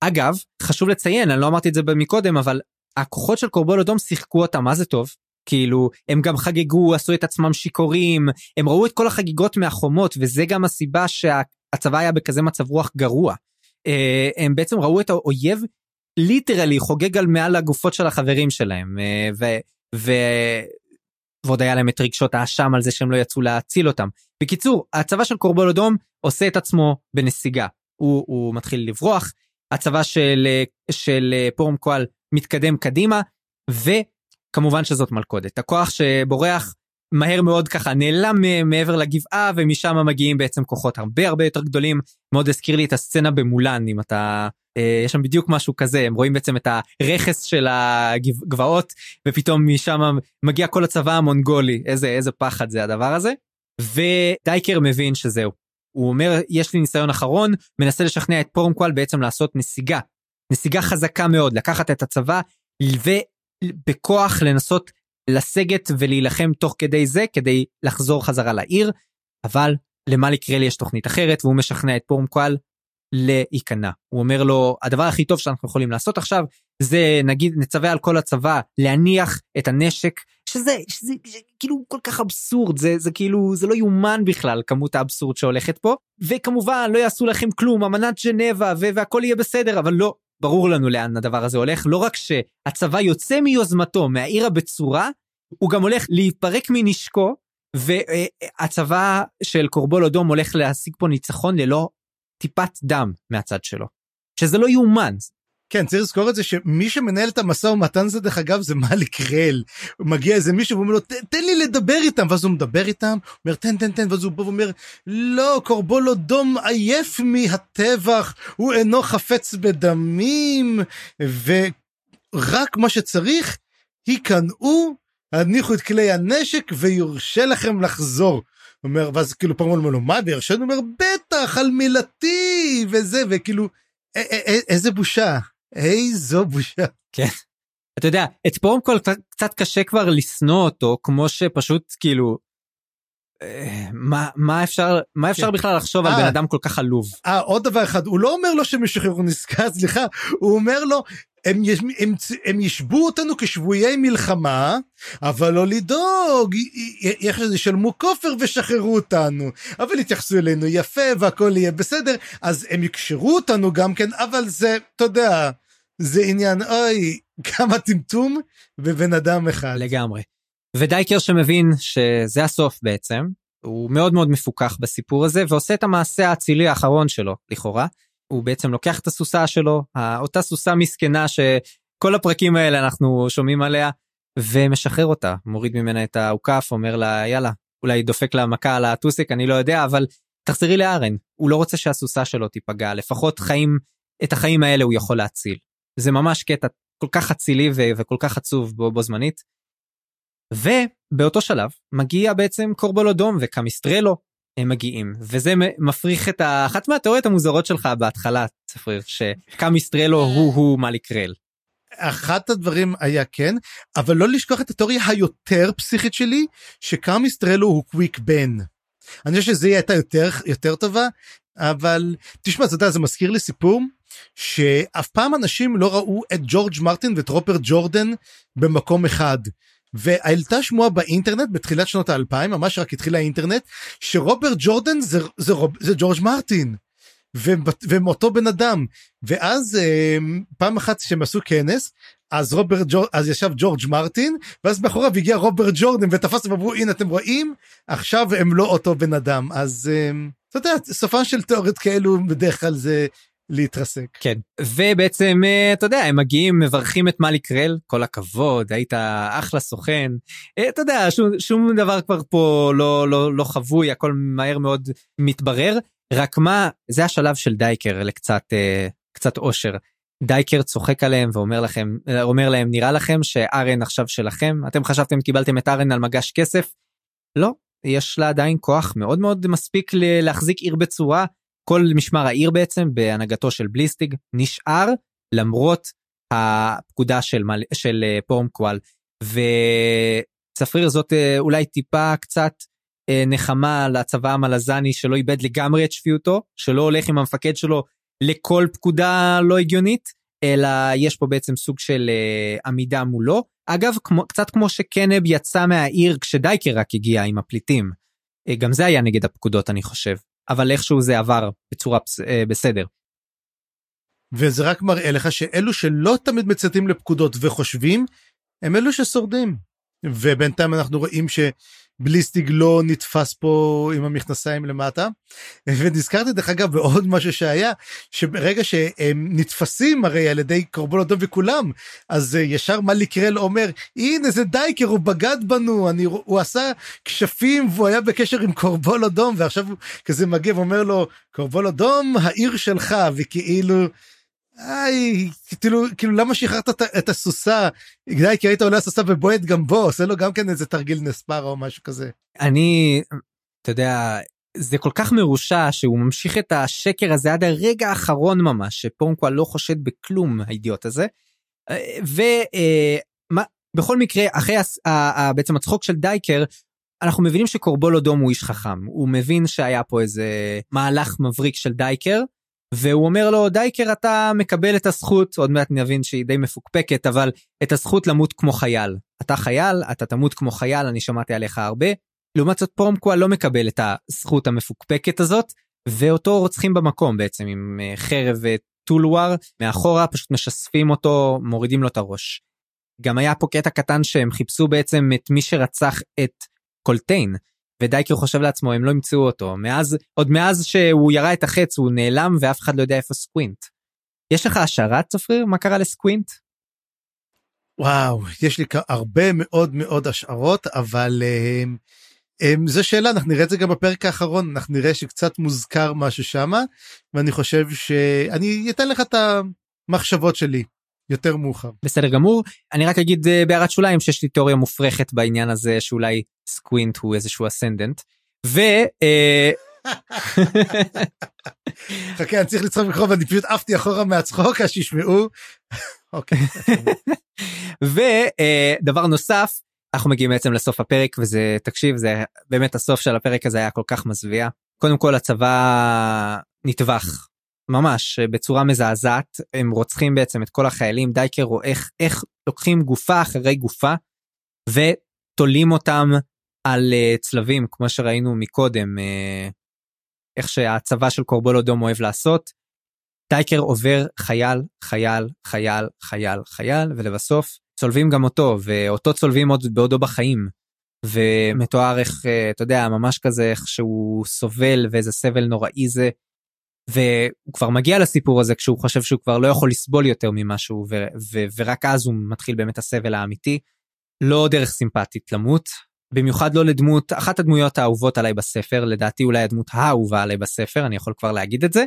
אגב חשוב לציין אני לא אמרתי את זה מקודם אבל הכוחות של קורבול אדום שיחקו אותם מה זה טוב כאילו הם גם חגגו עשו את עצמם שיכורים הם ראו את כל החגיגות מהחומות וזה גם הסיבה שהצבא היה בכזה מצב רוח גרוע. אה, הם בעצם ראו את האויב ליטרלי חוגג על מעל הגופות של החברים שלהם אה, ו... ו... ועוד היה להם את רגשות האשם על זה שהם לא יצאו להציל אותם. בקיצור הצבא של קורבול אדום עושה את עצמו בנסיגה הוא, הוא מתחיל לברוח הצבא של של פורום קואל מתקדם קדימה וכמובן שזאת מלכודת. הכוח שבורח מהר מאוד ככה נעלם מעבר לגבעה ומשם מגיעים בעצם כוחות הרבה הרבה יותר גדולים. מאוד הזכיר לי את הסצנה במולן אם אתה אה, יש שם בדיוק משהו כזה הם רואים בעצם את הרכס של הגבעות ופתאום משם מגיע כל הצבא המונגולי. איזה איזה פחד זה הדבר הזה. ודייקר מבין שזהו. הוא אומר יש לי ניסיון אחרון מנסה לשכנע את פורמקואל בעצם לעשות נסיגה. נסיגה חזקה מאוד לקחת את הצבא ובכוח לנסות לסגת ולהילחם תוך כדי זה כדי לחזור חזרה לעיר אבל למה לקרל יש תוכנית אחרת והוא משכנע את פורמקואל להיכנע. הוא אומר לו הדבר הכי טוב שאנחנו יכולים לעשות עכשיו זה נגיד נצווה על כל הצבא להניח את הנשק שזה, שזה, שזה כאילו כל כך אבסורד זה זה כאילו זה לא יאומן בכלל כמות האבסורד שהולכת פה. וכמובן לא יעשו לכם כלום אמנת ז'נבה והכל יהיה בסדר אבל לא ברור לנו לאן הדבר הזה הולך לא רק שהצבא יוצא מיוזמתו מהעיר הבצורה הוא גם הולך להתפרק מנשקו והצבא של קורבול אדום הולך להשיג פה ניצחון ללא טיפת דם מהצד שלו. שזה לא יאומן כן צריך לזכור את זה שמי שמנהל את המשא ומתן זה דרך אגב זה מאליק רל מגיע איזה מישהו ואומר לו תן לי לדבר איתם. ואז הוא מדבר איתם אומר תן תן תן. ואז הוא בא ואומר לא קורבולו דום עייף מהטבח הוא אינו חפץ בדמים ורק מה שצריך היכנעו הניחו את כלי הנשק ויורשה לכם לחזור. אומר ואז כאילו פעם אומר לו מה וירשנו אומר בטח על מילתי וזה וכאילו איזה בושה איזו בושה. כן. אתה יודע, את פורמקול קצת קשה כבר לשנוא אותו, כמו שפשוט כאילו... אה, מה, מה אפשר מה אפשר כן. בכלל לחשוב 아, על בן אה. אדם כל כך עלוב. אה עוד דבר אחד הוא לא אומר לו שהם ישחררו נזכר סליחה הוא אומר לו הם, הם, הם, ישבו אותנו כשבויי מלחמה, אבל לא לדאוג, ישלמו כופר ושחררו אותנו, אבל יתייחסו אלינו יפה והכל יהיה בסדר, אז הם יקשרו אותנו גם כן, אבל זה, אתה יודע, זה עניין, אוי, כמה טמטום בבן אדם אחד. לגמרי. ודייקר שמבין שזה הסוף בעצם, הוא מאוד מאוד מפוקח בסיפור הזה ועושה את המעשה האצילי האחרון שלו לכאורה. הוא בעצם לוקח את הסוסה שלו, אותה סוסה מסכנה שכל הפרקים האלה אנחנו שומעים עליה, ומשחרר אותה, מוריד ממנה את האוכף, אומר לה יאללה, אולי דופק לה מכה על הטוסיק, אני לא יודע, אבל תחזרי לארן, הוא לא רוצה שהסוסה שלו תיפגע, לפחות חיים, את החיים האלה הוא יכול להציל. זה ממש קטע כל כך אצילי וכל כך עצוב בו, בו זמנית. ובאותו שלב מגיע בעצם קורבולודום וקמיסטרלו הם מגיעים וזה מפריך את אחת מהתיאוריות המוזרות שלך בהתחלה צפריר שקמיסטרלו הוא הוא מאליקרל. אחת הדברים היה כן אבל לא לשכוח את התיאוריה היותר פסיכית שלי שקמיסטרלו הוא קוויק בן. אני חושב שזה הייתה יותר יותר טובה אבל תשמע אתה יודע זה מזכיר לי סיפור שאף פעם אנשים לא ראו את ג'ורג' מרטין ואת רופרט ג'ורדן במקום אחד. והעלתה שמועה באינטרנט בתחילת שנות האלפיים ממש רק התחיל האינטרנט שרוברט ג'ורדן זה, זה, זה ג'ורג' מרטין והם אותו בן אדם. ואז אה, פעם אחת שהם עשו כנס אז רוברט ג'ורד אז ישב ג'ורג' מרטין ואז מאחוריו הגיע רוברט ג'ורדן ותפס ואמרו הנה אתם רואים? עכשיו הם לא אותו בן אדם. אז אה, אתה יודע סופן של תיאוריות כאלו בדרך כלל זה להתרסק. כן ובעצם אה, אתה יודע הם מגיעים מברכים את מאלי קרל כל הכבוד היית אחלה סוכן אה, אתה יודע שום, שום דבר כבר פה לא לא לא חבוי הכל מהר מאוד מתברר רק מה זה השלב של דייקר לקצת אה, קצת אושר. דייקר צוחק עליהם ואומר לכם אומר להם נראה לכם שארן עכשיו שלכם אתם חשבתם קיבלתם את ארן על מגש כסף. לא יש לה עדיין כוח מאוד מאוד מספיק להחזיק עיר בצורה כל משמר העיר בעצם בהנהגתו של בליסטיג נשאר למרות הפקודה של, מל... של אה, פורמקוואל וצפריר זאת אה, אולי טיפה קצת אה, נחמה לצבא המלזני שלא איבד לגמרי את שפיותו שלא הולך עם המפקד שלו לכל פקודה לא הגיונית אלא יש פה בעצם סוג של עמידה מולו. אגב כמו, קצת כמו שקנב יצא מהעיר כשדייקר רק הגיע עם הפליטים. גם זה היה נגד הפקודות אני חושב אבל איכשהו זה עבר בצורה אה, בסדר. וזה רק מראה לך שאלו שלא תמיד מצייתים לפקודות וחושבים, הם אלו ששורדים. ובינתיים אנחנו רואים ש... בליסטיג לא נתפס פה עם המכנסיים למטה. ונזכרתי דרך אגב בעוד משהו שהיה שברגע שהם נתפסים הרי על ידי קורבן אדום וכולם אז ישר מליקרל אומר הנה זה דייקר הוא בגד בנו אני הוא עשה כשפים והוא היה בקשר עם קורבן אדום ועכשיו הוא כזה מגיע ואומר לו קורבן אדום העיר שלך וכאילו. איי, כאילו, כאילו למה שחררת את, את הסוסה? די, כי היית עולה הסוסה ובועט גם בו, עושה לו גם כן איזה תרגיל נספר או משהו כזה. אני, אתה יודע, זה כל כך מרושע שהוא ממשיך את השקר הזה עד הרגע האחרון ממש, שפורנקווה לא חושד בכלום, האידיוט הזה. ובכל אה, מקרה, אחרי בעצם הצחוק של דייקר, אנחנו מבינים שקורבולו דום הוא איש חכם, הוא מבין שהיה פה איזה מהלך מבריק של דייקר, והוא אומר לו דייקר אתה מקבל את הזכות. עוד מעט נבין שהיא די מפוקפקת אבל את הזכות למות כמו חייל. אתה חייל אתה תמות כמו חייל אני שמעתי עליך הרבה. לעומת זאת פורמקווה לא מקבל את הזכות המפוקפקת הזאת ואותו רוצחים במקום בעצם עם אה, חרב וטולואר מאחורה פשוט משספים אותו מורידים לו את הראש. גם היה פה קטע קטן שהם חיפשו בעצם את מי שרצח את קולטיין ודייקר חושב לעצמו הם לא ימצאו אותו מאז עוד מאז שהוא ירה את החץ הוא נעלם ואף אחד לא יודע איפה סקווינט. יש לך השערה צפריר מה קרה לסקווינט? וואו יש לי הרבה מאוד מאוד השערות אבל אממ, אממ, זו שאלה אנחנו נראה את זה גם בפרק האחרון אנחנו נראה שקצת מוזכר משהו שמה ואני חושב שאני אתן לך את המחשבות שלי יותר מאוחר. בסדר גמור. אני רק אגיד אה, בהערת שוליים שיש לי תיאוריה מופרכת בעניין הזה שאולי סקווינט הוא איזשהו ascendant. ו... אה... חכה אני צריך לצחוק בקרוב אני פשוט עפתי אחורה מהצחוק אז שישמעו. אוקיי. ודבר אה, נוסף אנחנו מגיעים בעצם לסוף הפרק וזה תקשיב זה באמת הסוף של הפרק הזה היה כל כך מזוויע. קודם כל הצבא נטבח ממש בצורה מזעזעת הם רוצחים בעצם את כל החיילים דייקר רואה איך, איך לוקחים גופה אחרי גופה ותולים אותם על uh, צלבים כמו שראינו מקודם uh, איך שהצבא של קורבולו דום אוהב לעשות. דייקר עובר חייל חייל חייל חייל חייל ולבסוף צולבים גם אותו ואותו צולבים עוד בעודו בחיים. ומתואר איך uh, אתה יודע ממש כזה איך שהוא סובל ואיזה סבל נוראי זה והוא כבר מגיע לסיפור הזה כשהוא חושב שהוא כבר לא יכול לסבול יותר ממשהו ורק אז הוא מתחיל באמת הסבל האמיתי. לא דרך סימפטית למות במיוחד לא לדמות אחת הדמויות האהובות עליי בספר לדעתי אולי הדמות האהובה עליי בספר אני יכול כבר להגיד את זה.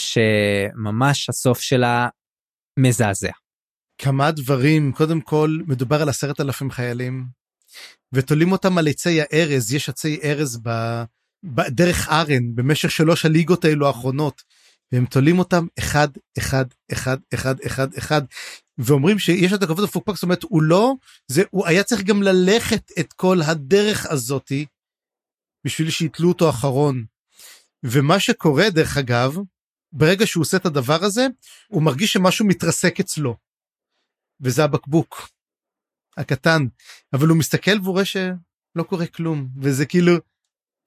שממש הסוף שלה מזעזע. כמה דברים, קודם כל מדובר על עשרת אלפים חיילים, ותולים אותם על עצי הארז, יש עצי ארז ב... בדרך ארן במשך שלוש הליגות האלו האחרונות, והם תולים אותם אחד, אחד, אחד, אחד, אחד, אחד, ואומרים שיש את הכבוד המפוקפק, זאת אומרת, הוא לא, זה, הוא היה צריך גם ללכת את כל הדרך הזאתי, בשביל שיתלו אותו אחרון. ומה שקורה, דרך אגב, ברגע שהוא עושה את הדבר הזה, הוא מרגיש שמשהו מתרסק אצלו. וזה הבקבוק. הקטן. אבל הוא מסתכל והוא רואה שלא קורה כלום. וזה כאילו,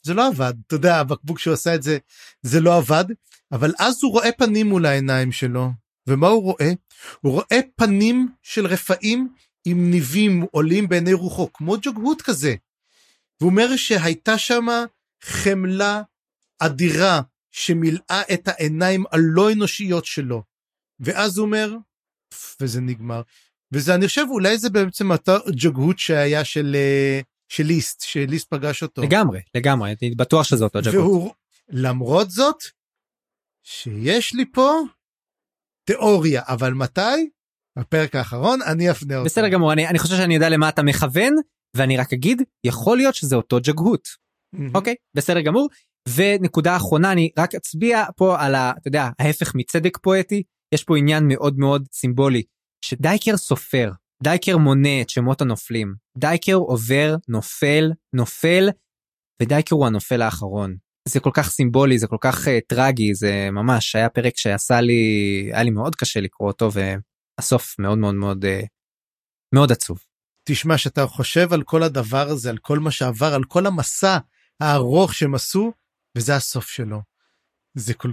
זה לא עבד. אתה יודע, הבקבוק שהוא עשה את זה, זה לא עבד. אבל אז הוא רואה פנים מול העיניים שלו. ומה הוא רואה? הוא רואה פנים של רפאים עם ניבים עולים בעיני רוחו, כמו ג'וגהות כזה. והוא אומר שהייתה שם חמלה אדירה שמילאה את העיניים הלא אנושיות שלו. ואז הוא אומר, וזה נגמר. וזה אני חושב אולי זה בעצם אותו ג'וגהות שהיה של, אה, של ליסט, שליסט פגש אותו. לגמרי, לגמרי, אני בטוח שזה אותו ג'וגהות. והוא, למרות זאת, שיש לי פה תיאוריה, אבל מתי? בפרק האחרון אני אפנה אותה. בסדר גמור, אני, אני חושב שאני יודע למה אתה מכוון, ואני רק אגיד, יכול להיות שזה אותו ג'אגהוט. אוקיי, בסדר גמור. ונקודה אחרונה, אני רק אצביע פה על ה... אתה יודע, ההפך מצדק פואטי, יש פה עניין מאוד מאוד סימבולי, שדייקר סופר, דייקר מונה את שמות הנופלים, דייקר עובר, נופל, נופל, ודייקר הוא הנופל האחרון. זה כל כך סימבולי, זה כל כך אה, טרגי, זה ממש היה פרק שעשה לי, היה לי מאוד קשה לקרוא אותו, והסוף מאוד מאוד מאוד אה, מאוד עצוב. תשמע, שאתה חושב על כל הדבר הזה, על כל מה שעבר, על כל המסע הארוך שהם עשו, וזה הסוף שלו. זה כל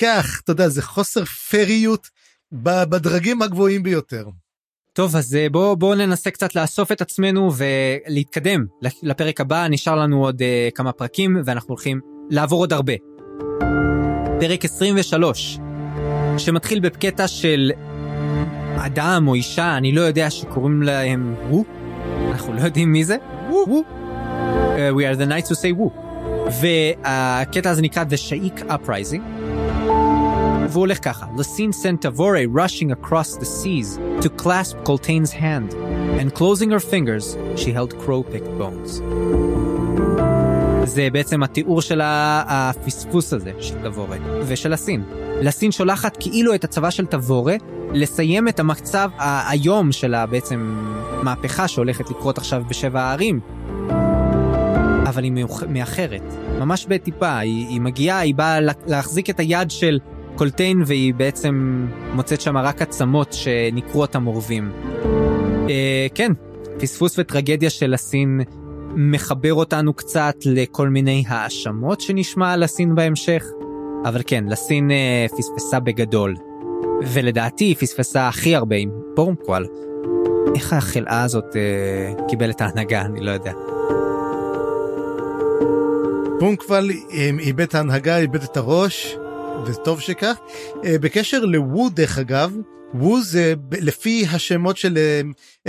כך, אתה יודע, זה חוסר פריות בדרגים הגבוהים ביותר. טוב, אז בואו בוא ננסה קצת לאסוף את עצמנו ולהתקדם לפרק הבא, נשאר לנו עוד uh, כמה פרקים ואנחנו הולכים לעבור עוד הרבה. פרק 23, שמתחיל בקטע של אדם או אישה, אני לא יודע, שקוראים להם וו, אנחנו לא יודעים מי זה, וו, uh, we are the knights who say woo. והקטע הזה נקרא The Shaik Uprising. והוא הולך ככה, Lacine sent Tavore rushing across the seas to clasp Coltain's hand, and closing her fingers, she held crow-picked bones. זה בעצם התיאור של הפספוס הזה של תבורה ושל לסין. לסין שולחת כאילו את הצבא של תבורה לסיים את המצב היום של בעצם מהפכה שהולכת לקרות עכשיו בשבע הערים. אבל היא מאחרת, ממש בטיפה, היא, היא מגיעה, היא באה להחזיק את היד של קולטיין והיא בעצם מוצאת שם רק עצמות שניקרו אותם עורבים. אה, כן, פספוס וטרגדיה של הסין מחבר אותנו קצת לכל מיני האשמות שנשמע על הסין בהמשך, אבל כן, לסין אה, פספסה בגדול. ולדעתי היא פספסה הכי הרבה עם בורמקוואל. איך החלאה הזאת אה, קיבל את ההנהגה, אני לא יודע. בורמקוואל אה, איבד את ההנהגה, איבד את הראש, וטוב שכך. אה, בקשר לוו דרך אגב, וו זה לפי השמות של אה,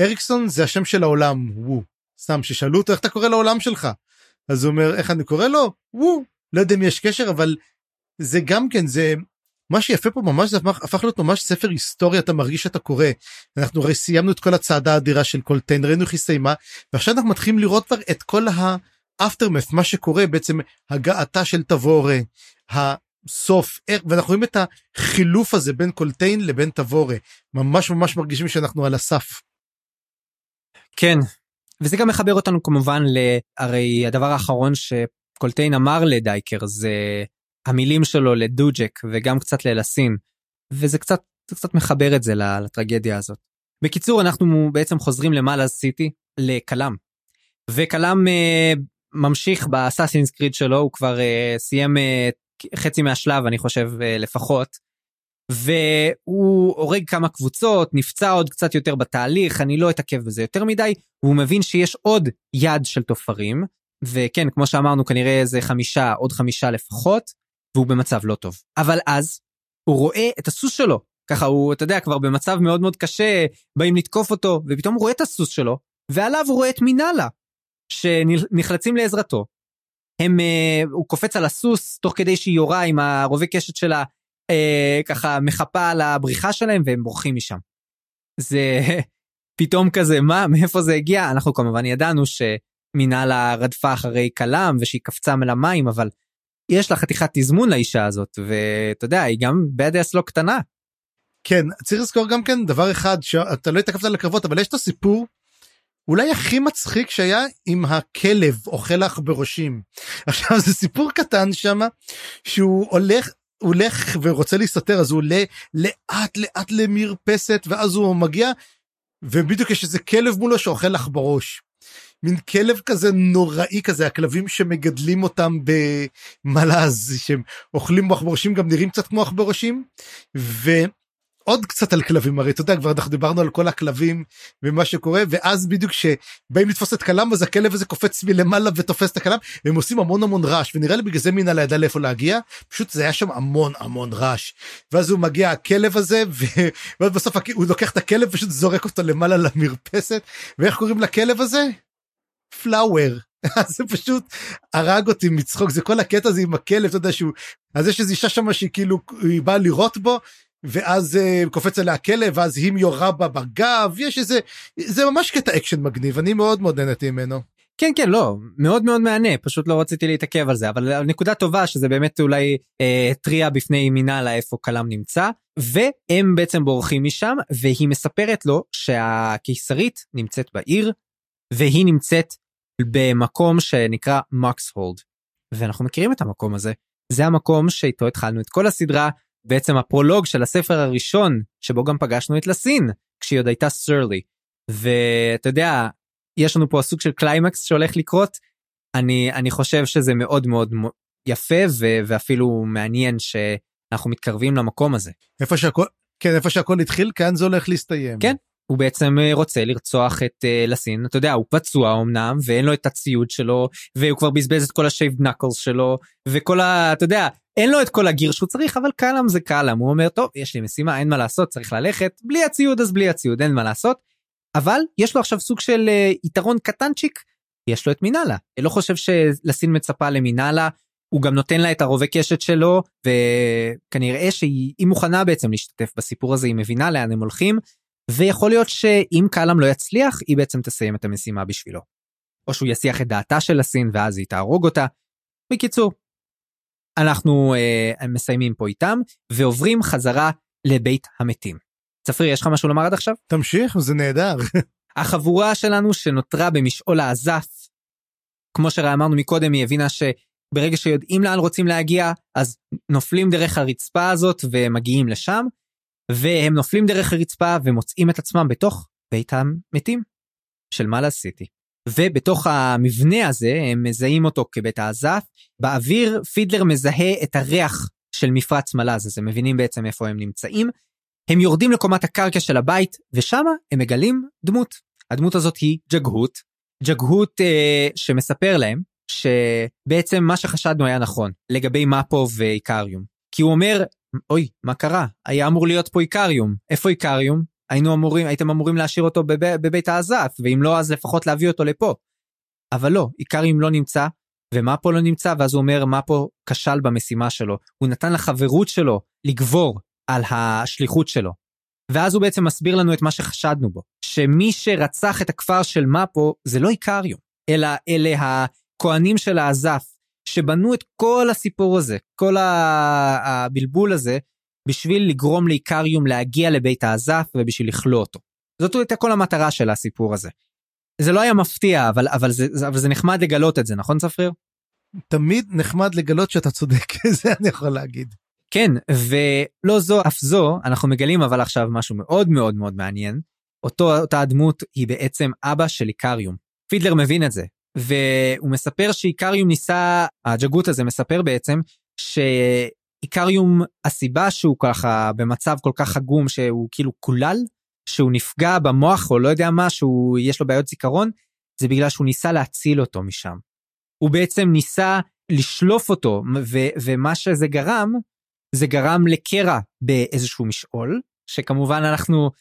אריקסון זה השם של העולם, וו. סתם ששאלו אותו איך אתה קורא לעולם שלך. אז הוא אומר איך אני קורא לו? וו. לא יודע אם יש קשר אבל זה גם כן זה מה שיפה פה ממש זה הפך להיות ממש ספר היסטוריה אתה מרגיש שאתה קורא. אנחנו הרי סיימנו את כל הצעדה האדירה של קולטיין ראינו איך היא סיימה ועכשיו אנחנו מתחילים לראות כבר את כל האפטרמף מה שקורה בעצם הגעתה של תבורה. סוף ואנחנו רואים את החילוף הזה בין קולטיין לבין תבורה ממש ממש מרגישים שאנחנו על הסף. כן וזה גם מחבר אותנו כמובן להרי הדבר האחרון שקולטיין אמר לדייקר זה המילים שלו לדוג'ק וגם קצת ללסין וזה קצת קצת מחבר את זה לטרגדיה הזאת. בקיצור אנחנו בעצם חוזרים למעלה סיטי לקלאם וקלאם uh, ממשיך באסאסינס קריד שלו הוא כבר uh, סיים uh, חצי מהשלב אני חושב אה, לפחות. והוא הורג כמה קבוצות נפצע עוד קצת יותר בתהליך אני לא אתעכב בזה יותר מדי הוא מבין שיש עוד יד של תופרים וכן כמו שאמרנו כנראה איזה חמישה עוד חמישה לפחות והוא במצב לא טוב. אבל אז הוא רואה את הסוס שלו. ככה הוא אתה יודע כבר במצב מאוד מאוד קשה באים לתקוף אותו ופתאום הוא רואה את הסוס שלו ועליו הוא רואה את מינאלה שנחלצים לעזרתו. הם, uh, הוא קופץ על הסוס תוך כדי שהיא יורה עם הרובה קשת שלה אה, ככה מחפה על הבריחה שלהם והם בורחים משם. זה פתאום כזה מה מאיפה זה הגיע אנחנו כמובן ידענו שמנהלה רדפה אחרי כלם ושהיא קפצה מלמים אבל יש לה חתיכת תזמון לאישה הזאת ואתה יודע היא גם בדס לא קטנה. כן צריך לזכור גם כן דבר אחד שאתה לא התעכבת על הקרבות אבל יש את הסיפור אולי הכי מצחיק שהיה עם הכלב אוכל לך בראשים. עכשיו זה סיפור קטן שם שהוא הולך הולך ורוצה להסתתר אז הוא עולה לאט לאט למרפסת ואז הוא מגיע ובדיוק יש איזה כלב מולו שאוכל לך בראש. מין כלב כזה נוראי כזה הכלבים שמגדלים אותם במלאז שהם אוכלים עכברושים גם נראים קצת כמו עכברושים. עוד קצת על כלבים הרי אתה יודע כבר אנחנו דיברנו על כל הכלבים ומה שקורה ואז בדיוק שבאים לתפוס את כלם אז הכלב הזה קופץ מלמעלה ותופס את הכלם הם עושים המון המון רעש ונראה לי בגלל זה מינה לא ידע לאיפה להגיע פשוט זה היה שם המון המון רעש ואז הוא מגיע הכלב הזה ואז בסוף הוא לוקח את הכלב פשוט זורק אותו למעלה למרפסת ואיך קוראים לכלב הזה? פלאואר. זה פשוט הרג אותי מצחוק זה כל הקטע הזה עם הכלב אתה יודע שהוא אז יש איזו אישה שם שהיא כאילו היא באה לירות בו ואז uh, קופץ עליה הכלב ואז היא יורה בה בגב יש איזה זה ממש קטע אקשן מגניב אני מאוד מאוד נהנתי ממנו. כן כן לא מאוד מאוד מהנה פשוט לא רציתי להתעכב על זה אבל נקודה טובה שזה באמת אולי אה, טריה בפני מינאלה איפה קלאם נמצא והם בעצם בורחים משם והיא מספרת לו שהקיסרית נמצאת בעיר והיא נמצאת במקום שנקרא מוקס הולד ואנחנו מכירים את המקום הזה זה המקום שאיתו התחלנו את כל הסדרה בעצם הפרולוג של הספר הראשון שבו גם פגשנו את לסין כשהיא עוד הייתה סרלי. ואתה יודע יש לנו פה סוג של קליימקס שהולך לקרות אני אני חושב שזה מאוד מאוד יפה ו- ואפילו מעניין שאנחנו מתקרבים למקום הזה. איפה שהכל כן איפה שהכל התחיל כאן זה הולך להסתיים. כן הוא בעצם אה, רוצה לרצוח את אה, לסין. אתה יודע הוא פצוע אמנם ואין לו את הציוד שלו והוא כבר בזבז את כל ה shaved knuckles שלו וכל ה... אתה יודע אין לו את כל ה gear שהוא צריך אבל קלאם זה קלאם. הוא אומר טוב יש לי משימה אין מה לעשות צריך ללכת. בלי הציוד אז בלי הציוד אין מה לעשות. אבל יש לו עכשיו סוג של uh, יתרון קטנצ'יק יש לו את מינאלה. לא חושב שלסין מצפה למינאלה הוא גם נותן לה את הרובה קשת שלו וכנראה שהיא מוכנה בעצם להשתתף בסיפור הזה היא מבינה לאן הם הולכים ויכול להיות שאם קלאם לא יצליח היא בעצם תסיים את המשימה בשבילו. או שהוא יסיח את דעתה של הסין ואז היא תהרוג אותה. בקיצור, אנחנו אה, מסיימים פה איתם ועוברים חזרה לבית המתים. צפרי יש לך משהו לומר עד עכשיו? תמשיך זה נהדר. החבורה שלנו שנותרה במשעול העזף. כמו שאמרנו מקודם היא הבינה שברגע שיודעים לאן רוצים להגיע אז נופלים דרך הרצפה הזאת ומגיעים לשם והם נופלים דרך הרצפה ומוצאים את עצמם בתוך בית המתים של מעלה סיטי. ובתוך המבנה הזה הם מזהים אותו כבית האזף. באוויר פידלר מזהה את הריח של מפרץ מלאז אז הם מבינים בעצם איפה הם נמצאים. הם יורדים לקומת הקרקע של הבית ושם הם מגלים דמות. הדמות הזאת היא ג'גהות. ג'גהות אה, שמספר להם שבעצם מה שחשדנו היה נכון לגבי מפו ואיקריום. כי הוא אומר אוי מה קרה? היה אמור להיות פה איקריום. איפה איקריום? היינו אמורים הייתם אמורים להשאיר אותו בב, בבית האזף ואם לא אז לפחות להביא אותו לפה. אבל לא איקריום לא נמצא ומפו לא נמצא? ואז הוא אומר מפו כשל במשימה שלו? הוא נתן לחברות שלו לגבור על השליחות שלו. ואז הוא בעצם מסביר לנו את מה שחשדנו בו שמי שרצח את הכפר של מפו זה לא איקריום אלא אלה הכהנים של האזף שבנו את כל הסיפור הזה, כל הבלבול הזה, בשביל לגרום לאיקריום להגיע לבית האזף ובשביל לכלוא אותו. זאת הייתה כל המטרה של הסיפור הזה. זה לא היה מפתיע, אבל, אבל, זה, אבל זה נחמד לגלות את זה, נכון צפריר? תמיד נחמד לגלות שאתה צודק, זה אני יכול להגיד. כן, ולא זו אף זו, אנחנו מגלים אבל עכשיו משהו מאוד מאוד מאוד מעניין. אותו, אותה הדמות היא בעצם אבא של איקריום. פידלר מבין את זה, והוא מספר שאיקריום ניסה, הג'גות הזה מספר בעצם, שאיקריום הסיבה שהוא ככה במצב כל כך עגום שהוא כאילו קולל, שהוא נפגע במוח או לא יודע מה, שהוא יש לו בעיות זיכרון, זה בגלל שהוא ניסה להציל אותו משם. הוא בעצם ניסה לשלוף אותו, ו- ומה שזה גרם, זה גרם לקרע באיזשהו משעול, שכמובן אנחנו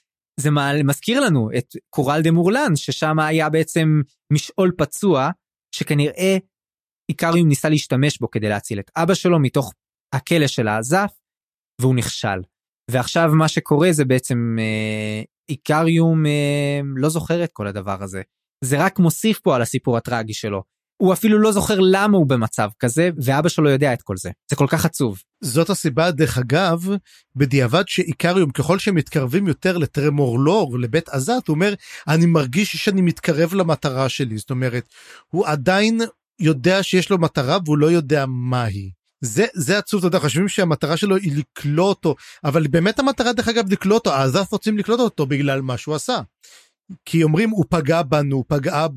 זה מזכיר לנו את קורל דה מורלן ששם היה בעצם משעול פצוע שכנראה איקריום ניסה להשתמש בו כדי להציל את אבא שלו מתוך הכלא של האזף והוא נכשל. ועכשיו מה שקורה זה בעצם אה, איקריום אה, לא זוכר את כל הדבר הזה. זה רק מוסיף פה על הסיפור הטרגי שלו. הוא אפילו לא זוכר למה הוא במצב כזה, ואבא שלו יודע את כל זה. זה כל כך עצוב. זאת הסיבה, דרך אגב, בדיעבד שאיקריום, ככל שהם מתקרבים יותר לטרמורלור, לבית עזת, הוא אומר, אני מרגיש שאני מתקרב למטרה שלי. זאת אומרת, הוא עדיין יודע שיש לו מטרה והוא לא יודע מה היא. זה זה עצוב אתה יודע חושבים שהמטרה שלו היא לקלוא אותו אבל באמת המטרה דרך אגב לקלוא אותו העזת רוצים לקלוא אותו בגלל מה שהוא עשה. כי אומרים הוא פגע בנו פגעה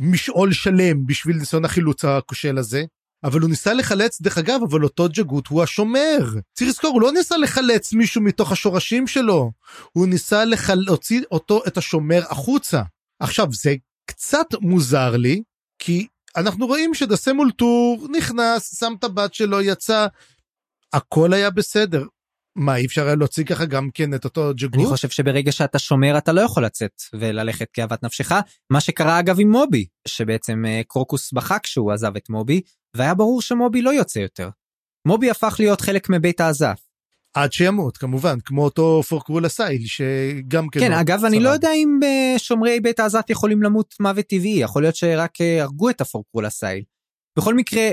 במשעול שלם בשביל ניסיון החילוץ הכושל הזה. אבל הוא ניסה לחלץ דרך אגב אבל אותו ג'גות הוא השומר צריך לזכור הוא לא ניסה לחלץ מישהו מתוך השורשים שלו הוא ניסה לחל... להוציא אותו את השומר החוצה עכשיו זה קצת מוזר לי כי אנחנו רואים שדסה מולטור נכנס, שם את הבת שלו, יצא, הכל היה בסדר. מה, אי אפשר היה להוציא ככה גם כן את אותו ג'אגהוט? אני חושב שברגע שאתה שומר אתה לא יכול לצאת וללכת כאוות נפשך. מה שקרה אגב עם מובי, שבעצם אה, קרוקוס בכה כשהוא עזב את מובי, והיה ברור שמובי לא יוצא יותר. מובי הפך להיות חלק מבית האזאת'. עד שימות כמובן כמו אותו פורקרול אסייל שגם כן כן אגב אני לא יודע אם אה, שומרי בית האזאת' יכולים למות מוות טבעי יכול להיות שרק אה, הרגו את הפורקרול אסייל. בכל מקרה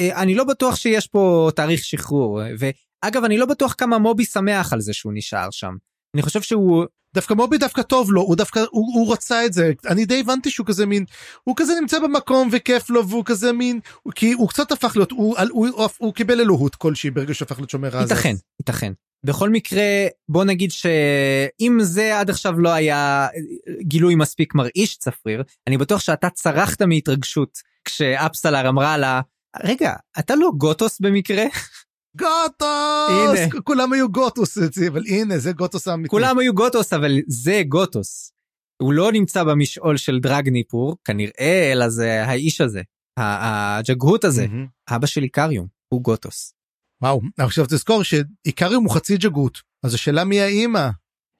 אני לא בטוח שיש פה תאריך שחרור ואגב אני לא בטוח כמה מובי שמח על זה שהוא נשאר שם. אני חושב שהוא דווקא מובי דווקא טוב לו הוא דווקא הוא, הוא רצה את זה אני די הבנתי שהוא כזה מין הוא כזה נמצא במקום וכיף לו והוא כזה מין כי הוא קצת הפך להיות הוא, הוא, הוא, הוא קיבל אלוהות כלשהי ברגע שהפך להיות שומר עזה. ייתכן ייתכן בכל מקרה בוא נגיד שאם זה עד עכשיו לא היה גילוי מספיק מרעיש צפריר אני בטוח שאתה צרחת מהתרגשות כשאפסלר אמרה לה רגע אתה לא גוטוס במקרה. גוטוס! הנה. כולם היו גוטוס, אבל הנה זה גוטוס האמיתי. כולם היו גוטוס אבל זה גוטוס. הוא לא נמצא במשעול של דרגניפור כנראה אלא זה האיש הזה הג'גהות הזה mm-hmm. אבא של איקריום הוא גוטוס. וואו עכשיו תזכור שאיקריום הוא חצי ג'גהות אז השאלה מי האימא.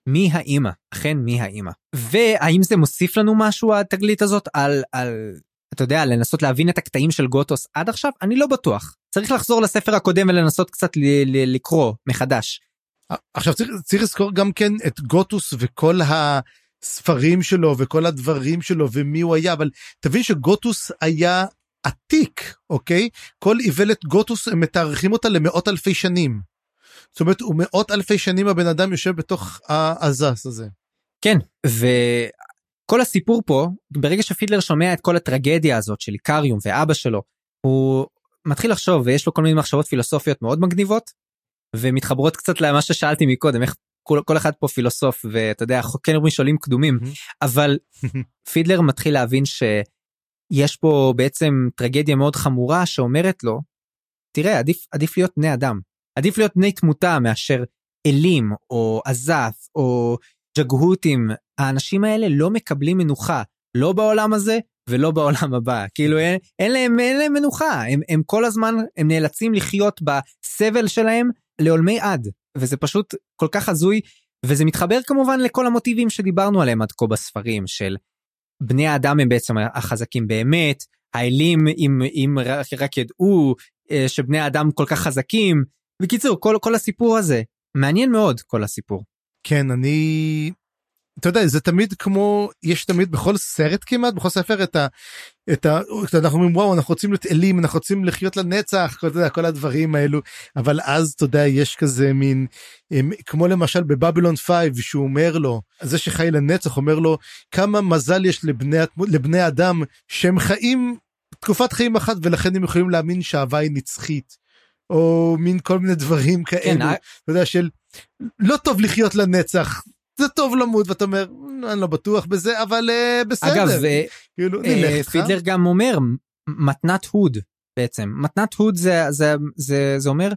מי האימא אכן מי האימא והאם זה מוסיף לנו משהו התגלית הזאת על על אתה יודע לנסות להבין את הקטעים של גוטוס עד עכשיו אני לא בטוח צריך לחזור לספר הקודם ולנסות קצת לקרוא מחדש. עכשיו צריך, צריך לזכור גם כן את גוטוס וכל הספרים שלו וכל הדברים שלו ומי הוא היה אבל תבין שגוטוס היה עתיק אוקיי כל איוולת גוטוס הם מתארחים אותה למאות אלפי שנים. זאת אומרת הוא מאות אלפי שנים הבן אדם יושב בתוך העזס הזה. כן וכל הסיפור פה ברגע שפידלר שומע את כל הטרגדיה הזאת של איקריום ואבא שלו הוא מתחיל לחשוב ויש לו כל מיני מחשבות פילוסופיות מאוד מגניבות ומתחברות קצת למה ששאלתי מקודם איך כל, כל אחד פה פילוסוף ואתה יודע כן אומרים שואלים קדומים אבל פידלר מתחיל להבין שיש פה בעצם טרגדיה מאוד חמורה שאומרת לו תראה עדיף עדיף להיות בני אדם. עדיף להיות בני תמותה מאשר אלים או עזף או ג'גהותים האנשים האלה לא מקבלים מנוחה לא בעולם הזה ולא בעולם הבא. כאילו אין, אין להם אין להם מנוחה. הם, הם כל הזמן הם נאלצים לחיות בסבל שלהם לעולמי עד. וזה פשוט כל כך הזוי וזה מתחבר כמובן לכל המוטיבים שדיברנו עליהם עד כה בספרים של בני האדם הם בעצם החזקים באמת האלים אם, אם רק, רק ידעו אה, שבני האדם כל כך חזקים. בקיצור כל, כל הסיפור הזה מעניין מאוד כל הסיפור. כן אני אתה יודע זה תמיד כמו יש תמיד בכל סרט כמעט בכל ספר את ה... את ה... אנחנו אומרים וואו אנחנו רוצים להיות אלים אנחנו רוצים לחיות לנצח כל, יודע, כל הדברים האלו אבל אז אתה יודע יש כזה מין כמו למשל בבבלון 5 שהוא אומר לו זה שחי לנצח אומר לו כמה מזל יש לבני, לבני אדם שהם חיים תקופת חיים אחת ולכן הם יכולים להאמין שהאהבה היא נצחית. או מין כל מיני דברים כאלו, כן, אתה יודע, של לא טוב לחיות לנצח, זה טוב למות ואתה אומר אני לא בטוח בזה אבל uh, בסדר. אגב כאילו, uh, פידלר גם אומר מתנת הוד בעצם מתנת הוד זה זה זה זה אומר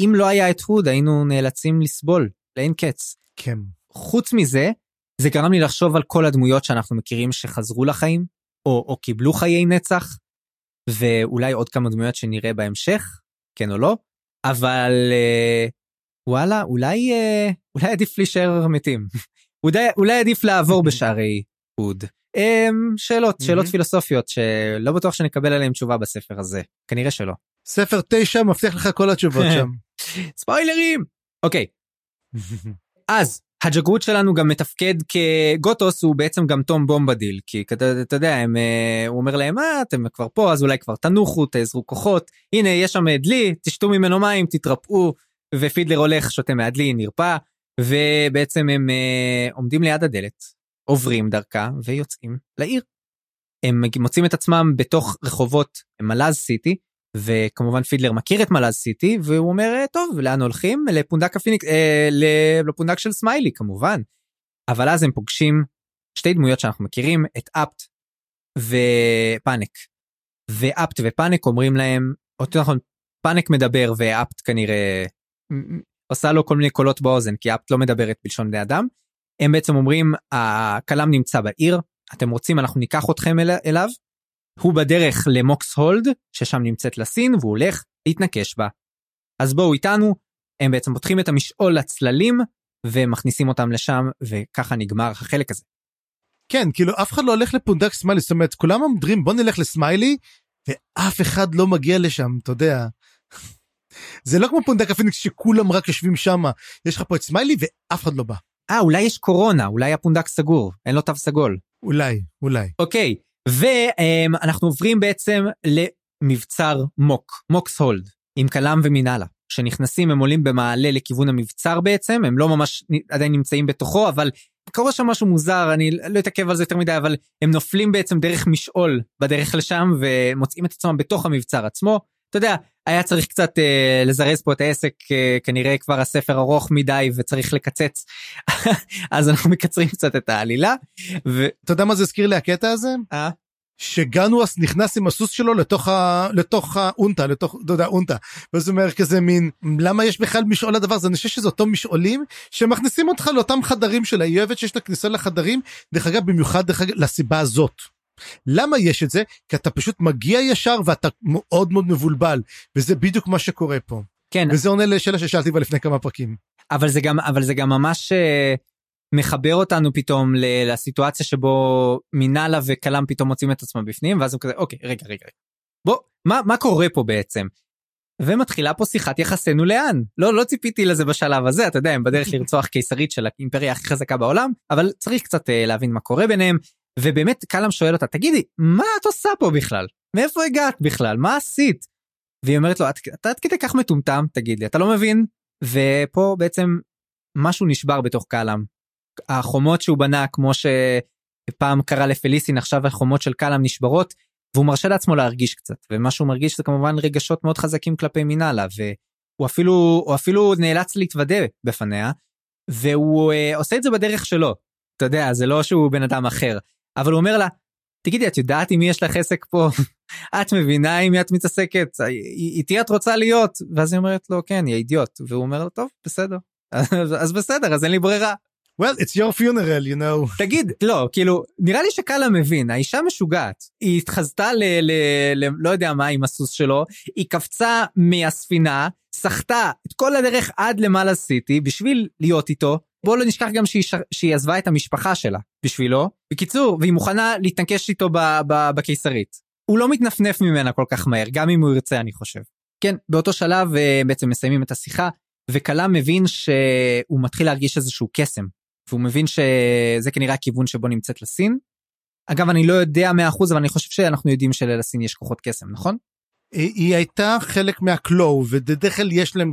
אם לא היה את הוד היינו נאלצים לסבול לאין קץ. כן. חוץ מזה זה גרם לי לחשוב על כל הדמויות שאנחנו מכירים שחזרו לחיים או, או קיבלו חיי נצח ואולי עוד כמה דמויות שנראה בהמשך כן או לא אבל uh, וואלה אולי אה, אולי עדיף להישאר מתים אולי, אולי עדיף לעבור בשערי הוד. אמ, שאלות שאלות פילוסופיות שלא בטוח שנקבל עליהן תשובה בספר הזה כנראה שלא. ספר תשע מבטיח לך כל התשובות שם. ספוילרים! אוקיי, אז הג'גרות שלנו גם מתפקד כגוטוס הוא בעצם גם תום בומבדיל כי אתה, אתה יודע הם, אה, הוא אומר להם אה אתם כבר פה אז אולי כבר תנוחו תעזרו כוחות הנה יש שם דלי תשתו ממנו מים תתרפאו ופידלר הולך שותה מהדלי נרפא ובעצם הם אה, עומדים ליד הדלת עוברים דרכה ויוצאים לעיר. הם מוצאים את עצמם בתוך רחובות מלאז סיטי וכמובן פידלר מכיר את מלאז סיטי והוא אומר אה, טוב לאן הולכים לפונדק הפיניקס אה, לפונדק של סמיילי כמובן. אבל אז הם פוגשים שתי דמויות שאנחנו מכירים את אפט ופאנק. ואפט ופאנק אומרים להם או יותר נכון פאנק מדבר ואפט כנראה עושה לו כל מיני קולות באוזן כי אפט לא מדברת בלשון בני אדם. הם בעצם אומרים הכלם נמצא בעיר אתם רוצים אנחנו ניקח אתכם אל, אליו הוא בדרך למוקס הולד, ששם נמצאת לסין, והוא הולך להתנקש בה. אז בואו איתנו, הם בעצם פותחים את המשעול לצללים, ומכניסים אותם לשם, וככה נגמר החלק הזה. כן, כאילו אף אחד לא הולך לפונדק סמיילי, זאת אומרת, כולם אומרים בוא נלך לסמיילי, ואף אחד לא מגיע לשם, אתה יודע. זה לא כמו פונדק הפיניקס שכולם רק יושבים שם, יש לך פה את סמיילי ואף אחד לא בא. אה, אולי יש קורונה, אולי הפונדק סגור, אין לו תו סגול. אולי, אולי. אוקיי, ואנחנו עוברים בעצם למבצר מוק, מוקס הולד, עם כלם ומנהלה. שנכנסים הם עולים במעלה לכיוון המבצר בעצם, הם לא ממש עדיין נמצאים בתוכו, אבל קורה שם משהו מוזר, אני לא אתעכב על זה יותר מדי, אבל הם נופלים בעצם דרך משעול בדרך לשם ומוצאים את עצמם בתוך המבצר עצמו. אתה יודע, היה צריך קצת אה, לזרז פה את העסק, אה, כנראה כבר הספר ארוך מדי וצריך לקצץ, אז אנחנו מקצרים קצת את העלילה. ו... אתה יודע מה זה הזכיר לי הקטע הזה? אה? שגנואס נכנס עם הסוס שלו לתוך ה... לתוך האונטה, לתוך, אתה יודע, אונטה. וזה אומר כזה מין, למה יש בכלל משעול לדבר הזה? אני חושב שזה אותו משעולים שמכניסים אותך לאותם חדרים שלה. היא אוהבת שיש את הכניסה לחדרים, דרך אגב, במיוחד דרך אגב, לסיבה הזאת. למה יש את זה? כי אתה פשוט מגיע ישר ואתה מאוד מאוד מבולבל, וזה בדיוק מה שקורה פה. כן. וזה עונה לשאלה ששאלתי בה לפני כמה פרקים. אבל זה גם, אבל זה גם ממש uh, מחבר אותנו פתאום לסיטואציה שבו מינאלה וקלאם פתאום מוצאים את עצמם בפנים, ואז הם כזה, אוקיי, רגע, רגע. בוא, מה, מה קורה פה בעצם? ומתחילה פה שיחת יחסינו לאן. לא, לא ציפיתי לזה בשלב הזה, אתה יודע, הם בדרך לרצוח קיסרית של האימפריה הכי חזקה בעולם, אבל צריך קצת uh, להבין מה קורה ביניהם. ובאמת קלאם שואל אותה תגידי מה את עושה פה בכלל מאיפה הגעת בכלל מה עשית. והיא אומרת לו אתה עד כדי כך מטומטם תגיד לי אתה לא מבין ופה בעצם משהו נשבר בתוך קלאם. החומות שהוא בנה כמו שפעם קרה לפליסין עכשיו החומות של קלאם נשברות והוא מרשה לעצמו להרגיש קצת ומה שהוא מרגיש זה כמובן רגשות מאוד חזקים כלפי מינאלה והוא אפילו הוא אפילו נאלץ להתוודה בפניה והוא uh, עושה את זה בדרך שלו. אתה יודע זה לא שהוא בן אדם אחר אבל הוא אומר לה, תגידי, את יודעת עם מי יש לך עסק פה? את מבינה עם מי את מתעסקת? איתי את רוצה להיות? ואז היא אומרת לו, כן, היא אידיוט. והוא אומר לו, טוב, בסדר. אז בסדר, אז אין לי ברירה. well it's your funeral you know תגיד לא כאילו נראה לי שקאלה מבין האישה משוגעת היא התחזתה ל, ל, ל... לא יודע מה עם הסוס שלו היא קפצה מהספינה סחטה את כל הדרך עד למעלה סיטי בשביל להיות איתו בוא לא נשכח גם שהיא, ש... שהיא עזבה את המשפחה שלה בשבילו. בקיצור, והיא מוכנה להתנקש איתו ב... ב... בקיסרית. הוא לא מתנפנף ממנה כל כך מהר, גם אם הוא ירצה אני חושב. כן, באותו שלב אה, בעצם מסיימים את השיחה, וכלה מבין שהוא מתחיל להרגיש איזשהו קסם. והוא מבין שזה כנראה הכיוון שבו נמצאת לסין. אגב, אני לא יודע 100% אבל אני חושב שאנחנו יודעים שלסין יש כוחות קסם, נכון? היא הייתה חלק מהקלו ובדרך כלל יש להם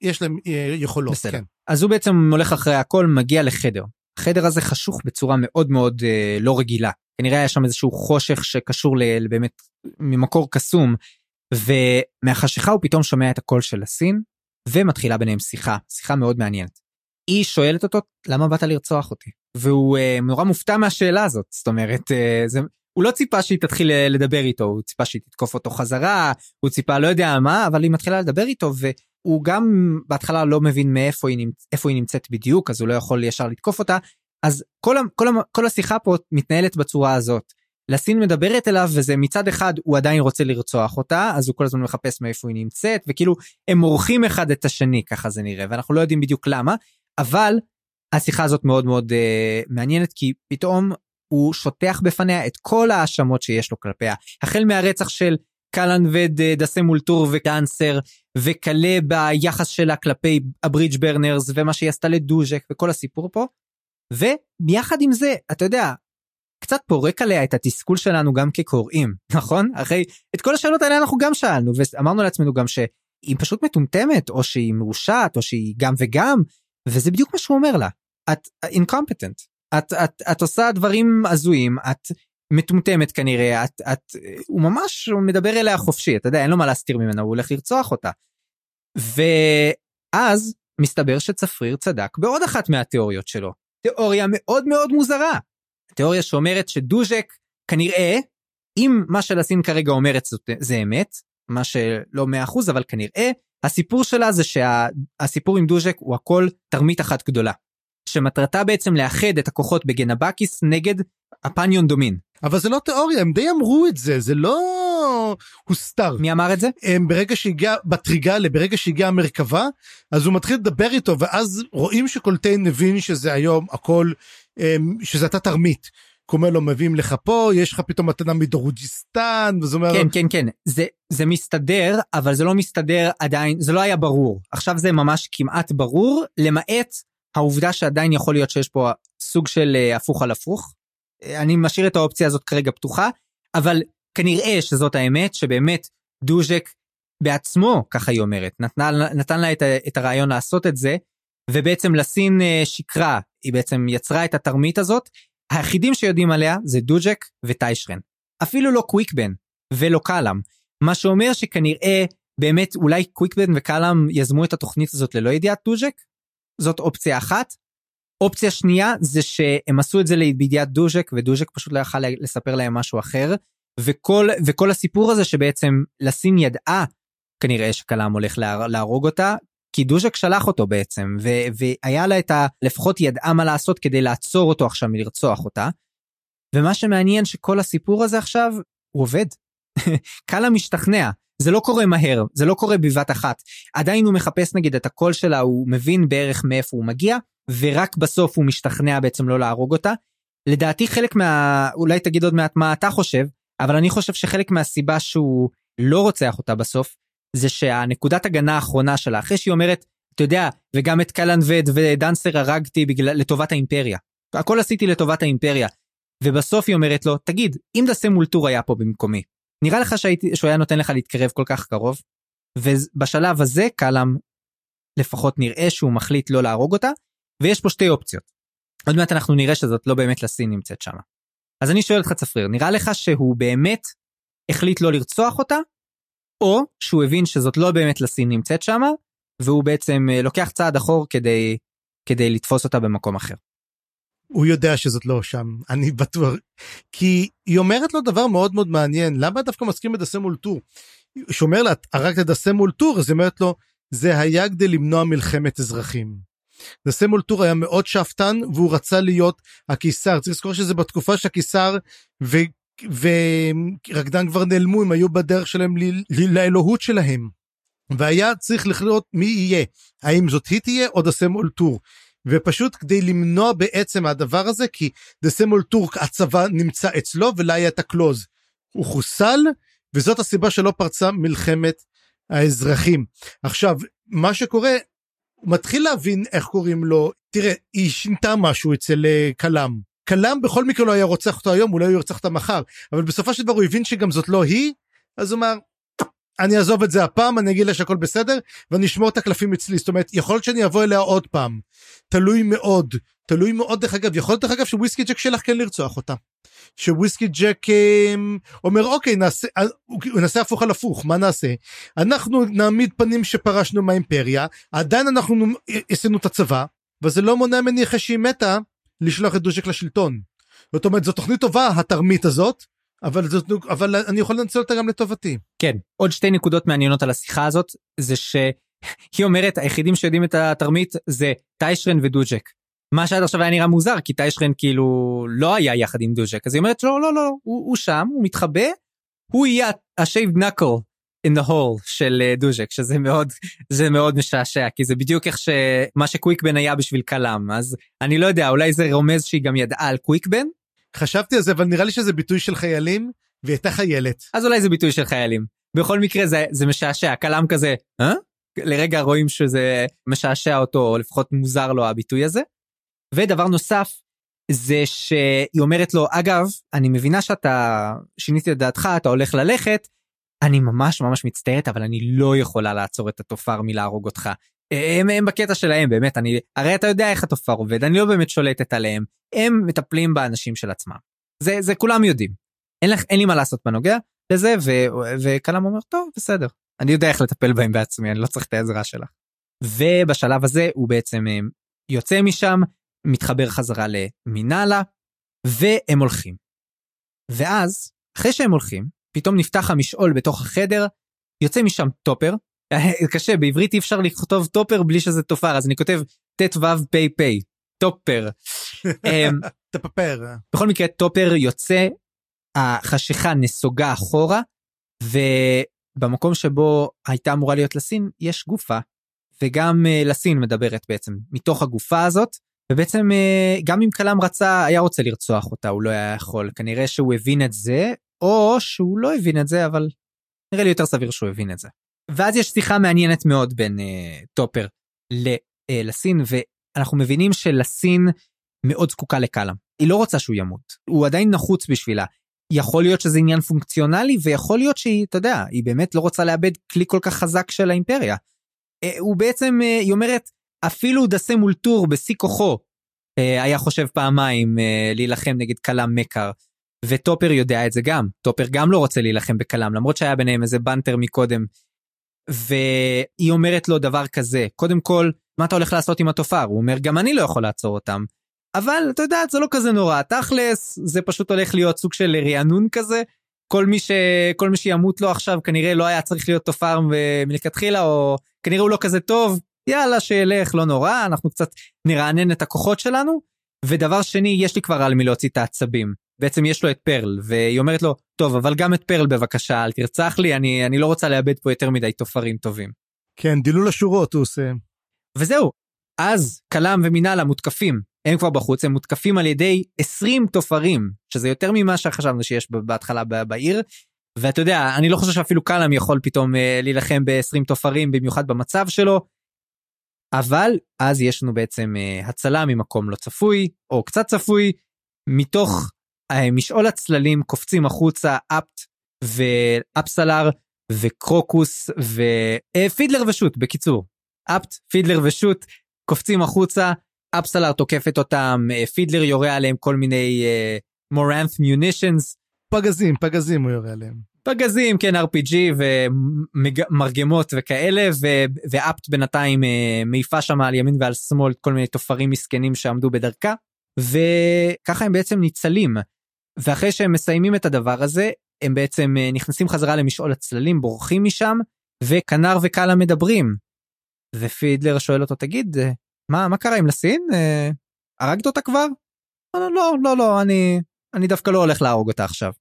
יש להם אה, יכולות. בסדר. כן. אז הוא בעצם הולך אחרי הכל מגיע לחדר. החדר הזה חשוך בצורה מאוד מאוד אה, לא רגילה. כנראה היה שם איזשהו חושך שקשור באמת ממקור קסום ומהחשיכה הוא פתאום שומע את הקול של הסין ומתחילה ביניהם שיחה שיחה מאוד מעניינת. היא שואלת אותו למה באת לרצוח אותי והוא אה, נורא מופתע מהשאלה הזאת זאת אומרת אה, זה הוא לא ציפה שהיא תתחיל אה, לדבר איתו הוא ציפה שהיא תתקוף אותו חזרה הוא ציפה לא יודע מה אבל היא מתחילה לדבר איתו והוא גם בהתחלה לא מבין מאיפה היא, נמצ... היא נמצאת בדיוק אז הוא לא יכול ישר לתקוף אותה אז כל, כל, כל השיחה פה מתנהלת בצורה הזאת. לסין מדברת אליו וזה מצד אחד הוא עדיין רוצה לרצוח אותה אז הוא כל הזמן מחפש מאיפה היא נמצאת וכאילו הם מורחים אחד את השני ככה זה נראה ואנחנו לא יודעים בדיוק למה אבל השיחה הזאת מאוד מאוד uh, מעניינת כי פתאום הוא שוטח בפניה את כל ההאשמות שיש לו כלפיה החל מהרצח של קלן ודסה מולטור וגאנסר וכלה ביחס שלה כלפי הברידג' ברנרס ומה שהיא עשתה לדוז'ק וכל הסיפור פה. וביחד עם זה, אתה יודע, קצת פורק עליה את התסכול שלנו גם כקוראים, נכון? אחרי, את כל השאלות האלה אנחנו גם שאלנו, ואמרנו לעצמנו גם שהיא פשוט מטומטמת, או שהיא מרושעת, או שהיא גם וגם, וזה בדיוק מה שהוא אומר לה. את incompetent. את, את, את עושה דברים הזויים, את מטומטמת כנראה, את, את, הוא ממש הוא מדבר אליה חופשי, אתה יודע, אין לו מה להסתיר ממנה, הוא הולך לרצוח אותה. ואז מסתבר שצפריר צדק בעוד אחת מהתיאוריות שלו. תיאוריה מאוד מאוד מוזרה. תיאוריה שאומרת שדוז'ק כנראה, אם מה שלסין כרגע אומרת זה אמת, מה שלא מאה אחוז אבל כנראה, הסיפור שלה זה שהסיפור עם דוז'ק הוא הכל תרמית אחת גדולה. שמטרתה בעצם לאחד את הכוחות בגנבקיס נגד הפניון דומין. אבל זה לא תיאוריה, הם די אמרו את זה, זה לא הוסתר. מי אמר את זה? הם ברגע שהגיע בטריגלה, ברגע שהגיעה המרכבה, אז הוא מתחיל לדבר איתו, ואז רואים שקולטיין הבין שזה היום הכל, שזה אתה תרמית. אומר לו מביאים לך פה יש לך פתאום מתנה מדרוג'יסטן וזה אומר כן כן כן זה זה מסתדר אבל זה לא מסתדר עדיין זה לא היה ברור עכשיו זה ממש כמעט ברור למעט העובדה שעדיין יכול להיות שיש פה סוג של אה, הפוך על הפוך. אה, אני משאיר את האופציה הזאת כרגע פתוחה, אבל כנראה שזאת האמת, שבאמת דוז'ק בעצמו, ככה היא אומרת, נתנה, נתן לה את, את הרעיון לעשות את זה, ובעצם לסין אה, שקרה, היא בעצם יצרה את התרמית הזאת. היחידים שיודעים עליה זה דוז'ק וטיישרן. אפילו לא קוויקבן ולא קאלאם, מה שאומר שכנראה באמת אולי קוויקבן וקאלאם יזמו את התוכנית הזאת ללא ידיעת דוז'ק, זאת אופציה אחת. אופציה שנייה זה שהם עשו את זה בידיעת דוז'ק ודוז'ק פשוט לא יכל לספר להם משהו אחר וכל וכל הסיפור הזה שבעצם לסין ידעה כנראה שקלאם הולך לה, להרוג אותה כי דוז'ק שלח אותו בעצם ו, והיה לה את ה... לפחות ידעה מה לעשות כדי לעצור אותו עכשיו מלרצוח אותה. ומה שמעניין שכל הסיפור הזה עכשיו הוא עובד. קאלה משתכנע זה לא קורה מהר, זה לא קורה בבת אחת. עדיין הוא מחפש נגיד את הקול שלה, הוא מבין בערך מאיפה הוא מגיע, ורק בסוף הוא משתכנע בעצם לא להרוג אותה. לדעתי חלק מה... אולי תגיד עוד מעט מה אתה חושב, אבל אני חושב שחלק מהסיבה שהוא לא רוצח אותה בסוף, זה שהנקודת הגנה האחרונה שלה, אחרי שהיא אומרת, אתה יודע, וגם את קלן וד ודנסר הרגתי בגלל, לטובת האימפריה. הכל עשיתי לטובת האימפריה. ובסוף היא אומרת לו, תגיד, אם דסה מולטור היה פה במקומי, נראה לך שהייתי, שהוא היה נותן לך להתקרב כל כך קרוב? ובשלב הזה קלאם לפחות נראה שהוא מחליט לא להרוג אותה, ויש פה שתי אופציות. עוד מעט אנחנו נראה שזאת לא באמת לסין נמצאת שם. אז אני שואל אותך צפריר, נראה לך שהוא באמת החליט לא לרצוח אותה, או שהוא הבין שזאת לא באמת לסין נמצאת שם, והוא בעצם אה, לוקח צעד אחור כדי, כדי לתפוס אותה במקום אחר. הוא יודע שזאת לא שם, אני בטוח. כי היא אומרת לו דבר מאוד מאוד מעניין, למה דווקא מסכים לדסה מול טור? שאומר לה, הרגת דסה מול טור, אז היא אומרת לו, זה היה כדי למנוע מלחמת אזרחים. דסה מול טור היה מאוד שאפתן, והוא רצה להיות הקיסר. צריך לזכור שזה בתקופה שהקיסר ו... ורקדן כבר נעלמו, הם היו בדרך שלהם ל... לאלוהות שלהם. והיה צריך לחיות מי יהיה, האם זאת היא תהיה או דסם אולטור. ופשוט כדי למנוע בעצם הדבר הזה כי דסם אולטור כל הצבא נמצא אצלו ולה היה את ה Claws. הוא חוסל וזאת הסיבה שלא פרצה מלחמת האזרחים. עכשיו מה שקורה הוא מתחיל להבין איך קוראים לו תראה היא שינתה משהו אצל אה, כלם. כלם בכל מקרה לא היה רוצח אותו היום אולי הוא ירצח אותה מחר אבל בסופו של דבר הוא הבין שגם זאת לא היא אז הוא אמר אני אעזוב את זה הפעם, אני אגיד לה שהכל בסדר, ואני אשמור את הקלפים אצלי. זאת אומרת, יכול להיות שאני אבוא אליה עוד פעם. תלוי מאוד. תלוי מאוד, דרך אגב, יכול להיות דרך אגב שוויסקי ג'ק שלך כן לרצוח אותה. שוויסקי ג'ק אה, אומר אוקיי נעשה אה, נעשה הפוך על הפוך מה נעשה אנחנו נעמיד פנים שפרשנו מהאימפריה עדיין אנחנו עשינו את הצבא וזה לא מונע ממני אחרי שהיא מתה לשלוח את דוז'ק לשלטון. זאת אומרת זו תוכנית טובה התרמית הזאת אבל זאת אבל אני יכול לנצל אותה גם לטובתי. כן עוד שתי נקודות מעניינות על השיחה הזאת זה שהיא אומרת היחידים שיודעים את התרמית זה טיישרן ודוג'ק. מה שעד עכשיו היה נראה מוזר כי טיישרן כאילו לא היה יחד עם דוג'ק אז היא אומרת לא לא לא הוא, הוא שם הוא מתחבא הוא יהיה ה shaved knuckle in the hole של אה, דוז'ק שזה מאוד זה מאוד משעשע כי זה בדיוק איך שמה שקוויק בן היה בשביל קלאם אז אני לא יודע אולי זה רומז שהיא גם ידעה על קוויקבן חשבתי על זה אבל נראה לי שזה ביטוי של חיילים והיא הייתה חיילת. אז אולי זה ביטוי של חיילים. בכל מקרה זה, זה משעשע, כלם כזה, אה? לרגע רואים שזה משעשע אותו, או לפחות מוזר לו הביטוי הזה. ודבר נוסף, זה שהיא אומרת לו, אגב, אני מבינה שאתה שינית את דעתך, אתה הולך ללכת, אני ממש ממש מצטערת, אבל אני לא יכולה לעצור את התופר מלהרוג אותך. הם, הם בקטע שלהם, באמת, אני, הרי אתה יודע איך התופר עובד, אני לא באמת שולטת עליהם, הם מטפלים באנשים של עצמם. זה, זה כולם יודעים. אין, לך, אין לי מה לעשות בנוגע לזה, ו, וקלאם אומר, טוב, בסדר, אני יודע איך לטפל בהם בעצמי, אני לא צריך את העזרה שלך. ובשלב הזה הוא בעצם אה, יוצא משם, מתחבר חזרה למינאלה, והם הולכים. ואז, אחרי שהם הולכים, פתאום נפתח המשעול בתוך החדר, יוצא משם טופר, קשה, בעברית אי אפשר לכתוב טופר בלי שזה תופר, אז אני כותב ט"ו פ"פ, טופר. אמ, תפפר. בכל מקרה, טופר יוצא, החשיכה נסוגה אחורה, ובמקום שבו הייתה אמורה להיות לסין, יש גופה, וגם אה, לסין מדברת בעצם מתוך הגופה הזאת, ובעצם אה, גם אם כלם רצה, היה רוצה לרצוח אותה, הוא לא היה יכול. כנראה שהוא הבין את זה, או שהוא לא הבין את זה, אבל נראה לי יותר סביר שהוא הבין את זה. ואז יש שיחה מעניינת מאוד בין אה, טופר ל, אה, לסין, ואנחנו מבינים שלסין מאוד זקוקה לקלאם. היא לא רוצה שהוא ימות, הוא עדיין נחוץ בשבילה. יכול להיות שזה עניין פונקציונלי, ויכול להיות שהיא, אתה יודע, היא באמת לא רוצה לאבד כלי כל כך חזק של האימפריה. אה, הוא בעצם, היא אומרת, אפילו דסם אולטור בשיא כוחו, אה, היה חושב פעמיים אה, להילחם נגד קלאם מקר. וטופר יודע את זה גם, טופר גם לא רוצה להילחם בקלאם, למרות שהיה ביניהם איזה banter מקודם והיא אומרת לו דבר כזה, קודם כל, מה אתה הולך לעשות עם התופר? הוא אומר, גם אני לא יכול לעצור אותם. אבל אתה יודע, זה לא כזה נורא, תכלס, זה פשוט הולך להיות סוג של רענון כזה. כל מי, ש... כל מי שימות לו עכשיו כנראה לא היה צריך להיות תופר מלכתחילה, או כנראה הוא לא כזה טוב, יאללה, שילך, לא נורא, אנחנו קצת נרענן את הכוחות שלנו. ודבר שני, יש לי כבר על מי להוציא את העצבים. בעצם יש לו את פרל, והיא אומרת לו, טוב, אבל גם את פרל בבקשה, אל תרצח לי, אני, אני לא רוצה לאבד פה יותר מדי תופרים טובים. כן, דילול השורות הוא עושה. וזהו, אז קלאם ומינאלה מותקפים, הם כבר בחוץ, הם מותקפים על ידי 20 תופרים, שזה יותר ממה שחשבנו שיש בהתחלה בעיר. ואתה יודע, אני לא חושב שאפילו קלאם יכול פתאום אה, להילחם ב-20 תופרים, במיוחד במצב שלו. אבל אז יש לנו בעצם אה, הצלה ממקום לא צפוי, או קצת צפוי, מתוך משעול הצללים קופצים החוצה אפט ואפסלר וקרוקוס ופידלר ושות בקיצור. אפט, פידלר ושות קופצים החוצה, אפסלר תוקפת אותם, פידלר יורה עליהם כל מיני מורנט uh, מיונישנס. פגזים, פגזים הוא יורה עליהם. פגזים, כן, RPG ומרגמות וכאלה, ואפט בינתיים uh, מעיפה שם על ימין ועל שמאל כל מיני תופרים מסכנים שעמדו בדרכה, וככה הם בעצם ניצלים. ואחרי שהם מסיימים את הדבר הזה, הם בעצם אה, נכנסים חזרה למשעול הצללים, בורחים משם, וכנר וקאלה מדברים. ופידלר שואל אותו, תגיד, אה, מה, מה קרה עם לסין? אה, הרגת אותה כבר? לא, לא, לא, לא, אני, אני דווקא לא הולך להרוג אותה עכשיו.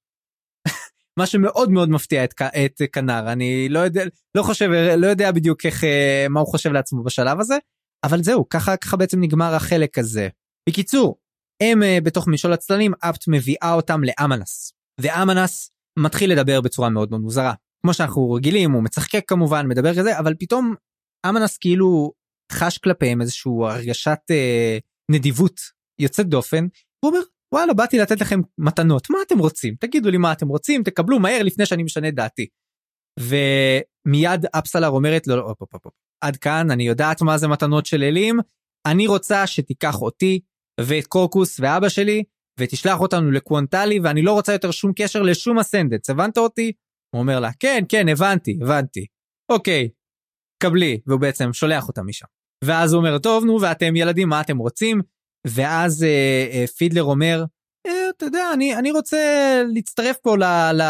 מה שמאוד מאוד מפתיע את, את כנר, אני לא יודע, לא חושב, לא יודע בדיוק איך, מה הוא חושב לעצמו בשלב הזה, אבל זהו, ככה, ככה בעצם נגמר החלק הזה. בקיצור, הם אה, בתוך משעול הצללים, אפט מביאה אותם לאמנס. ואמנס מתחיל לדבר בצורה מאוד מאוד מוזרה. כמו שאנחנו רגילים, הוא מצחקק כמובן, מדבר כזה, אבל פתאום אמנס כאילו חש כלפיהם איזושהי הרגשת אה, נדיבות יוצאת דופן. הוא אומר, וואלה, באתי לתת לכם מתנות, מה אתם רוצים? תגידו לי מה אתם רוצים, תקבלו מהר לפני שאני משנה דעתי. ומיד אפסלר אומרת לו, אופ, אופ, אופ, עד כאן, אני יודעת מה זה מתנות של אלים, אני רוצה שתיקח אותי ואת קורקוס ואבא שלי, ותשלח אותנו לקוונטלי, ואני לא רוצה יותר שום קשר לשום אסנדנס, הבנת אותי? הוא אומר לה, כן, כן, הבנתי, הבנתי. אוקיי, קבלי, והוא בעצם שולח אותה משם. ואז הוא אומר, טוב, נו, ואתם ילדים, מה אתם רוצים? ואז אה, אה, פידלר אומר, אה, אתה יודע, אני, אני רוצה להצטרף פה ל, ל,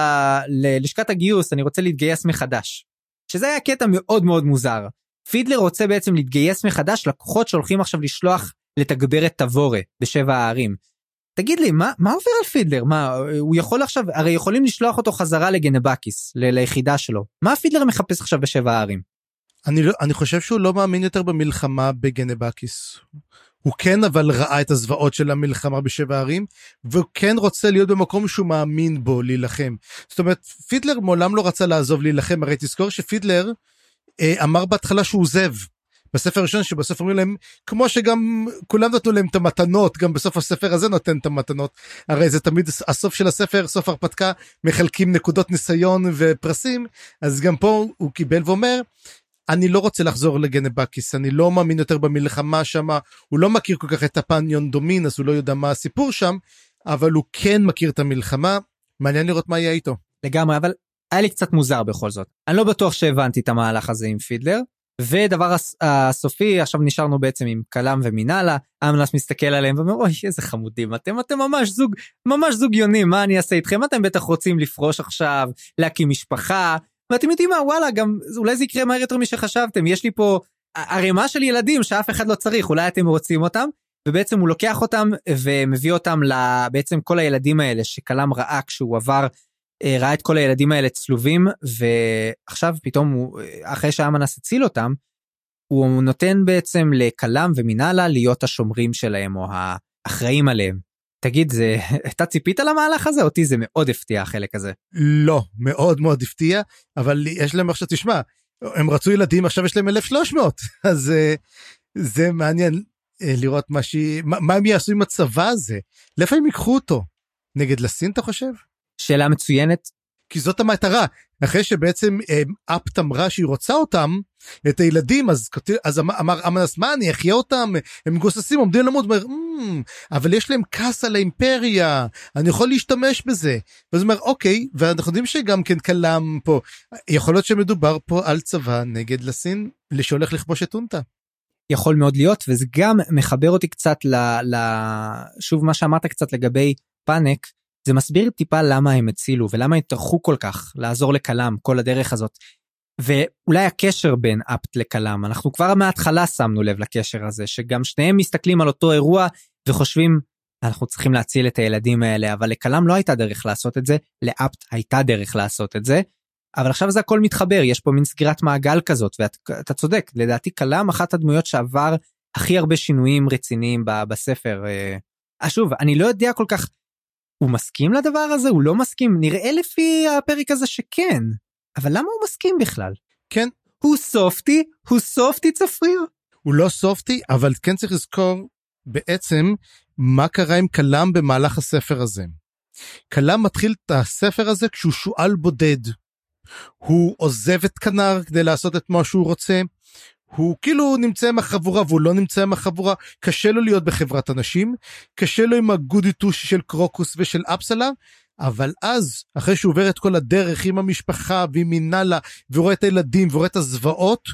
ללשכת הגיוס, אני רוצה להתגייס מחדש. שזה היה קטע מאוד מאוד מוזר. פידלר רוצה בעצם להתגייס מחדש לכוחות שהולכים עכשיו לשלוח לתגבר את תבורה בשבע הערים. תגיד לי, מה, מה עובר על פידלר? מה, הוא יכול עכשיו, הרי יכולים לשלוח אותו חזרה לגנבקיס, ל- ליחידה שלו. מה פידלר מחפש עכשיו בשבע הערים? אני, לא, אני חושב שהוא לא מאמין יותר במלחמה בגנבקיס. הוא כן אבל ראה את הזוועות של המלחמה בשבע ערים, והוא כן רוצה להיות במקום שהוא מאמין בו להילחם. זאת אומרת, פידלר מעולם לא רצה לעזוב להילחם, הרי תזכור שפידלר אה, אמר בהתחלה שהוא עוזב. בספר הראשון שבסוף אומרים להם כמו שגם כולם נתנו להם את המתנות גם בסוף הספר הזה נותן את המתנות הרי זה תמיד הסוף של הספר סוף הרפתקה מחלקים נקודות ניסיון ופרסים אז גם פה הוא קיבל ואומר אני לא רוצה לחזור לגנבקיס אני לא מאמין יותר במלחמה שמה הוא לא מכיר כל כך את הפניון דומין אז הוא לא יודע מה הסיפור שם אבל הוא כן מכיר את המלחמה מעניין לראות מה יהיה איתו. לגמרי אבל היה לי קצת מוזר בכל זאת אני לא בטוח שהבנתי את המהלך הזה עם פידלר ודבר הסופי עכשיו נשארנו בעצם עם קלאם ומינאלה אמנס מסתכל עליהם ואומר אוי איזה חמודים אתם אתם ממש זוג ממש זוג יונים מה אני אעשה איתכם אתם בטח רוצים לפרוש עכשיו להקים משפחה ואתם יודעים מה וואלה גם אולי זה יקרה מהר יותר משחשבתם יש לי פה ערימה של ילדים שאף אחד לא צריך אולי אתם רוצים אותם ובעצם הוא לוקח אותם ומביא אותם לבעצם כל הילדים האלה שקלאם ראה כשהוא עבר אה, ראה את כל הילדים האלה צלובים ועכשיו פתאום הוא אחרי שהאמנס הציל אותם הוא נותן בעצם לקלאם ומינאלה להיות השומרים שלהם או האחראים עליהם. תגיד זה אתה ציפית למהלך הזה אותי זה מאוד הפתיע החלק הזה. לא מאוד מאוד הפתיע אבל יש להם עכשיו תשמע הם רצו ילדים עכשיו יש להם 1300 אז אה, זה מעניין אה, לראות מה, ש... מה הם יעשו עם הצבא הזה לאיפה הם ייקחו אותו נגד לסין אתה חושב? שאלה מצוינת. כי זאת המטרה אחרי שבעצם אה, אפט אמרה שהיא רוצה אותם את הילדים אז אז אמ-, אמר אמנס מה אני אחיה אותם? הם מגוססים עומדים למות אומר, מmm, אבל יש להם כעס על האימפריה אני יכול להשתמש בזה. ואז אומר אוקיי ואנחנו יודעים שגם כן קלאם פה. יכול להיות שמדובר פה על צבא נגד לסין שהולך לכבוש את טונטה. יכול מאוד להיות וזה גם מחבר אותי קצת ל, ל... שוב מה שאמרת קצת לגבי פאנק זה מסביר טיפה למה הם הצילו ולמה הם טרחו כל כך לעזור לקלאם כל הדרך הזאת. ואולי הקשר בין אפט לקלאם אנחנו כבר מההתחלה שמנו לב לקשר הזה שגם שניהם מסתכלים על אותו אירוע וחושבים אנחנו צריכים להציל את הילדים האלה אבל לקלאם לא הייתה דרך לעשות את זה לאפט הייתה דרך לעשות את זה. אבל עכשיו זה הכל מתחבר יש פה מין סגירת מעגל כזאת ואתה צודק לדעתי קלאם אחת הדמויות שעבר הכי הרבה שינויים רציניים בספר. אה, שוב אני לא יודע כל כך הוא מסכים לדבר הזה הוא לא מסכים נראה לפי הפרק הזה שכן אבל למה הוא מסכים בכלל כן הוא סופטי הוא סופטי צפריר הוא לא סופטי אבל כן צריך לזכור בעצם מה קרה עם קלאם במהלך הספר הזה. קלאם מתחיל את הספר הזה כשהוא שועל בודד. הוא עוזב את כנר כדי לעשות את מה שהוא רוצה. הוא כאילו נמצא עם החבורה והוא לא נמצא עם החבורה קשה לו להיות בחברת אנשים קשה לו עם הגודיטוש של קרוקוס ושל אפסלה אבל אז אחרי שהוא עובר את כל הדרך עם המשפחה ועם מינאלה ורואה את הילדים ורואה את הזוועות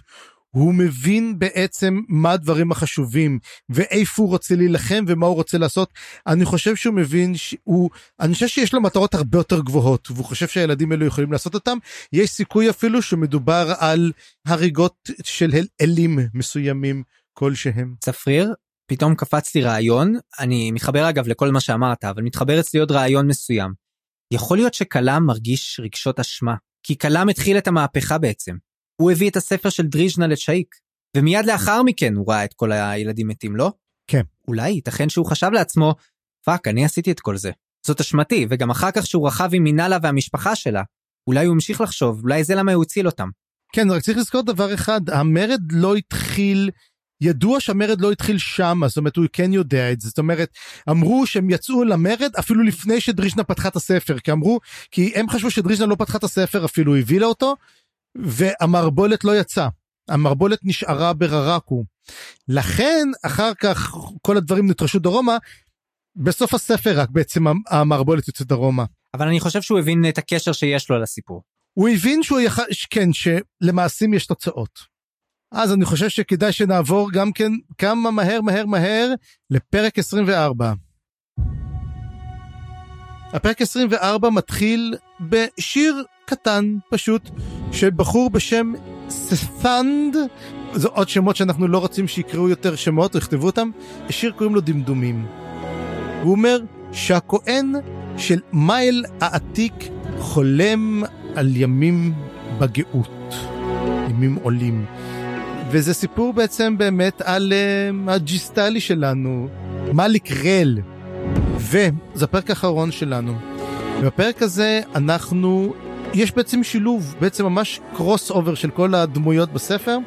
הוא מבין בעצם מה הדברים החשובים ואיפה הוא רוצה להילחם ומה הוא רוצה לעשות. אני חושב שהוא מבין שהוא, אני חושב שיש לו מטרות הרבה יותר גבוהות והוא חושב שהילדים האלו יכולים לעשות אותם. יש סיכוי אפילו שמדובר על הריגות של אלים מסוימים כלשהם. צפריר, פתאום קפץ לי רעיון, אני מתחבר אגב לכל מה שאמרת, אבל מתחבר אצלי עוד רעיון מסוים. יכול להיות שקלאם מרגיש רגשות אשמה, כי קלאם התחיל את המהפכה בעצם. הוא הביא את הספר של דריז'נה לצ'ייק, ומיד לאחר מכן הוא ראה את כל הילדים מתים, לא? כן. אולי ייתכן שהוא חשב לעצמו, fuck, אני עשיתי את כל זה. זאת אשמתי, וגם אחר כך שהוא רכב עם מינאלה והמשפחה שלה, אולי הוא המשיך לחשוב, אולי זה למה הוא הציל אותם. כן, רק צריך לזכור דבר אחד, המרד לא התחיל ידוע שהמרד לא התחיל שם, זאת אומרת הוא כן יודע את זה, זאת אומרת אמרו שהם יצאו למרד אפילו לפני שדרישנה פתחה את הספר, כי אמרו, כי הם חשבו שדרישנה לא פתחה את הספר אפילו, הבילה אותו, והמערבולת לא יצאה. המערבולת נשארה בררקו. לכן אחר כך כל הדברים נטרשו דרומה. בסוף הספר רק בעצם המערבולת יוצאת דרומה. אבל אני חושב שהוא הבין את הקשר שיש לו לסיפור. הוא הבין שהוא יח... כן שלמעשים יש תוצאות. אז אני חושב שכדאי שנעבור גם כן כמה מהר מהר מהר לפרק 24. הפרק 24 מתחיל בשיר קטן פשוט של בחור בשם ספנד, זה עוד שמות שאנחנו לא רוצים שיקראו יותר שמות או יכתבו אותם, השיר קוראים לו דמדומים. הוא אומר שהכהן של מייל העתיק חולם על ימים בגאות, ימים עולים. וזה סיפור בעצם באמת על אה, הג'יסטלי שלנו, מאליק רל. וזה הפרק האחרון שלנו. בפרק הזה אנחנו, יש בעצם שילוב, בעצם ממש crossover של כל הדמויות בספר,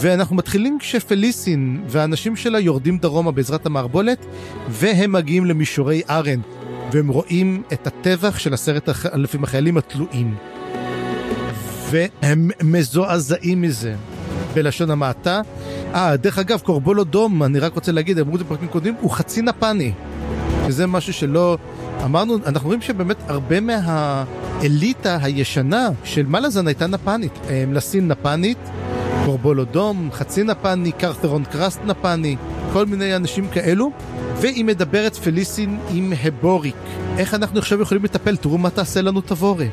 ואנחנו מתחילים כשפליסין והאנשים שלה יורדים דרומה בעזרת המערבולת, והם מגיעים למישורי ארן, והם רואים את הטבח של עשרת אלפים החיילים התלויים. והם מזועזעים מזה, בלשון המעטה. אה, דרך אגב, קורבולו דום, אני רק רוצה להגיד, אמרו את זה בפרקים קודמים, הוא חצי נפני. שזה משהו שלא... אמרנו, אנחנו רואים שבאמת הרבה מהאליטה הישנה של מלאזן הייתה נפנית. לסין נפנית, קורבולו דום, חצי נפני, קרת'רון קראסט נפני, כל מיני אנשים כאלו. והיא מדברת פליסין עם הבוריק. איך אנחנו עכשיו יכולים לטפל? תראו מה תעשה לנו תבורה.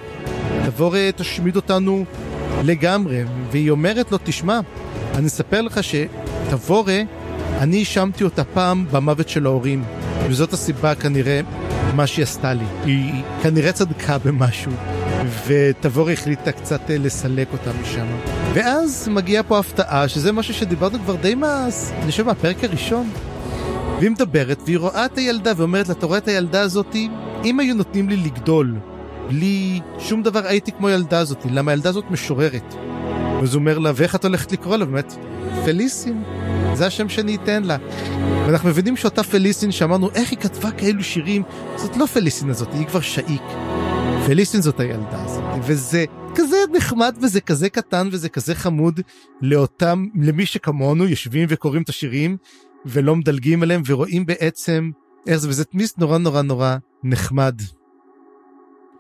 תבורה תשמיד אותנו לגמרי. והיא אומרת לו, תשמע, אני אספר לך שתבורה, אני האשמתי אותה פעם במוות של ההורים. וזאת הסיבה כנראה מה שהיא עשתה לי. היא כנראה צדקה במשהו. ותבור החליטה קצת לסלק אותה משם. ואז מגיעה פה הפתעה, שזה משהו שדיברנו כבר די מה... אני חושב מהפרק הראשון. והיא מדברת, והיא רואה את הילדה ואומרת לה, אתה רואה את הילדה הזאתי? אם היו נותנים לי לגדול, בלי שום דבר הייתי כמו הילדה הזאתי, למה הילדה הזאת משוררת. אז הוא אומר לה, ואיך את הולכת לקרוא לה? באמת, פליסין. זה השם שאני אתן לה. ואנחנו מבינים שאותה פליסין שאמרנו, איך היא כתבה כאלו שירים, זאת לא פליסין הזאת, היא כבר שאיק. פליסין זאת הילדה הזאת, וזה כזה נחמד וזה כזה קטן וזה כזה חמוד לאותם, למי שכמונו יושבים וקוראים את השירים ולא מדלגים עליהם ורואים בעצם איך זה, וזה טמיסט נורא נורא נורא נחמד.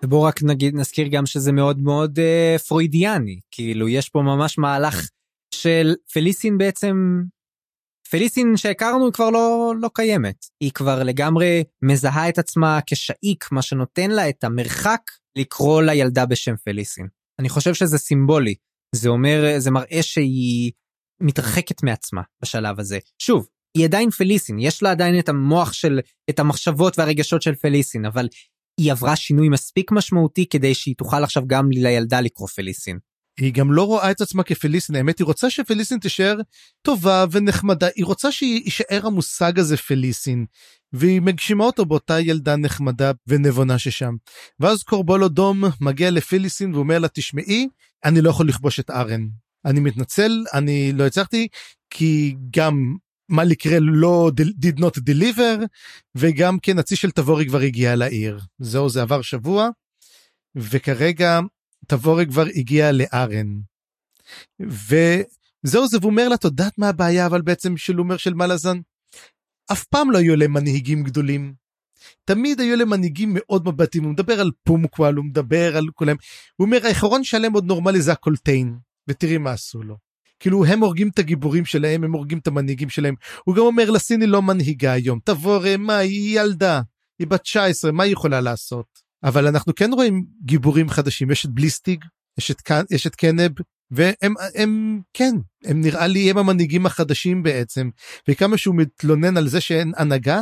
ובואו רק נגיד, נזכיר גם שזה מאוד מאוד אה, פרוידיאני, כאילו יש פה ממש מהלך של פליסין בעצם פליסין שהכרנו היא כבר לא, לא קיימת. היא כבר לגמרי מזהה את עצמה כשאיק, מה שנותן לה את המרחק לקרוא לילדה בשם פליסין. אני חושב שזה סימבולי. זה אומר, זה מראה שהיא מתרחקת מעצמה בשלב הזה. שוב, היא עדיין פליסין, יש לה עדיין את המוח של, את המחשבות והרגשות של פליסין, אבל היא עברה שינוי מספיק משמעותי כדי שהיא תוכל עכשיו גם לילדה לקרוא פליסין. היא גם לא רואה את עצמה כפליסין, האמת היא רוצה שפליסין תישאר טובה ונחמדה, היא רוצה שיישאר המושג הזה פליסין, והיא מגשימה אותו באותה ילדה נחמדה ונבונה ששם. ואז קורבולו דום מגיע לפליסין ואומר לה, תשמעי, אני לא יכול לכבוש את ארן. אני מתנצל, אני לא הצלחתי, כי גם מה לקרה לא did not deliver, וגם כן הצי של תבורי כבר הגיע לעיר. זהו, זה עבר שבוע, וכרגע תבורי כבר הגיע לארן. וזהו זה, והוא אומר לה, את יודעת מה הבעיה אבל בעצם של אומר של מלאזן? אף פעם לא היו להם מנהיגים גדולים. תמיד היו להם מנהיגים מאוד מבטים, הוא מדבר על פומקוואל, הוא מדבר על כולם. הוא אומר, האחרון שלהם עוד נורמלי זה הקולטיין, ותראי מה עשו לו. כאילו הם הורגים את הגיבורים שלהם, הם הורגים את המנהיגים שלהם. הוא גם אומר, לסיני לא מנהיגה היום, תבוא מה, היא ילדה, היא בת 19, מה היא יכולה לעשות? אבל אנחנו כן רואים גיבורים חדשים יש את בליסטיג יש את יש את קנב והם הם כן הם נראה לי הם המנהיגים החדשים בעצם וכמה שהוא מתלונן על זה שאין הנהגה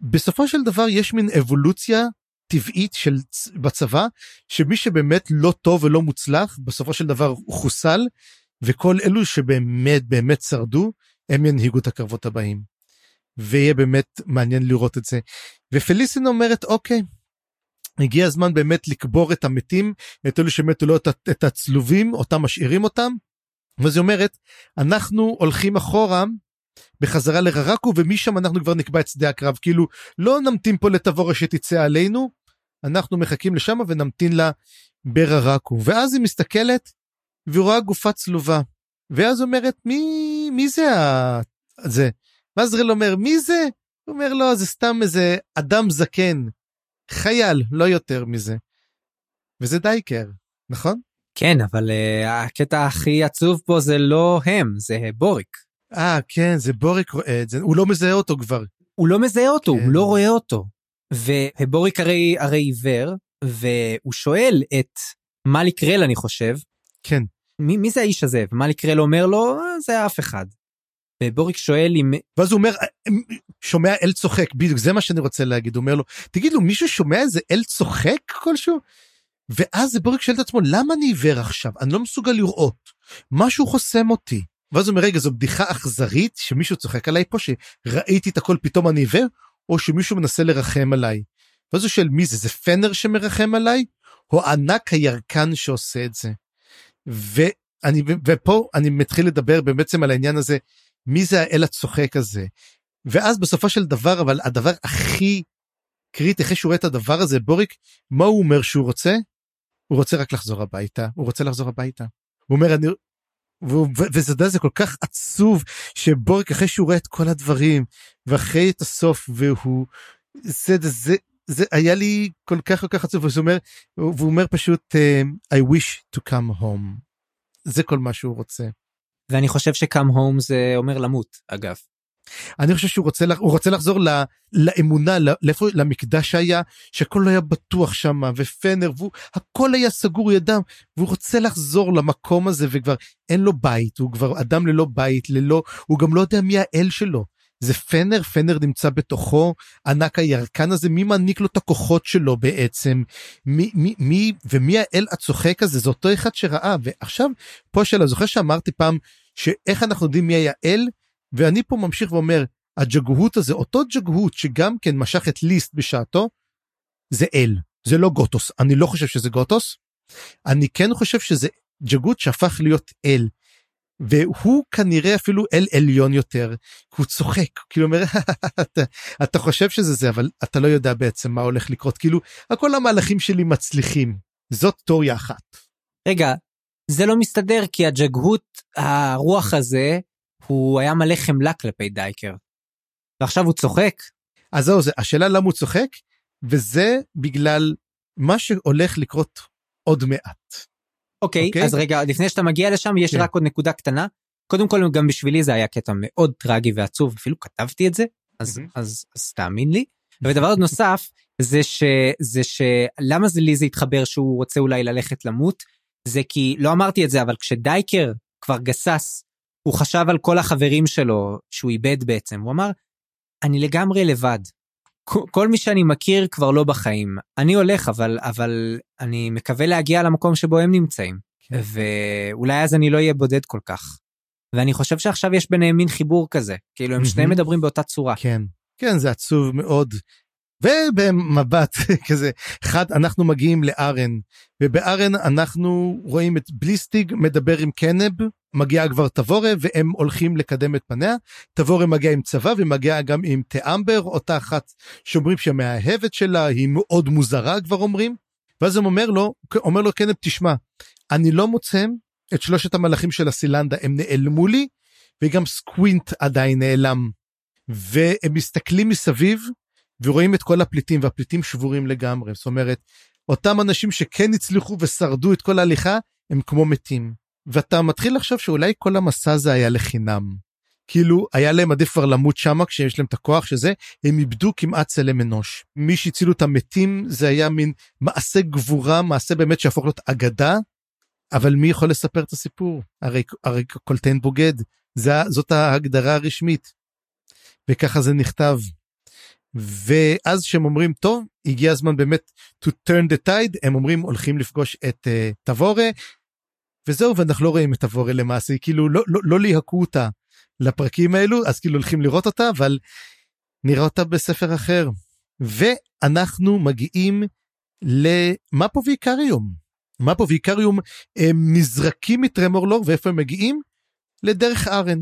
בסופו של דבר יש מין אבולוציה טבעית של בצבא שמי שבאמת לא טוב ולא מוצלח בסופו של דבר הוא חוסל וכל אלו שבאמת באמת שרדו הם ינהיגו את הקרבות הבאים. ויהיה באמת מעניין לראות את זה. ופליסין אומרת אוקיי הגיע הזמן באמת לקבור את המתים, את אלו שמתו לא את הצלובים, אותם משאירים אותם. היא אומרת, אנחנו הולכים אחורה בחזרה לררקו ומשם אנחנו כבר נקבע את שדה הקרב. כאילו, לא נמתין פה לתבורה שתצא עלינו, אנחנו מחכים לשם ונמתין לה בררקו. ואז היא מסתכלת ורואה גופה צלובה. ואז אומרת, מי, מי זה ה... זה? רל אומר, מי זה? הוא אומר, לא, זה סתם איזה אדם זקן. חייל, לא יותר מזה. וזה דייקר, נכון? כן, אבל uh, הקטע הכי עצוב פה זה לא הם, זה בוריק. אה, כן, זה בוריק רואה את זה, הוא לא מזהה אותו כבר. הוא לא מזהה אותו, כן. הוא לא רואה אותו. ובוריק הרי, הרי עיוור, והוא שואל את מאליק רל, אני חושב. כן. מי, מי זה האיש הזה? ומאליק רל אומר לו, אה, זה אף אחד. ובוריק שואל אם... ואז הוא אומר, שומע אל צוחק, בדיוק, זה מה שאני רוצה להגיד, הוא אומר לו, תגיד לו, מישהו שומע איזה אל צוחק כלשהו? ואז בוריק שואל את עצמו, למה אני עיוור עכשיו? אני לא מסוגל לראות. משהו חוסם אותי. ואז הוא אומר רגע זו בדיחה אכזרית שמישהו צוחק עליי פה שראיתי את הכל פתאום אני עיוור או שמישהו מנסה לרחם עליי. ואז הוא שואל מי זה זה פנר שמרחם עליי או ענק הירקן שעושה את זה. ואני ופה אני מתחיל לדבר בעצם על העניין הזה מי זה האל הצוחק הזה. ואז בסופו של דבר אבל הדבר הכי קריטי אחרי שהוא רואה את הדבר הזה בוריק מה הוא אומר שהוא רוצה? הוא רוצה רק לחזור הביתה הוא רוצה לחזור הביתה. הוא אומר אני וזה יודע זה כל כך עצוב שבורק אחרי שהוא רואה את כל הדברים ואחרי את הסוף והוא זה זה זה זה היה לי כל כך כל כך עצוב והוא אומר והוא אומר פשוט uh, I wish to come home זה כל מה שהוא רוצה. ואני חושב שקאם הום זה אומר למות אגב. אני חושב שהוא רוצה הוא רוצה לחזור ל, לאמונה לאיפה למקדש שהיה שהכל היה בטוח שם ופנר והוא הכל היה סגור ידם והוא רוצה לחזור למקום הזה וכבר אין לו בית הוא כבר אדם ללא בית ללא הוא גם לא יודע מי האל שלו. זה פנר פנר נמצא בתוכו ענק הירקן הזה מי מעניק לו את הכוחות שלו בעצם מי מי מי ומי האל הצוחק הזה זה אותו אחד שראה ועכשיו פה שאלה זוכר שאמרתי פעם שאיך אנחנו יודעים מי היה אל ואני פה ממשיך ואומר, הג'גהות הזה, אותו ג'גהות שגם כן משך את ליסט בשעתו, זה אל, זה לא גוטוס. אני לא חושב שזה גוטוס, אני כן חושב שזה ג'גהות שהפך להיות אל. והוא כנראה אפילו אל עליון יותר, הוא צוחק, כאילו אומר, אתה, אתה חושב שזה זה, אבל אתה לא יודע בעצם מה הולך לקרות, כאילו, הכל המהלכים שלי מצליחים. זאת תיאוריה אחת. רגע, זה לא מסתדר כי הג'גהות, הרוח הזה, הוא היה מלא חמלה כלפי דייקר. ועכשיו הוא צוחק. אז זהו זה השאלה למה הוא צוחק וזה בגלל מה שהולך לקרות עוד מעט. אוקיי okay, אוקיי? okay? אז רגע לפני שאתה מגיע לשם יש okay. כן. רק עוד נקודה קטנה. קודם כל גם בשבילי זה היה קטע מאוד טרגי ועצוב אפילו כתבתי את זה אז mm-hmm. אז, אז תאמין לי. ודבר נוסף זה שזה שלמה זה לי זה התחבר שהוא רוצה אולי ללכת למות זה כי לא אמרתי את זה אבל כשדייקר כבר גסס הוא חשב על כל החברים שלו שהוא איבד בעצם, הוא אמר, אני לגמרי לבד. כל מי שאני מכיר כבר לא בחיים. אני הולך, אבל, אבל אני מקווה להגיע למקום שבו הם נמצאים. כן. ואולי אז אני לא אהיה בודד כל כך. ואני חושב שעכשיו יש ביניהם מין חיבור כזה, כאילו הם שניהם מדברים באותה צורה. כן, כן, זה עצוב מאוד. ובמבט כזה אחד אנחנו מגיעים לארן ובארן אנחנו רואים את בליסטיג מדבר עם קנב מגיעה כבר תבורה והם הולכים לקדם את פניה. תבורה מגיעה עם צבא ומגיעה גם עם תאמבר אותה אחת שאומרים שהמאהבת שלה היא מאוד מוזרה כבר אומרים. ואז הם אומר לו אומר לו קנב תשמע אני לא מוצא את שלושת המלאכים של הסילנדה הם נעלמו לי וגם סקווינט עדיין נעלם. והם מסתכלים מסביב ורואים את כל הפליטים והפליטים שבורים לגמרי. זאת אומרת אותם אנשים שכן הצליחו ושרדו את כל ההליכה הם כמו מתים ואתה מתחיל לחשוב שאולי כל המסע הזה היה לחינם. כאילו היה להם עדיף כבר למות שמה כשיש להם את הכוח שזה הם איבדו כמעט צלם אנוש מי שהצילו את המתים זה היה מין מעשה גבורה מעשה באמת שהפוך להיות אגדה אבל מי יכול לספר את הסיפור הרי הרי קולטיין בוגד זה זאת ההגדרה הרשמית. וככה זה נכתב. ואז שהם אומרים טוב הגיע הזמן באמת to turn the tide הם אומרים הולכים לפגוש את uh, תבורה וזהו ואנחנו לא רואים את תבורה למעשה כאילו לא לא לא ליהקו אותה לפרקים האלו אז כאילו הולכים לראות אותה אבל נראה אותה בספר אחר. ואנחנו מגיעים למפו ויקריום מפו ויקריום הם נזרקים מטרמורלור ואיפה הם מגיעים? לדרך ארן.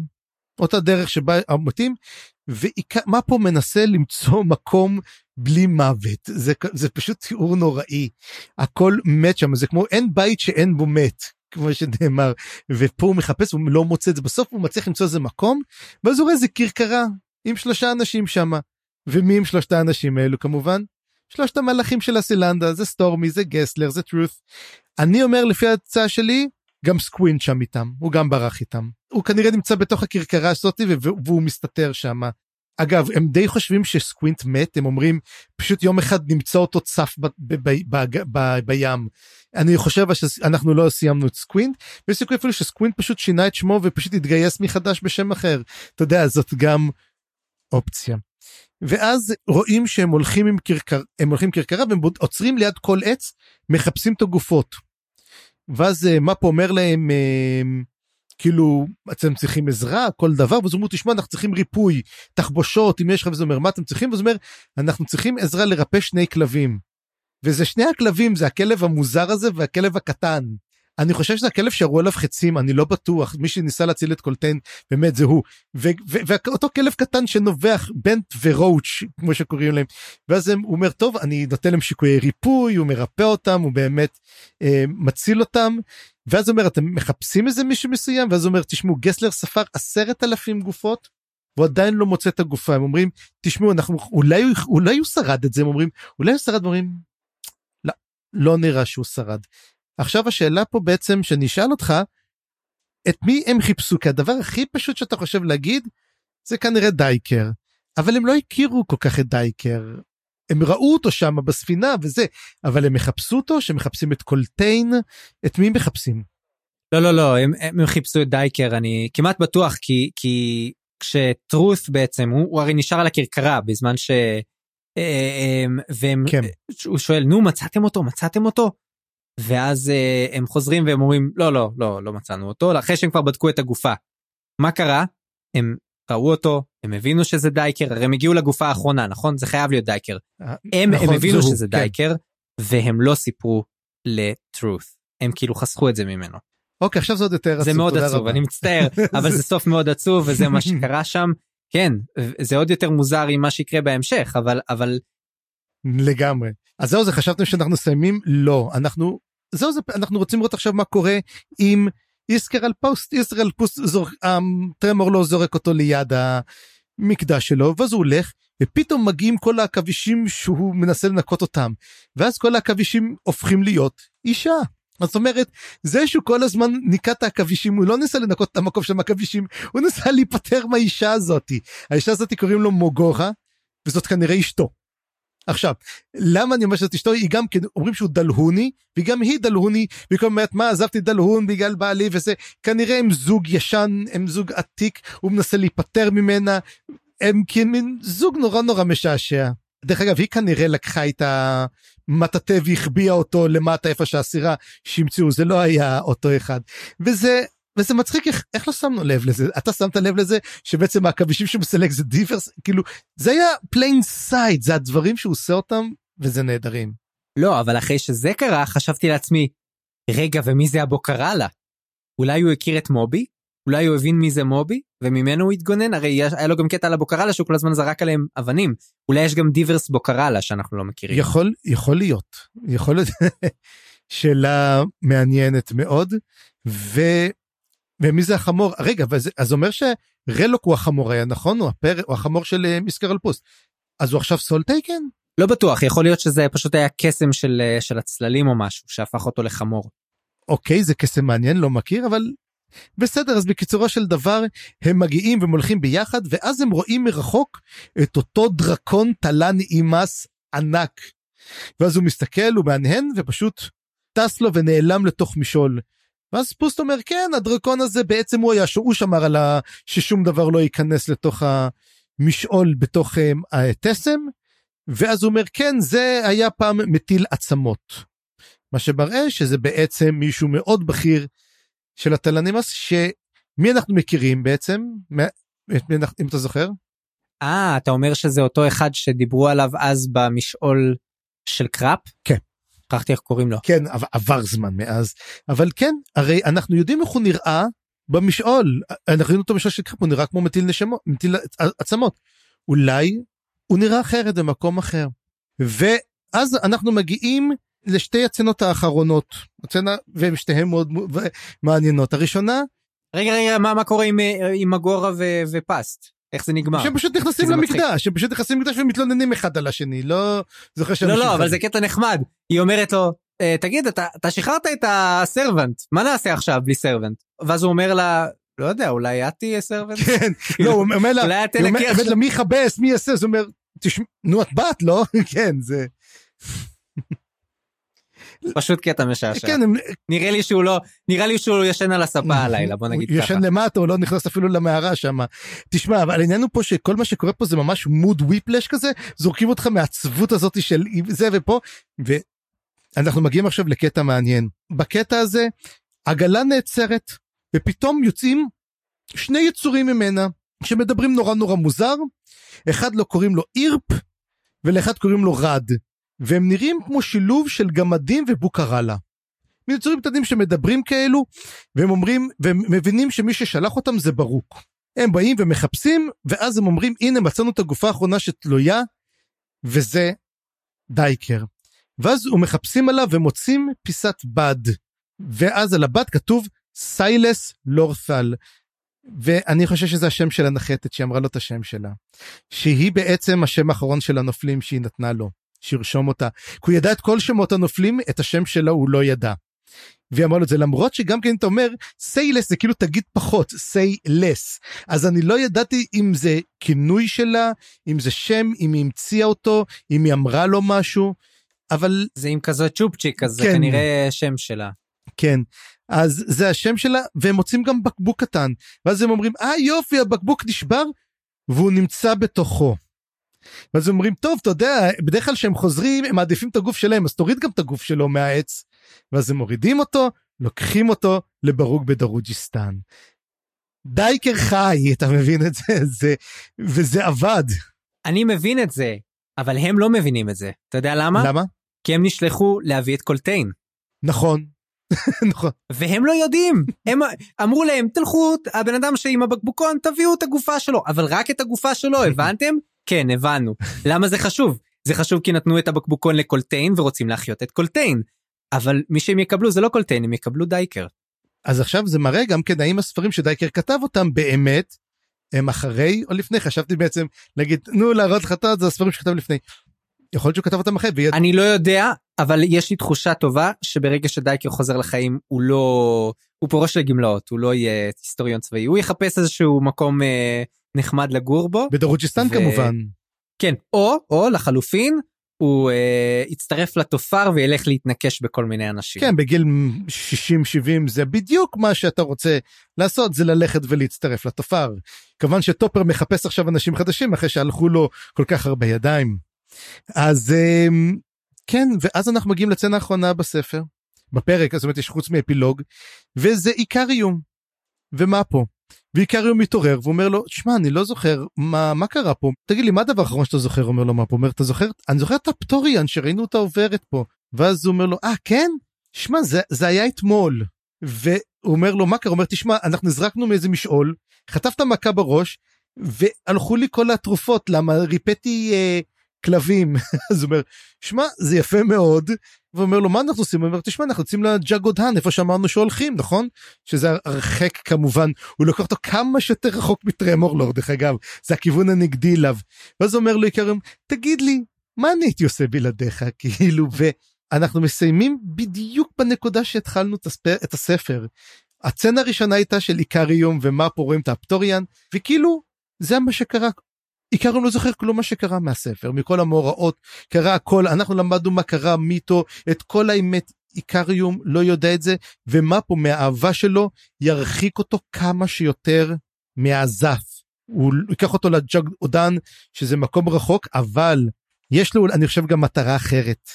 אותה דרך שבה המתים ומה פה מנסה למצוא מקום בלי מוות. זה זה פשוט תיאור נוראי. הכל מת שם זה כמו אין בית שאין בו מת כמו שנאמר ופה הוא מחפש הוא לא מוצא את זה. בסוף הוא מצליח למצוא איזה מקום ואז הוא רואה איזה כרכרה עם שלושה אנשים שם ומי עם שלושת האנשים האלו? כמובן שלושת המלאכים של הסילנדה זה סטורמי זה גסלר זה טרוט אני אומר לפי ההצעה שלי גם סקווינט שם איתם הוא גם ברח איתם. הוא כנראה נמצא בתוך הכרכרה הזאת והוא מסתתר שם. אגב הם די חושבים שסקווינט מת הם אומרים פשוט יום אחד נמצא אותו צף ב- ב- ב- ב- בים. אני חושב שאנחנו לא סיימנו את סקווינט ויש סיכוי אפילו שסקווינט פשוט שינה את שמו ופשוט התגייס מחדש בשם אחר. אתה יודע זאת גם אופציה. ואז רואים שהם הולכים עם כרכרה הם הולכים כרכרה והם עוצרים ליד כל עץ מחפשים את הגופות. ואז אה, מפו אומר להם אה, כאילו אתם צריכים עזרה כל דבר ואז הוא אומר תשמע אנחנו צריכים ריפוי תחבושות אם יש לך וזה אומר מה אתם צריכים? וזה אומר אנחנו צריכים עזרה לרפא שני כלבים. וזה שני הכלבים זה הכלב המוזר הזה והכלב הקטן. אני חושב שזה הכלב שירו עליו חצים אני לא בטוח. מי שניסה להציל את קולטיין באמת זה הוא. ואותו כלב קטן שנובח בנט ורוץ' כמו שקוראים להם. ואז הם, הוא אומר טוב אני נותן להם שיקויי ריפוי הוא מרפא אותם הוא באמת אה, מציל אותם ואז הוא אומר אתם מחפשים איזה מישהו מסוים? ואז הוא אומר תשמעו גסלר ספר עשרת אלפים גופות והוא עדיין לא מוצא את הגופה. הם אומרים תשמעו אנחנו אולי אולי הוא שרד את זה. הם אומרים אולי הוא שרד? אומרים לא לא נראה שהוא שרד. עכשיו השאלה פה בעצם שאני אשאל אותך את מי הם חיפשו? כי הדבר הכי פשוט שאתה חושב להגיד זה כנראה דייקר. אבל הם לא הכירו כל כך את דייקר הם ראו אותו שם בספינה וזה אבל הם יחפשו אותו שמחפשים את קולטיין את מי מחפשים. לא לא לא הם, הם חיפשו את דייקר אני כמעט בטוח כי כי כשטרוס בעצם הוא, הוא הרי נשאר על הכרכרה בזמן ש... אה, אה, והם, כן. הוא שואל נו מצאתם אותו מצאתם אותו ואז uh, הם חוזרים והם אומרים לא לא לא לא מצאנו אותו אחרי שהם כבר בדקו את הגופה. מה קרה? הם ראו אותו הם הבינו שזה דייקר הרי הם הגיעו לגופה האחרונה נכון זה חייב להיות דייקר. אה, הם, נכון, הם הבינו שזה כן. דייקר והם לא סיפרו לטרוט הם כאילו חסכו את זה ממנו. אוקיי עכשיו זה עוד יותר עצוב. זה מאוד עצוב רבה. אני מצטער אבל זה סוף מאוד עצוב וזה מה שקרה שם כן זה עוד יותר מוזר עם מה שיקרה בהמשך אבל אבל. לגמרי אז זהו זה חשבתם שאנחנו מסיימים לא אנחנו זהו זה אנחנו רוצים לראות עכשיו מה קורה עם איסקר על פוסט איסקר על פוסט זורק טרמור לא זורק אותו ליד המקדש שלו ואז הוא הולך ופתאום מגיעים כל העכבישים שהוא מנסה לנקות אותם ואז כל העכבישים הופכים להיות אישה. זאת אומרת זה שהוא כל הזמן ניקה את העכבישים הוא לא ניסה לנקות את המקום של העכבישים הוא ניסה להיפטר מהאישה הזאתי האישה הזאתי קוראים לו מוגורה וזאת כנראה אשתו. עכשיו למה אני אומר שזאת אשתו? היא גם כן אומרים שהוא דלהוני וגם היא דלהוני וכל אומרת מה עזבתי דלהון בגלל בעלי וזה. כנראה הם זוג ישן הם זוג עתיק הוא מנסה להיפטר ממנה. הם כאילו זוג נורא נורא משעשע. דרך אגב היא כנראה לקחה את המטאטה והחביאה אותו למטה איפה שהסירה שהמציאו זה לא היה אותו אחד. וזה וזה מצחיק איך, איך לא שמנו לב לזה? אתה שמת לב לזה שבעצם העכבישים שהוא מסלק זה דיברס? כאילו זה היה plain sight זה הדברים שהוא עושה אותם וזה נהדרים. לא אבל אחרי שזה קרה חשבתי לעצמי רגע ומי זה הבוקרלה אולי הוא הכיר את מובי? אולי הוא הבין מי זה מובי? וממנו הוא התגונן? הרי היה לו גם קטע על הבוקרלה שהוא כל הזמן זרק עליהם אבנים. אולי יש גם דיברס בוקרלה שאנחנו לא מכירים. יכול יכול להיות. יכול להיות. שאלה מעניינת מאוד. ו... ומי זה החמור רגע וזה, אז אומר שרלוק הוא החמור היה נכון הוא, הפר, הוא החמור של uh, מיסקר אלפוס אז הוא עכשיו סול טייקן? לא בטוח יכול להיות שזה פשוט היה קסם של, uh, של הצללים או משהו שהפך אותו לחמור. אוקיי זה קסם מעניין לא מכיר אבל בסדר אז בקיצורו של דבר הם מגיעים והם הולכים ביחד ואז הם רואים מרחוק את אותו דרקון תלן אימס ענק. ואז הוא מסתכל הוא מהנהן ופשוט טס לו ונעלם לתוך משעול. ואז פוסט אומר כן הדרקון הזה בעצם הוא היה שהוא שמר על ה... ששום דבר לא ייכנס לתוך המשעול בתוך התסם ואז הוא אומר כן זה היה פעם מטיל עצמות. מה שמראה שזה בעצם מישהו מאוד בכיר של התלנימאס שמי אנחנו מכירים בעצם אם אתה זוכר. אה אתה אומר שזה אותו אחד שדיברו עליו אז במשעול של קראפ? כן. שכחתי איך קוראים לו. כן עבר זמן מאז אבל כן הרי אנחנו יודעים איך הוא נראה במשעול אנחנו יודעים אותו משעול שקראפ הוא נראה כמו מטיל נשמות מטיל עצמות אולי הוא נראה אחרת במקום אחר. ואז אנחנו מגיעים לשתי הצנות האחרונות הצנה והן שתיהן מאוד מעניינות הראשונה. רגע רגע מה מה קורה עם, עם מגורה ו, ופסט איך זה נגמר? שהם פשוט נכנסים למקדש שהם פשוט נכנסים למקדש ומתלוננים אחד על השני לא זוכר לא לא אבל זה קטע נחמד. היא אומרת לו אה, תגיד אתה, אתה שחררת את הסרבנט מה נעשה עכשיו בלי סרבנט ואז הוא אומר לה לא יודע אולי את תהיה סרבנט כן לא הוא אומר לה אולי את תלקח מי יכבס מי יעשה? זה אומר נו את בת לא? כן זה. פשוט קטע משעשע. כן, נראה לי שהוא לא, נראה לי שהוא ישן על הספה הלילה, בוא נגיד ככה. הוא ישן למטה, הוא לא נכנס אפילו למערה שם. תשמע, אבל העניין הוא פה שכל מה שקורה פה זה ממש מוד וויפלש כזה, זורקים אותך מהעצבות הזאת של זה ופה, ואנחנו מגיעים עכשיו לקטע מעניין. בקטע הזה, עגלה נעצרת, ופתאום יוצאים שני יצורים ממנה, שמדברים נורא נורא מוזר, אחד לא קוראים לו אירפ, ולאחד קוראים לו רד, והם נראים כמו שילוב של גמדים ובוקרלה. יצורים קטנים שמדברים כאלו, והם אומרים, והם מבינים שמי ששלח אותם זה ברוק. הם באים ומחפשים, ואז הם אומרים, הנה מצאנו את הגופה האחרונה שתלויה, וזה דייקר. ואז הוא מחפשים עליו ומוצאים פיסת בד. ואז על הבד כתוב סיילס לורת'ל. ואני חושב שזה השם של הנחתת שהיא אמרה לו את השם שלה. שהיא בעצם השם האחרון של הנופלים שהיא נתנה לו. שירשום אותה. כי הוא ידע את כל שמות הנופלים, את השם שלו הוא לא ידע. והיא אמרה לו את זה למרות שגם כן אתה אומר say less זה כאילו תגיד פחות say less אז אני לא ידעתי אם זה כינוי שלה אם זה שם אם היא המציאה אותו אם היא אמרה לו משהו אבל זה עם כזה צ'ופצ'יק אז כן. זה כנראה שם שלה. כן אז זה השם שלה והם מוצאים גם בקבוק קטן ואז הם אומרים אה יופי הבקבוק נשבר והוא נמצא בתוכו. ואז אומרים טוב אתה יודע בדרך כלל שהם חוזרים הם מעדיפים את הגוף שלהם אז תוריד גם את הגוף שלו מהעץ ואז הם מורידים אותו לוקחים אותו לברוג בדרוג'יסטן. דייקר חי אתה מבין את זה זה וזה עבד. אני מבין את זה אבל הם לא מבינים את זה אתה יודע למה? למה? כי הם נשלחו להביא את קולטיין. נכון. נכון. והם לא יודעים הם אמרו להם תלכו הבן אדם שעם הבקבוקון תביאו את הגופה שלו אבל רק את הגופה שלו הבנתם? כן הבנו למה זה חשוב זה חשוב כי נתנו את הבקבוקון לקולטיין ורוצים להחיות את קולטיין אבל מי שהם יקבלו זה לא קולטיין הם יקבלו דייקר. אז עכשיו זה מראה גם כן האם הספרים שדייקר כתב אותם באמת הם אחרי או לפני חשבתי בעצם להגיד נו להראות לך את זה הספרים שכתב לפני. יכול להיות שהוא כתב אותם אחרי. ויד... אני לא יודע אבל יש לי תחושה טובה שברגע שדייקר חוזר לחיים הוא לא הוא פורש לגמלאות הוא לא יהיה היסטוריון צבאי הוא יחפש איזשהו מקום אה, נחמד לגור בו. בדרוג'יסטן ו... כמובן. כן או או לחלופין הוא אה, יצטרף לתופר וילך להתנקש בכל מיני אנשים. כן בגיל 60-70 זה בדיוק מה שאתה רוצה לעשות זה ללכת ולהצטרף לתופר. כמובן שטופר מחפש עכשיו אנשים חדשים אחרי שהלכו לו כל כך הרבה ידיים. אז אה, כן ואז אנחנו מגיעים לצנה האחרונה בספר בפרק זאת אומרת יש חוץ מאפילוג וזה איקריום. ומה פה? ואיקריום מתעורר ואומר לו שמע אני לא זוכר מה מה קרה פה. תגיד לי מה הדבר האחרון שאתה זוכר? אומר לו מה פה? אומר אתה זוכר? אני זוכר את הפטוריאן שראינו אותה עוברת פה. ואז הוא אומר לו אה כן? שמע זה זה היה אתמול. והוא אומר לו מה קרה? אומר תשמע אנחנו נזרקנו מאיזה משעול חטפת מכה בראש והלכו לי כל התרופות למה ריפאתי אה, כלבים. אז הוא אומר שמע זה יפה מאוד. ואומר לו מה אנחנו עושים? הוא אומר תשמע אנחנו יוצאים לג'אגודהן איפה שאמרנו שהולכים נכון? שזה הרחק כמובן. הוא לוקח אותו כמה שיותר רחוק מטרמורלור דרך אגב. זה הכיוון הנגדי אליו. ואז אומר לו עיקרם תגיד לי מה אני הייתי עושה בלעדיך? כאילו ואנחנו מסיימים בדיוק בנקודה שהתחלנו את הספר. הצצנה הראשונה הייתה של איקריום ומה פה רואים את האפטוריאן וכאילו זה מה שקרה עיקרון לא זוכר כלום מה שקרה מהספר מכל המאורעות קרה הכל אנחנו למדנו מה קרה מיתו את כל האמת איקריום לא יודע את זה ומה פה מהאהבה שלו ירחיק אותו כמה שיותר מהזף. הוא ייקח אותו לג'אג אודן שזה מקום רחוק אבל יש לו אני חושב גם מטרה אחרת.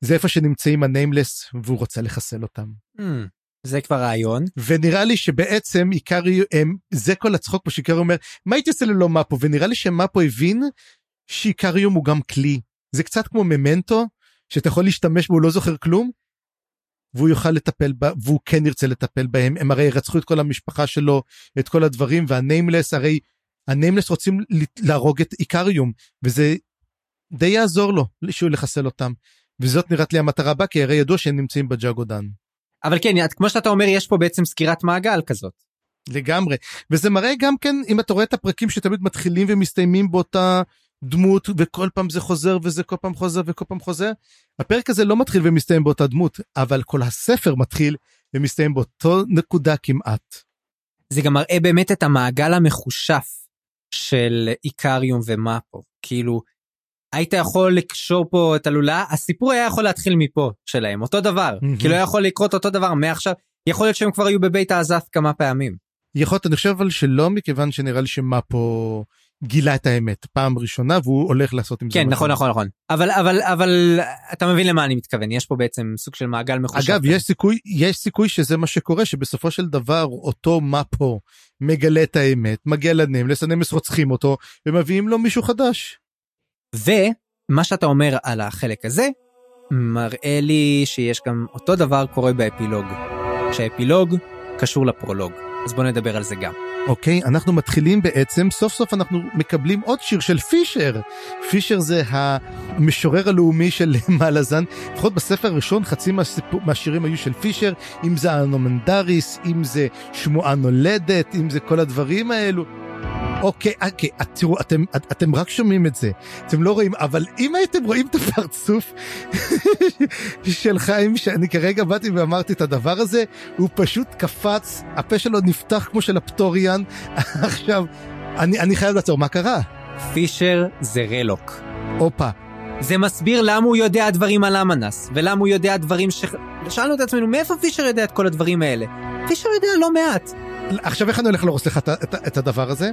זה איפה שנמצאים הניימלס והוא רוצה לחסל אותם. Mm. זה כבר רעיון. ונראה לי שבעצם עיקרי זה כל הצחוק פה שעיקרי אומר מה הייתי עושה ללא מפו ונראה לי שמפו הבין שעיקריום הוא גם כלי זה קצת כמו ממנטו שאתה יכול להשתמש בו הוא לא זוכר כלום. והוא יוכל לטפל בה והוא כן ירצה לטפל בהם הם הרי רצחו את כל המשפחה שלו את כל הדברים והניימלס הרי הניימלס רוצים להרוג את עיקריום וזה די יעזור לו שהוא לחסל אותם וזאת נראית לי המטרה הבאה כי הרי ידוע שהם נמצאים בג'אגודן. אבל כן כמו שאתה אומר יש פה בעצם סקירת מעגל כזאת. לגמרי וזה מראה גם כן אם אתה רואה את הפרקים שתמיד מתחילים ומסתיימים באותה דמות וכל פעם זה חוזר וזה כל פעם חוזר וכל פעם חוזר. הפרק הזה לא מתחיל ומסתיים באותה דמות אבל כל הספר מתחיל ומסתיים באותו נקודה כמעט. זה גם מראה באמת את המעגל המחושף של איקריום ומאפו כאילו היית יכול לקשור פה את הלולה הסיפור היה יכול להתחיל מפה שלהם אותו דבר mm-hmm. כי לא יכול לקרות אותו דבר מעכשיו יכול להיות שהם כבר היו בבית האזף כמה פעמים. יכול להיות אני חושב אבל שלא מכיוון שנראה לי שמה פה גילה את האמת פעם ראשונה והוא הולך לעשות עם זה. כן. נכון, נכון, נכון. אבל, אבל, אבל, אתה מבין למה אני מתכוון, יש פה בעצם סוג של מעגל מחושב. אגב, יש סיכוי, יש סיכוי שזה מה שקורה, שבסופו של דבר אותו מפו מגלה את האמת, מגיע לנמלס, הנמלס רוצחים אותו, ומביאים לו מישהו חדש. ומה שאתה אומר על החלק הזה, מראה לי שיש גם אותו דבר קורה באפילוג. שהאפילוג קשור לפרולוג. אז בוא נדבר על זה גם. אוקיי, אנחנו מתחילים בעצם, סוף סוף אנחנו מקבלים עוד שיר של פישר. פישר זה המשורר הלאומי של מלאזן. לפחות בספר הראשון חצי מהסיפור, מהשירים היו של פישר, אם זה הנומנדריס, אם זה שמועה נולדת, אם זה כל הדברים האלו. אוקיי, אוקיי, תראו, אתם, אתם רק שומעים את זה, אתם לא רואים, אבל אם הייתם רואים את הפרצוף של חיים, שאני כרגע באתי ואמרתי את הדבר הזה, הוא פשוט קפץ, הפה שלו נפתח כמו של הפטוריאן, עכשיו, אני, אני חייב לעצור, מה קרה? פישר זה רלוק. הופה. זה מסביר למה הוא יודע דברים על אמנס, ולמה הוא יודע דברים ש... שאלנו את עצמנו, מאיפה פישר יודע את כל הדברים האלה? פישר יודע לא מעט. עכשיו איך אני הולך להרוס לך את, את, את הדבר הזה?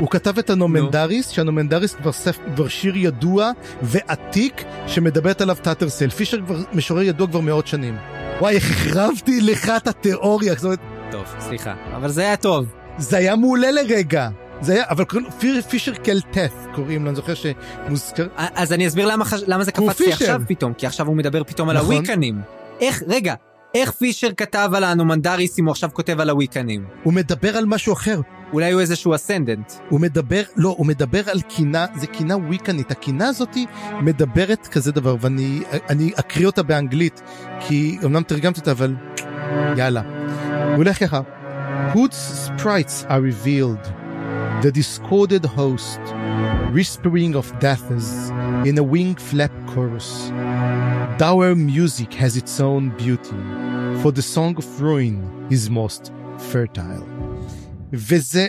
הוא כתב את האנומנדריס, שהאנומנדריס כבר, ספ... כבר שיר ידוע ועתיק שמדברת עליו טאטרסל. פישר כבר משורר ידוע כבר מאות שנים. וואי, החרבתי לך את התיאוריה. זאת אומרת, טוב, סליחה, אבל זה היה טוב. זה היה מעולה לרגע. זה היה, אבל קוראים לו פישר קלטף קוראים לו, אני זוכר שמוזכר. אז אני אסביר למה. למה זה קפץ לי עכשיו פתאום, כי עכשיו הוא מדבר פתאום נכון. על הוויקנים. איך, רגע, איך פישר כתב על הנומנדריס אם הוא עכשיו כותב על הוויקנים? הוא מדבר על משהו אחר. אולי הוא איזשהו אסנדנט. הוא מדבר, לא, הוא מדבר על קינה, זה קינה וויקנית. הקינה הזאתי מדברת כזה דבר, ואני אני אקריא אותה באנגלית, כי אמנם תרגמתי אותה, אבל יאללה. הוא הולך ככה. Hood's sprites are revealed, the discorded host, whispering of deaths in a wing flap chorus. Dour music has its own beauty, for the song of ruin is most fertile. וזה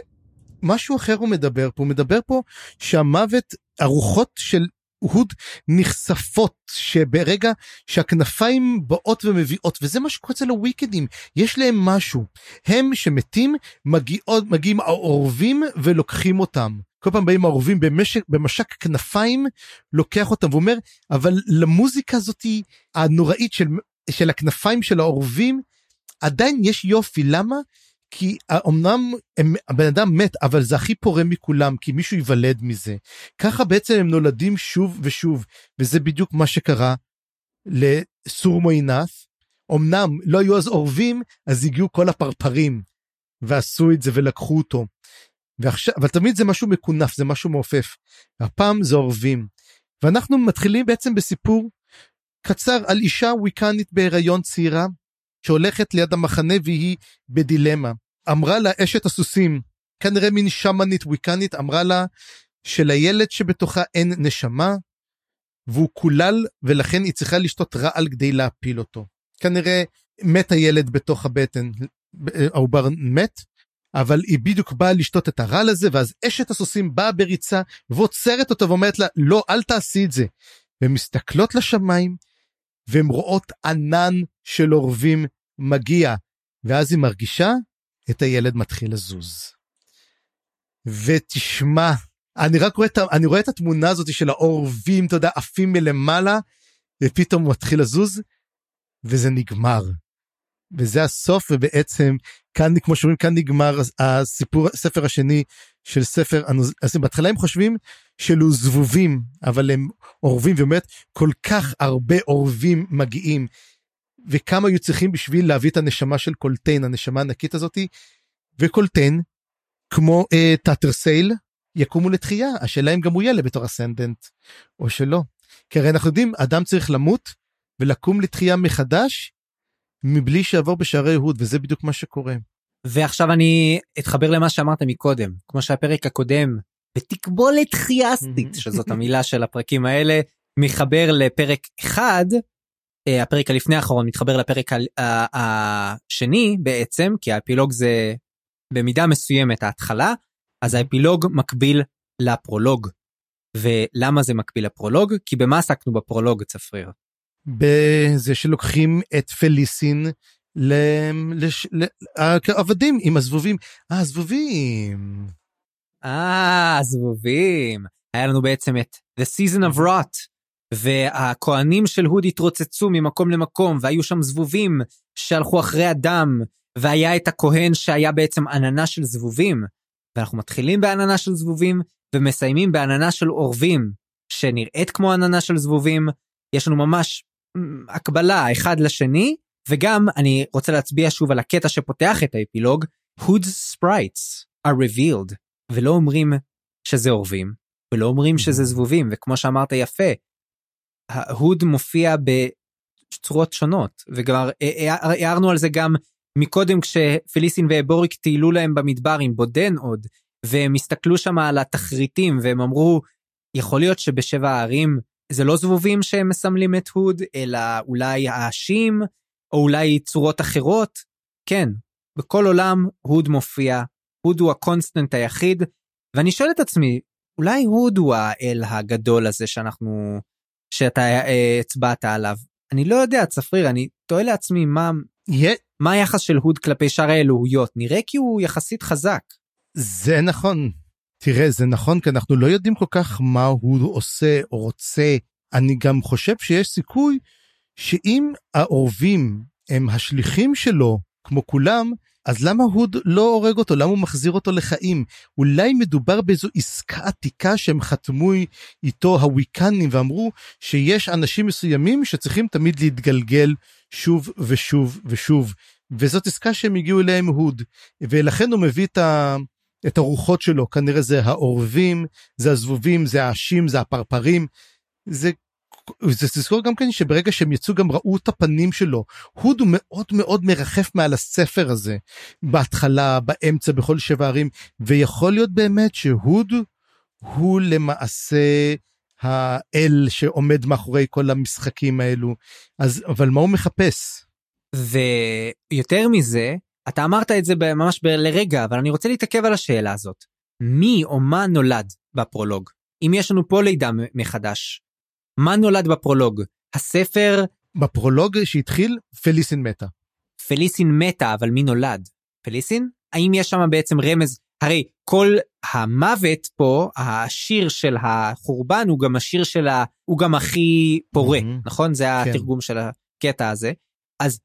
משהו אחר הוא מדבר פה, הוא מדבר פה שהמוות, הרוחות של הוד נחשפות שברגע שהכנפיים באות ומביאות וזה מה שקורה אצל הוויקדים יש להם משהו הם שמתים מגיעות מגיעים העורבים ולוקחים אותם כל פעם באים העורבים במשק במשק כנפיים לוקח אותם ואומר אבל למוזיקה הזאתי הנוראית של של הכנפיים של העורבים עדיין יש יופי. למה? כי אמנם הם, הבן אדם מת אבל זה הכי פורה מכולם כי מישהו ייוולד מזה. ככה בעצם הם נולדים שוב ושוב וזה בדיוק מה שקרה לסור מוינף אמנם לא היו אז אורבים אז הגיעו כל הפרפרים ועשו את זה ולקחו אותו. ועכשיו אבל תמיד זה משהו מקונף זה משהו מעופף הפעם זה אורבים ואנחנו מתחילים בעצם בסיפור קצר על אישה וויקנית בהיריון צעירה שהולכת ליד המחנה והיא בדילמה. אמרה לה אשת הסוסים, כנראה מין שמנית וויקנית, אמרה לה שלילד שבתוכה אין נשמה, והוא קולל ולכן היא צריכה לשתות רעל כדי להפיל אותו. כנראה מת הילד בתוך הבטן, העובר מת, אבל היא בדיוק באה לשתות את הרעל הזה, ואז אשת הסוסים באה בריצה ועוצרת אותו ואומרת לה, לא, אל תעשי את זה. והן מסתכלות לשמיים, והן רואות ענן של אורבים מגיע, ואז היא מרגישה את הילד מתחיל לזוז. ותשמע, אני רק רואה את, אני רואה את התמונה הזאת של האורבים, אתה יודע, עפים מלמעלה, ופתאום הוא מתחיל לזוז, וזה נגמר. וזה הסוף, ובעצם כאן, כמו שאומרים, כאן נגמר הסיפור, הספר השני של ספר, אז בהתחלה הם חושבים שאלו זבובים, אבל הם עורבים, ובאמת כל כך הרבה עורבים מגיעים. וכמה היו צריכים בשביל להביא את הנשמה של קולטיין, הנשמה הענקית הזאתי, וקולטיין, כמו אה, טאטרסייל, יקומו לתחייה, השאלה אם גם הוא יהיה בתור ascendant, או שלא. כי הרי אנחנו יודעים, אדם צריך למות ולקום לתחייה מחדש, מבלי שיעבור בשערי הוד, וזה בדיוק מה שקורה. ועכשיו אני אתחבר למה שאמרת מקודם, כמו שהפרק הקודם, בתקבולת חייסטית, שזאת המילה של הפרקים האלה, מחבר לפרק אחד, אה, הפרק הלפני האחרון מתחבר לפרק השני בעצם, כי האפילוג זה במידה מסוימת ההתחלה, אז האפילוג מקביל לפרולוג. ולמה זה מקביל לפרולוג? כי במה עסקנו בפרולוג, צפריר? בזה שלוקחים את פליסין לעבדים עם הזבובים. אה, הזבובים. אה, זבובים. היה לנו בעצם את The Season of Rot, והכהנים של הוד התרוצצו ממקום למקום, והיו שם זבובים שהלכו אחרי הדם, והיה את הכהן שהיה בעצם עננה של זבובים. ואנחנו מתחילים בעננה של זבובים, ומסיימים בעננה של עורבים, שנראית כמו עננה של זבובים. יש לנו ממש הקבלה אחד לשני, וגם אני רוצה להצביע שוב על הקטע שפותח את האפילוג, Hood's sprites are revealed, ולא אומרים שזה עורבים, ולא אומרים שזה זבובים, וכמו שאמרת יפה, ההוד מופיע בצורות שונות, וכבר הערנו על זה גם מקודם כשפליסין ובוריק טיילו להם במדבר עם בודן עוד, והם הסתכלו שם על התחריטים והם אמרו, יכול להיות שבשבע הערים זה לא זבובים שהם מסמלים את הוד, אלא אולי האשים, או אולי צורות אחרות. כן, בכל עולם הוד מופיע, הוד הוא ה constant היחיד, ואני שואל את עצמי, אולי הוד הוא האל הגדול הזה שאנחנו, שאתה אה, הצבעת עליו. אני לא יודע, צפריר, אני תוהה לעצמי מה, yeah. מה היחס של הוד כלפי שאר האלוהויות, נראה כי הוא יחסית חזק. זה נכון. תראה, זה נכון כי אנחנו לא יודעים כל כך מה הוא עושה או רוצה. אני גם חושב שיש סיכוי שאם העורבים הם השליחים שלו, כמו כולם, אז למה הוד לא הורג אותו? למה הוא מחזיר אותו לחיים? אולי מדובר באיזו עסקה עתיקה שהם חתמו איתו הוויקנים ואמרו שיש אנשים מסוימים שצריכים תמיד להתגלגל שוב ושוב ושוב. וזאת עסקה שהם הגיעו אליה עם הוד, ולכן הוא מביא את, ה... את הרוחות שלו, כנראה זה העורבים, זה הזבובים, זה האשים, זה הפרפרים, זה זה תזכור גם כן שברגע שהם יצאו גם ראו את הפנים שלו. הוד הוא מאוד מאוד מרחף מעל הספר הזה. בהתחלה, באמצע, בכל שבע ערים, ויכול להיות באמת שהוד הוא למעשה האל שעומד מאחורי כל המשחקים האלו. אז, אבל מה הוא מחפש? ויותר מזה, אתה אמרת את זה ממש לרגע, אבל אני רוצה להתעכב על השאלה הזאת. מי או מה נולד בפרולוג? אם יש לנו פה לידה מחדש, מה נולד בפרולוג? הספר... בפרולוג שהתחיל, פליסין מתה. פליסין מתה, אבל מי נולד? פליסין? האם יש שם בעצם רמז? הרי כל המוות פה, השיר של החורבן הוא גם השיר של ה... הוא גם הכי פורה, mm-hmm. נכון? זה כן. התרגום של הקטע הזה. אז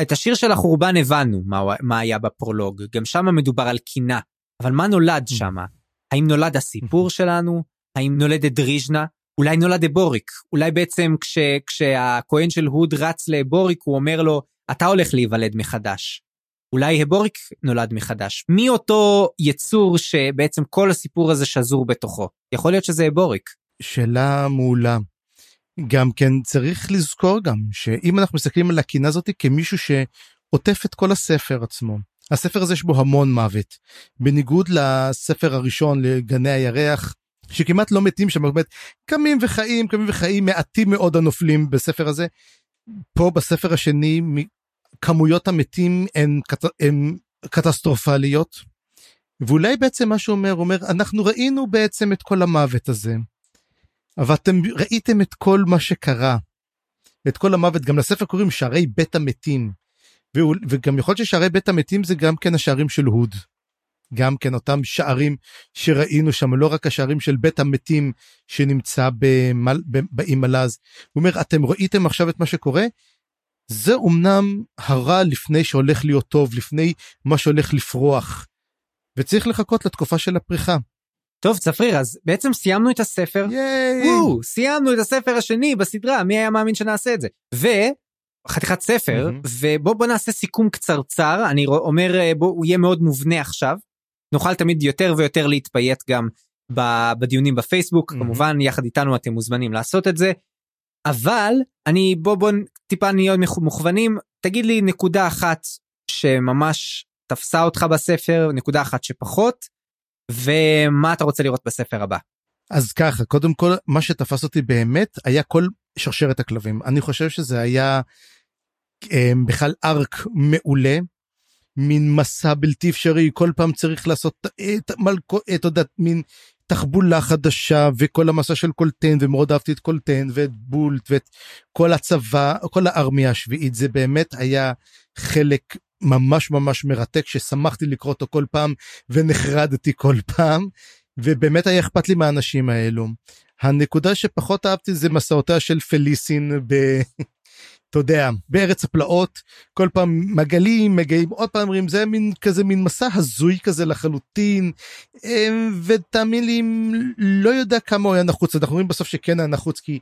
את השיר של החורבן הבנו מה, מה היה בפרולוג, גם שם מדובר על קינה, אבל מה נולד שם? האם נולד הסיפור שלנו? האם נולדת דריז'נה? אולי נולד אבוריק, אולי בעצם כש, כשהכהן של הוד רץ לאבוריק הוא אומר לו אתה הולך להיוולד מחדש. אולי אבוריק נולד מחדש. מי אותו יצור שבעצם כל הסיפור הזה שזור בתוכו? יכול להיות שזה אבוריק. שאלה מעולה. גם כן צריך לזכור גם שאם אנחנו מסתכלים על הקינה הזאת כמישהו שעוטף את כל הספר עצמו. הספר הזה יש בו המון מוות. בניגוד לספר הראשון לגני הירח שכמעט לא מתים שם, באמת קמים וחיים, קמים וחיים, מעטים מאוד הנופלים בספר הזה. פה בספר השני כמויות המתים הן, הן קטסטרופליות. ואולי בעצם מה שהוא אומר, הוא אומר, אנחנו ראינו בעצם את כל המוות הזה, אבל אתם ראיתם את כל מה שקרה, את כל המוות, גם לספר קוראים שערי בית המתים. וגם יכול להיות ששערי בית המתים זה גם כן השערים של הוד. גם כן אותם שערים שראינו שם, לא רק השערים של בית המתים שנמצא באי מלז. הוא אומר, אתם ראיתם עכשיו את מה שקורה? זה אומנם הרע לפני שהולך להיות טוב, לפני מה שהולך לפרוח. וצריך לחכות לתקופה של הפריחה. טוב צפריר אז בעצם סיימנו את הספר. ייי! וואו, סיימנו את הספר השני בסדרה מי היה מאמין שנעשה את זה. וחתיכת ספר mm-hmm. ובוא בוא נעשה סיכום קצרצר אני אומר אה, בוא הוא יהיה מאוד מובנה עכשיו. נוכל תמיד יותר ויותר להתפייט גם בדיונים בפייסבוק, mm-hmm. כמובן יחד איתנו אתם מוזמנים לעשות את זה. אבל אני בוא בוא טיפה נהיה מוכוונים, תגיד לי נקודה אחת שממש תפסה אותך בספר, נקודה אחת שפחות, ומה אתה רוצה לראות בספר הבא. אז ככה, קודם כל, מה שתפס אותי באמת היה כל שרשרת הכלבים. אני חושב שזה היה אה, בכלל ארק מעולה. מין מסע בלתי אפשרי כל פעם צריך לעשות את מלכו את יודעת מין תחבולה חדשה וכל המסע של קולטן ומאוד אהבתי את קולטן ואת בולט ואת כל הצבא כל הארמיה השביעית זה באמת היה חלק ממש ממש מרתק ששמחתי לקרוא אותו כל פעם ונחרדתי כל פעם ובאמת היה אכפת לי מהאנשים האלו. הנקודה שפחות אהבתי זה מסעותיה של פליסין ב... אתה יודע, בארץ הפלאות, כל פעם מגלים, מגיעים עוד פעם אומרים, זה מין כזה מין מסע הזוי כזה לחלוטין, אמ, ותאמין לי, לא יודע כמה הוא היה נחוץ, אנחנו רואים בסוף שכן היה נחוץ, כי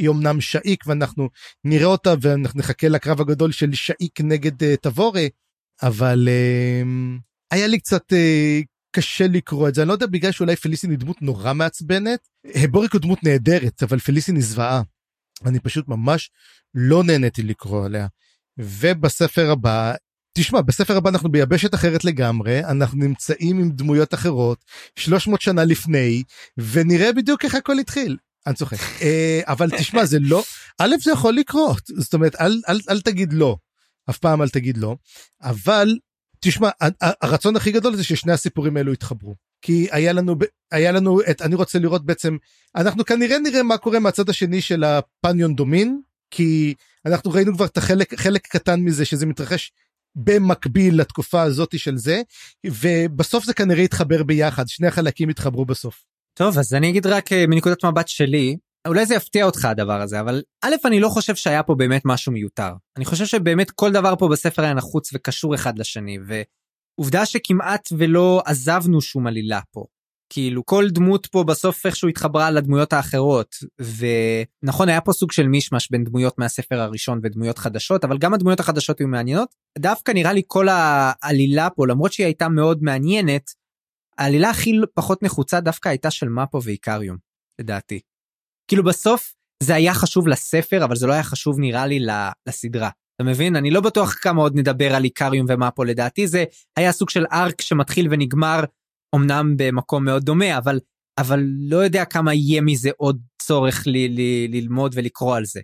היא אמנם שאיק ואנחנו נראה אותה ואנחנו נחכה לקרב הגדול של שאיק נגד uh, תבורה, אבל uh, היה לי קצת uh, קשה לקרוא את זה, אני לא יודע בגלל שאולי פליסין היא דמות נורא מעצבנת, הבוריק הוא דמות נהדרת, אבל פליסין היא זוועה. אני פשוט ממש לא נהניתי לקרוא עליה. ובספר הבא, תשמע, בספר הבא אנחנו ביבשת אחרת לגמרי, אנחנו נמצאים עם דמויות אחרות, 300 שנה לפני, ונראה בדיוק איך הכל התחיל. אני צוחק. אה, אבל תשמע, זה לא, א', זה יכול לקרות, זאת אומרת, אל, אל, אל תגיד לא, אף פעם אל תגיד לא, אבל תשמע, הרצון הכי גדול זה ששני הסיפורים האלו יתחברו. כי היה לנו, היה לנו את, אני רוצה לראות בעצם, אנחנו כנראה נראה מה קורה מהצד השני של הפניון דומין, כי אנחנו ראינו כבר את החלק, חלק קטן מזה שזה מתרחש במקביל לתקופה הזאתי של זה, ובסוף זה כנראה יתחבר ביחד, שני החלקים יתחברו בסוף. טוב, אז אני אגיד רק אה, מנקודת מבט שלי, אולי זה יפתיע אותך הדבר הזה, אבל א', אני לא חושב שהיה פה באמת משהו מיותר. אני חושב שבאמת כל דבר פה בספר היה נחוץ וקשור אחד לשני, ועובדה שכמעט ולא עזבנו שום עלילה פה. כאילו כל דמות פה בסוף איכשהו התחברה לדמויות האחרות ונכון היה פה סוג של מישמש בין דמויות מהספר הראשון ודמויות חדשות אבל גם הדמויות החדשות היו מעניינות דווקא נראה לי כל העלילה פה למרות שהיא הייתה מאוד מעניינת העלילה הכי פחות נחוצה דווקא הייתה של מפו ואיקריום לדעתי. כאילו בסוף זה היה חשוב לספר אבל זה לא היה חשוב נראה לי לסדרה. אתה מבין? אני לא בטוח כמה עוד נדבר על איקריום ומפו לדעתי זה היה סוג של ארק שמתחיל ונגמר אמנם במקום מאוד דומה אבל אבל לא יודע כמה יהיה מזה עוד צורך לי, לי, ללמוד ולקרוא על זה.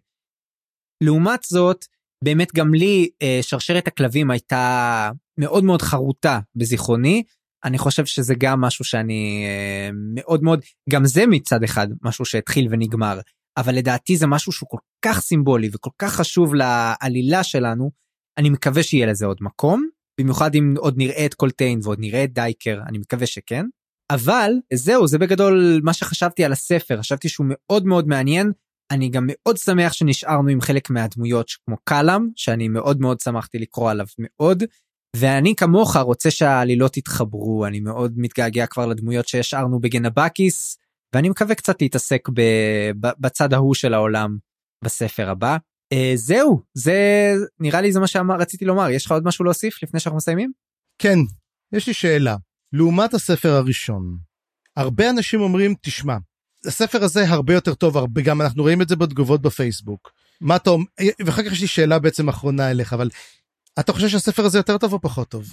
לעומת זאת באמת גם לי אה, שרשרת הכלבים הייתה מאוד מאוד חרוטה בזיכרוני אני חושב שזה גם משהו שאני אה, מאוד מאוד גם זה מצד אחד משהו שהתחיל ונגמר אבל לדעתי זה משהו שהוא כל כך סימבולי וכל כך חשוב לעלילה שלנו אני מקווה שיהיה לזה עוד מקום במיוחד אם עוד נראה את קולטיין ועוד נראה את דייקר אני מקווה שכן אבל זהו זה בגדול מה שחשבתי על הספר חשבתי שהוא מאוד מאוד מעניין אני גם מאוד שמח שנשארנו עם חלק מהדמויות כמו קלאם שאני מאוד מאוד שמחתי לקרוא עליו מאוד ואני כמוך רוצה שהעלילות יתחברו אני מאוד מתגעגע כבר לדמויות שהשארנו בגנבקיס ואני מקווה קצת להתעסק ב, בצד ההוא של העולם בספר הבא. Uh, זהו זה נראה לי זה מה שרציתי לומר יש לך עוד משהו להוסיף לפני שאנחנו מסיימים? כן יש לי שאלה לעומת הספר הראשון הרבה אנשים אומרים תשמע הספר הזה הרבה יותר טוב הרבה גם אנחנו רואים את זה בתגובות בפייסבוק מה אתה אומר ואחר כך יש לי שאלה בעצם אחרונה אליך אבל אתה חושב שהספר הזה יותר טוב או פחות טוב?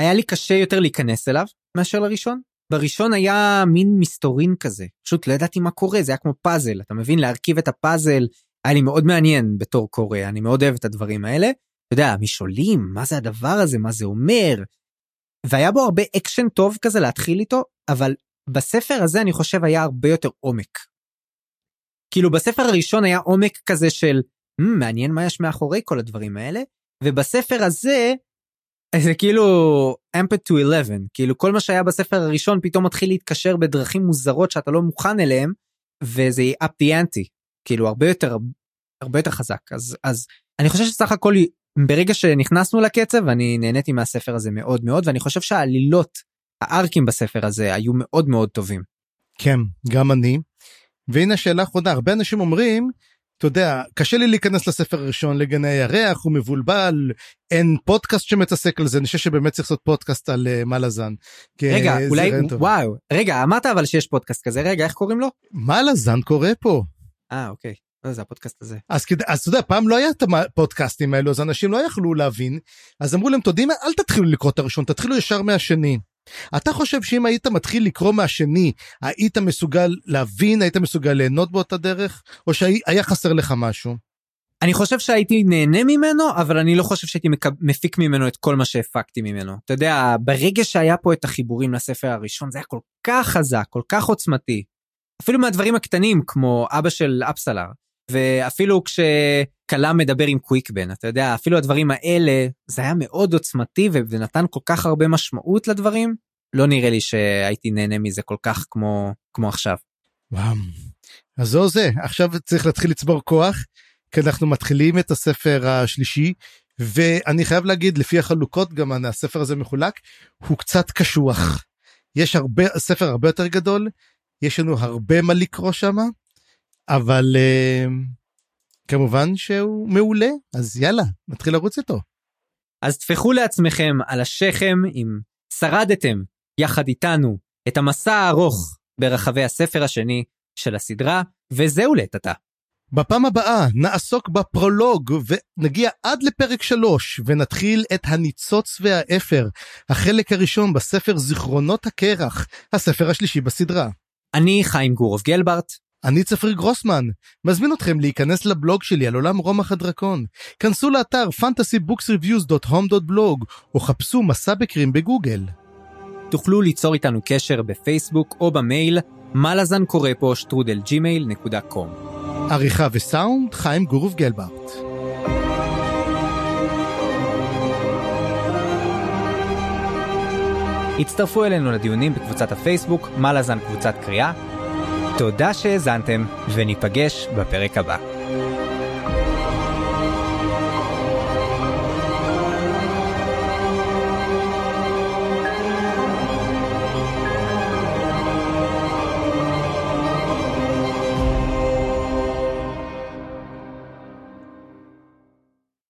היה לי קשה יותר להיכנס אליו מאשר לראשון. בראשון היה מין מסתורין כזה פשוט לא ידעתי מה קורה זה היה כמו פאזל אתה מבין להרכיב את הפאזל היה לי מאוד מעניין בתור קורא אני מאוד אוהב את הדברים האלה. אתה יודע משעולים מה זה הדבר הזה מה זה אומר. והיה בו הרבה אקשן טוב כזה להתחיל איתו אבל בספר הזה אני חושב היה הרבה יותר עומק. כאילו בספר הראשון היה עומק כזה של mm, מעניין מה יש מאחורי כל הדברים האלה ובספר הזה זה כאילו אמפט to 11 כאילו כל מה שהיה בספר הראשון פתאום מתחיל להתקשר בדרכים מוזרות שאתה לא מוכן אליהם וזה up the ante כאילו הרבה יותר הרבה יותר חזק אז אז אני חושב שסך הכל ברגע שנכנסנו לקצב אני נהניתי מהספר הזה מאוד מאוד ואני חושב שהעלילות הארקים בספר הזה היו מאוד מאוד טובים. כן גם אני. והנה שאלה אחרונה הרבה אנשים אומרים אתה יודע, קשה לי להיכנס לספר הראשון לגני הירח, הוא מבולבל, אין פודקאסט שמתעסק על זה, אני חושב שבאמת צריך לעשות פודקאסט על uh, מלאזן. רגע, אולי, וואו, רגע, אמרת אבל שיש פודקאסט כזה, רגע, איך קוראים לו? מלאזן קורא פה. אה, אוקיי. לא, זה הפודקאסט הזה. אז, אז אתה יודע, פעם לא היה את הפודקאסטים האלו, אז אנשים לא יכלו להבין, אז אמרו להם, אתה יודעים מה, אל תתחילו לקרוא את הראשון, תתחילו ישר מהשני. אתה חושב שאם היית מתחיל לקרוא מהשני, היית מסוגל להבין, היית מסוגל ליהנות באותה דרך, או שהיה חסר לך משהו? אני חושב שהייתי נהנה ממנו, אבל אני לא חושב שהייתי מפיק ממנו את כל מה שהפקתי ממנו. אתה יודע, ברגע שהיה פה את החיבורים לספר הראשון, זה היה כל כך חזק, כל כך עוצמתי. אפילו מהדברים הקטנים, כמו אבא של אפסלר. ואפילו כשכלם מדבר עם קוויקבן, אתה יודע, אפילו הדברים האלה, זה היה מאוד עוצמתי ונתן כל כך הרבה משמעות לדברים, לא נראה לי שהייתי נהנה מזה כל כך כמו, כמו עכשיו. וואו. אז זהו זה, עכשיו צריך להתחיל לצבור כוח, כי אנחנו מתחילים את הספר השלישי, ואני חייב להגיד, לפי החלוקות, גם הספר הזה מחולק, הוא קצת קשוח. יש הרבה, ספר הרבה יותר גדול, יש לנו הרבה מה לקרוא שם, אבל uh, כמובן שהוא מעולה, אז יאללה, נתחיל לרוץ איתו. אז טפחו לעצמכם על השכם אם שרדתם יחד איתנו את המסע הארוך ברחבי הספר השני של הסדרה, וזהו לעת עתה. בפעם הבאה נעסוק בפרולוג ונגיע עד לפרק 3 ונתחיל את הניצוץ והאפר, החלק הראשון בספר זיכרונות הקרח, הספר השלישי בסדרה. אני חיים גורוב גלברט. אני צפריר גרוסמן, מזמין אתכם להיכנס לבלוג שלי על עולם רומח הדרקון. כנסו לאתר fantasybooksreviews.home.blog או חפשו מסע בקרים בגוגל. תוכלו ליצור איתנו קשר בפייסבוק או במייל מה לזן קורא פה שטרודל ג'ימייל נקודה קום. עריכה וסאונד חיים גורוב גלברט. הצטרפו אלינו לדיונים בקבוצת הפייסבוק מה לזן קבוצת קריאה. תודה שהאזנתם וניפגש בפרק הבא.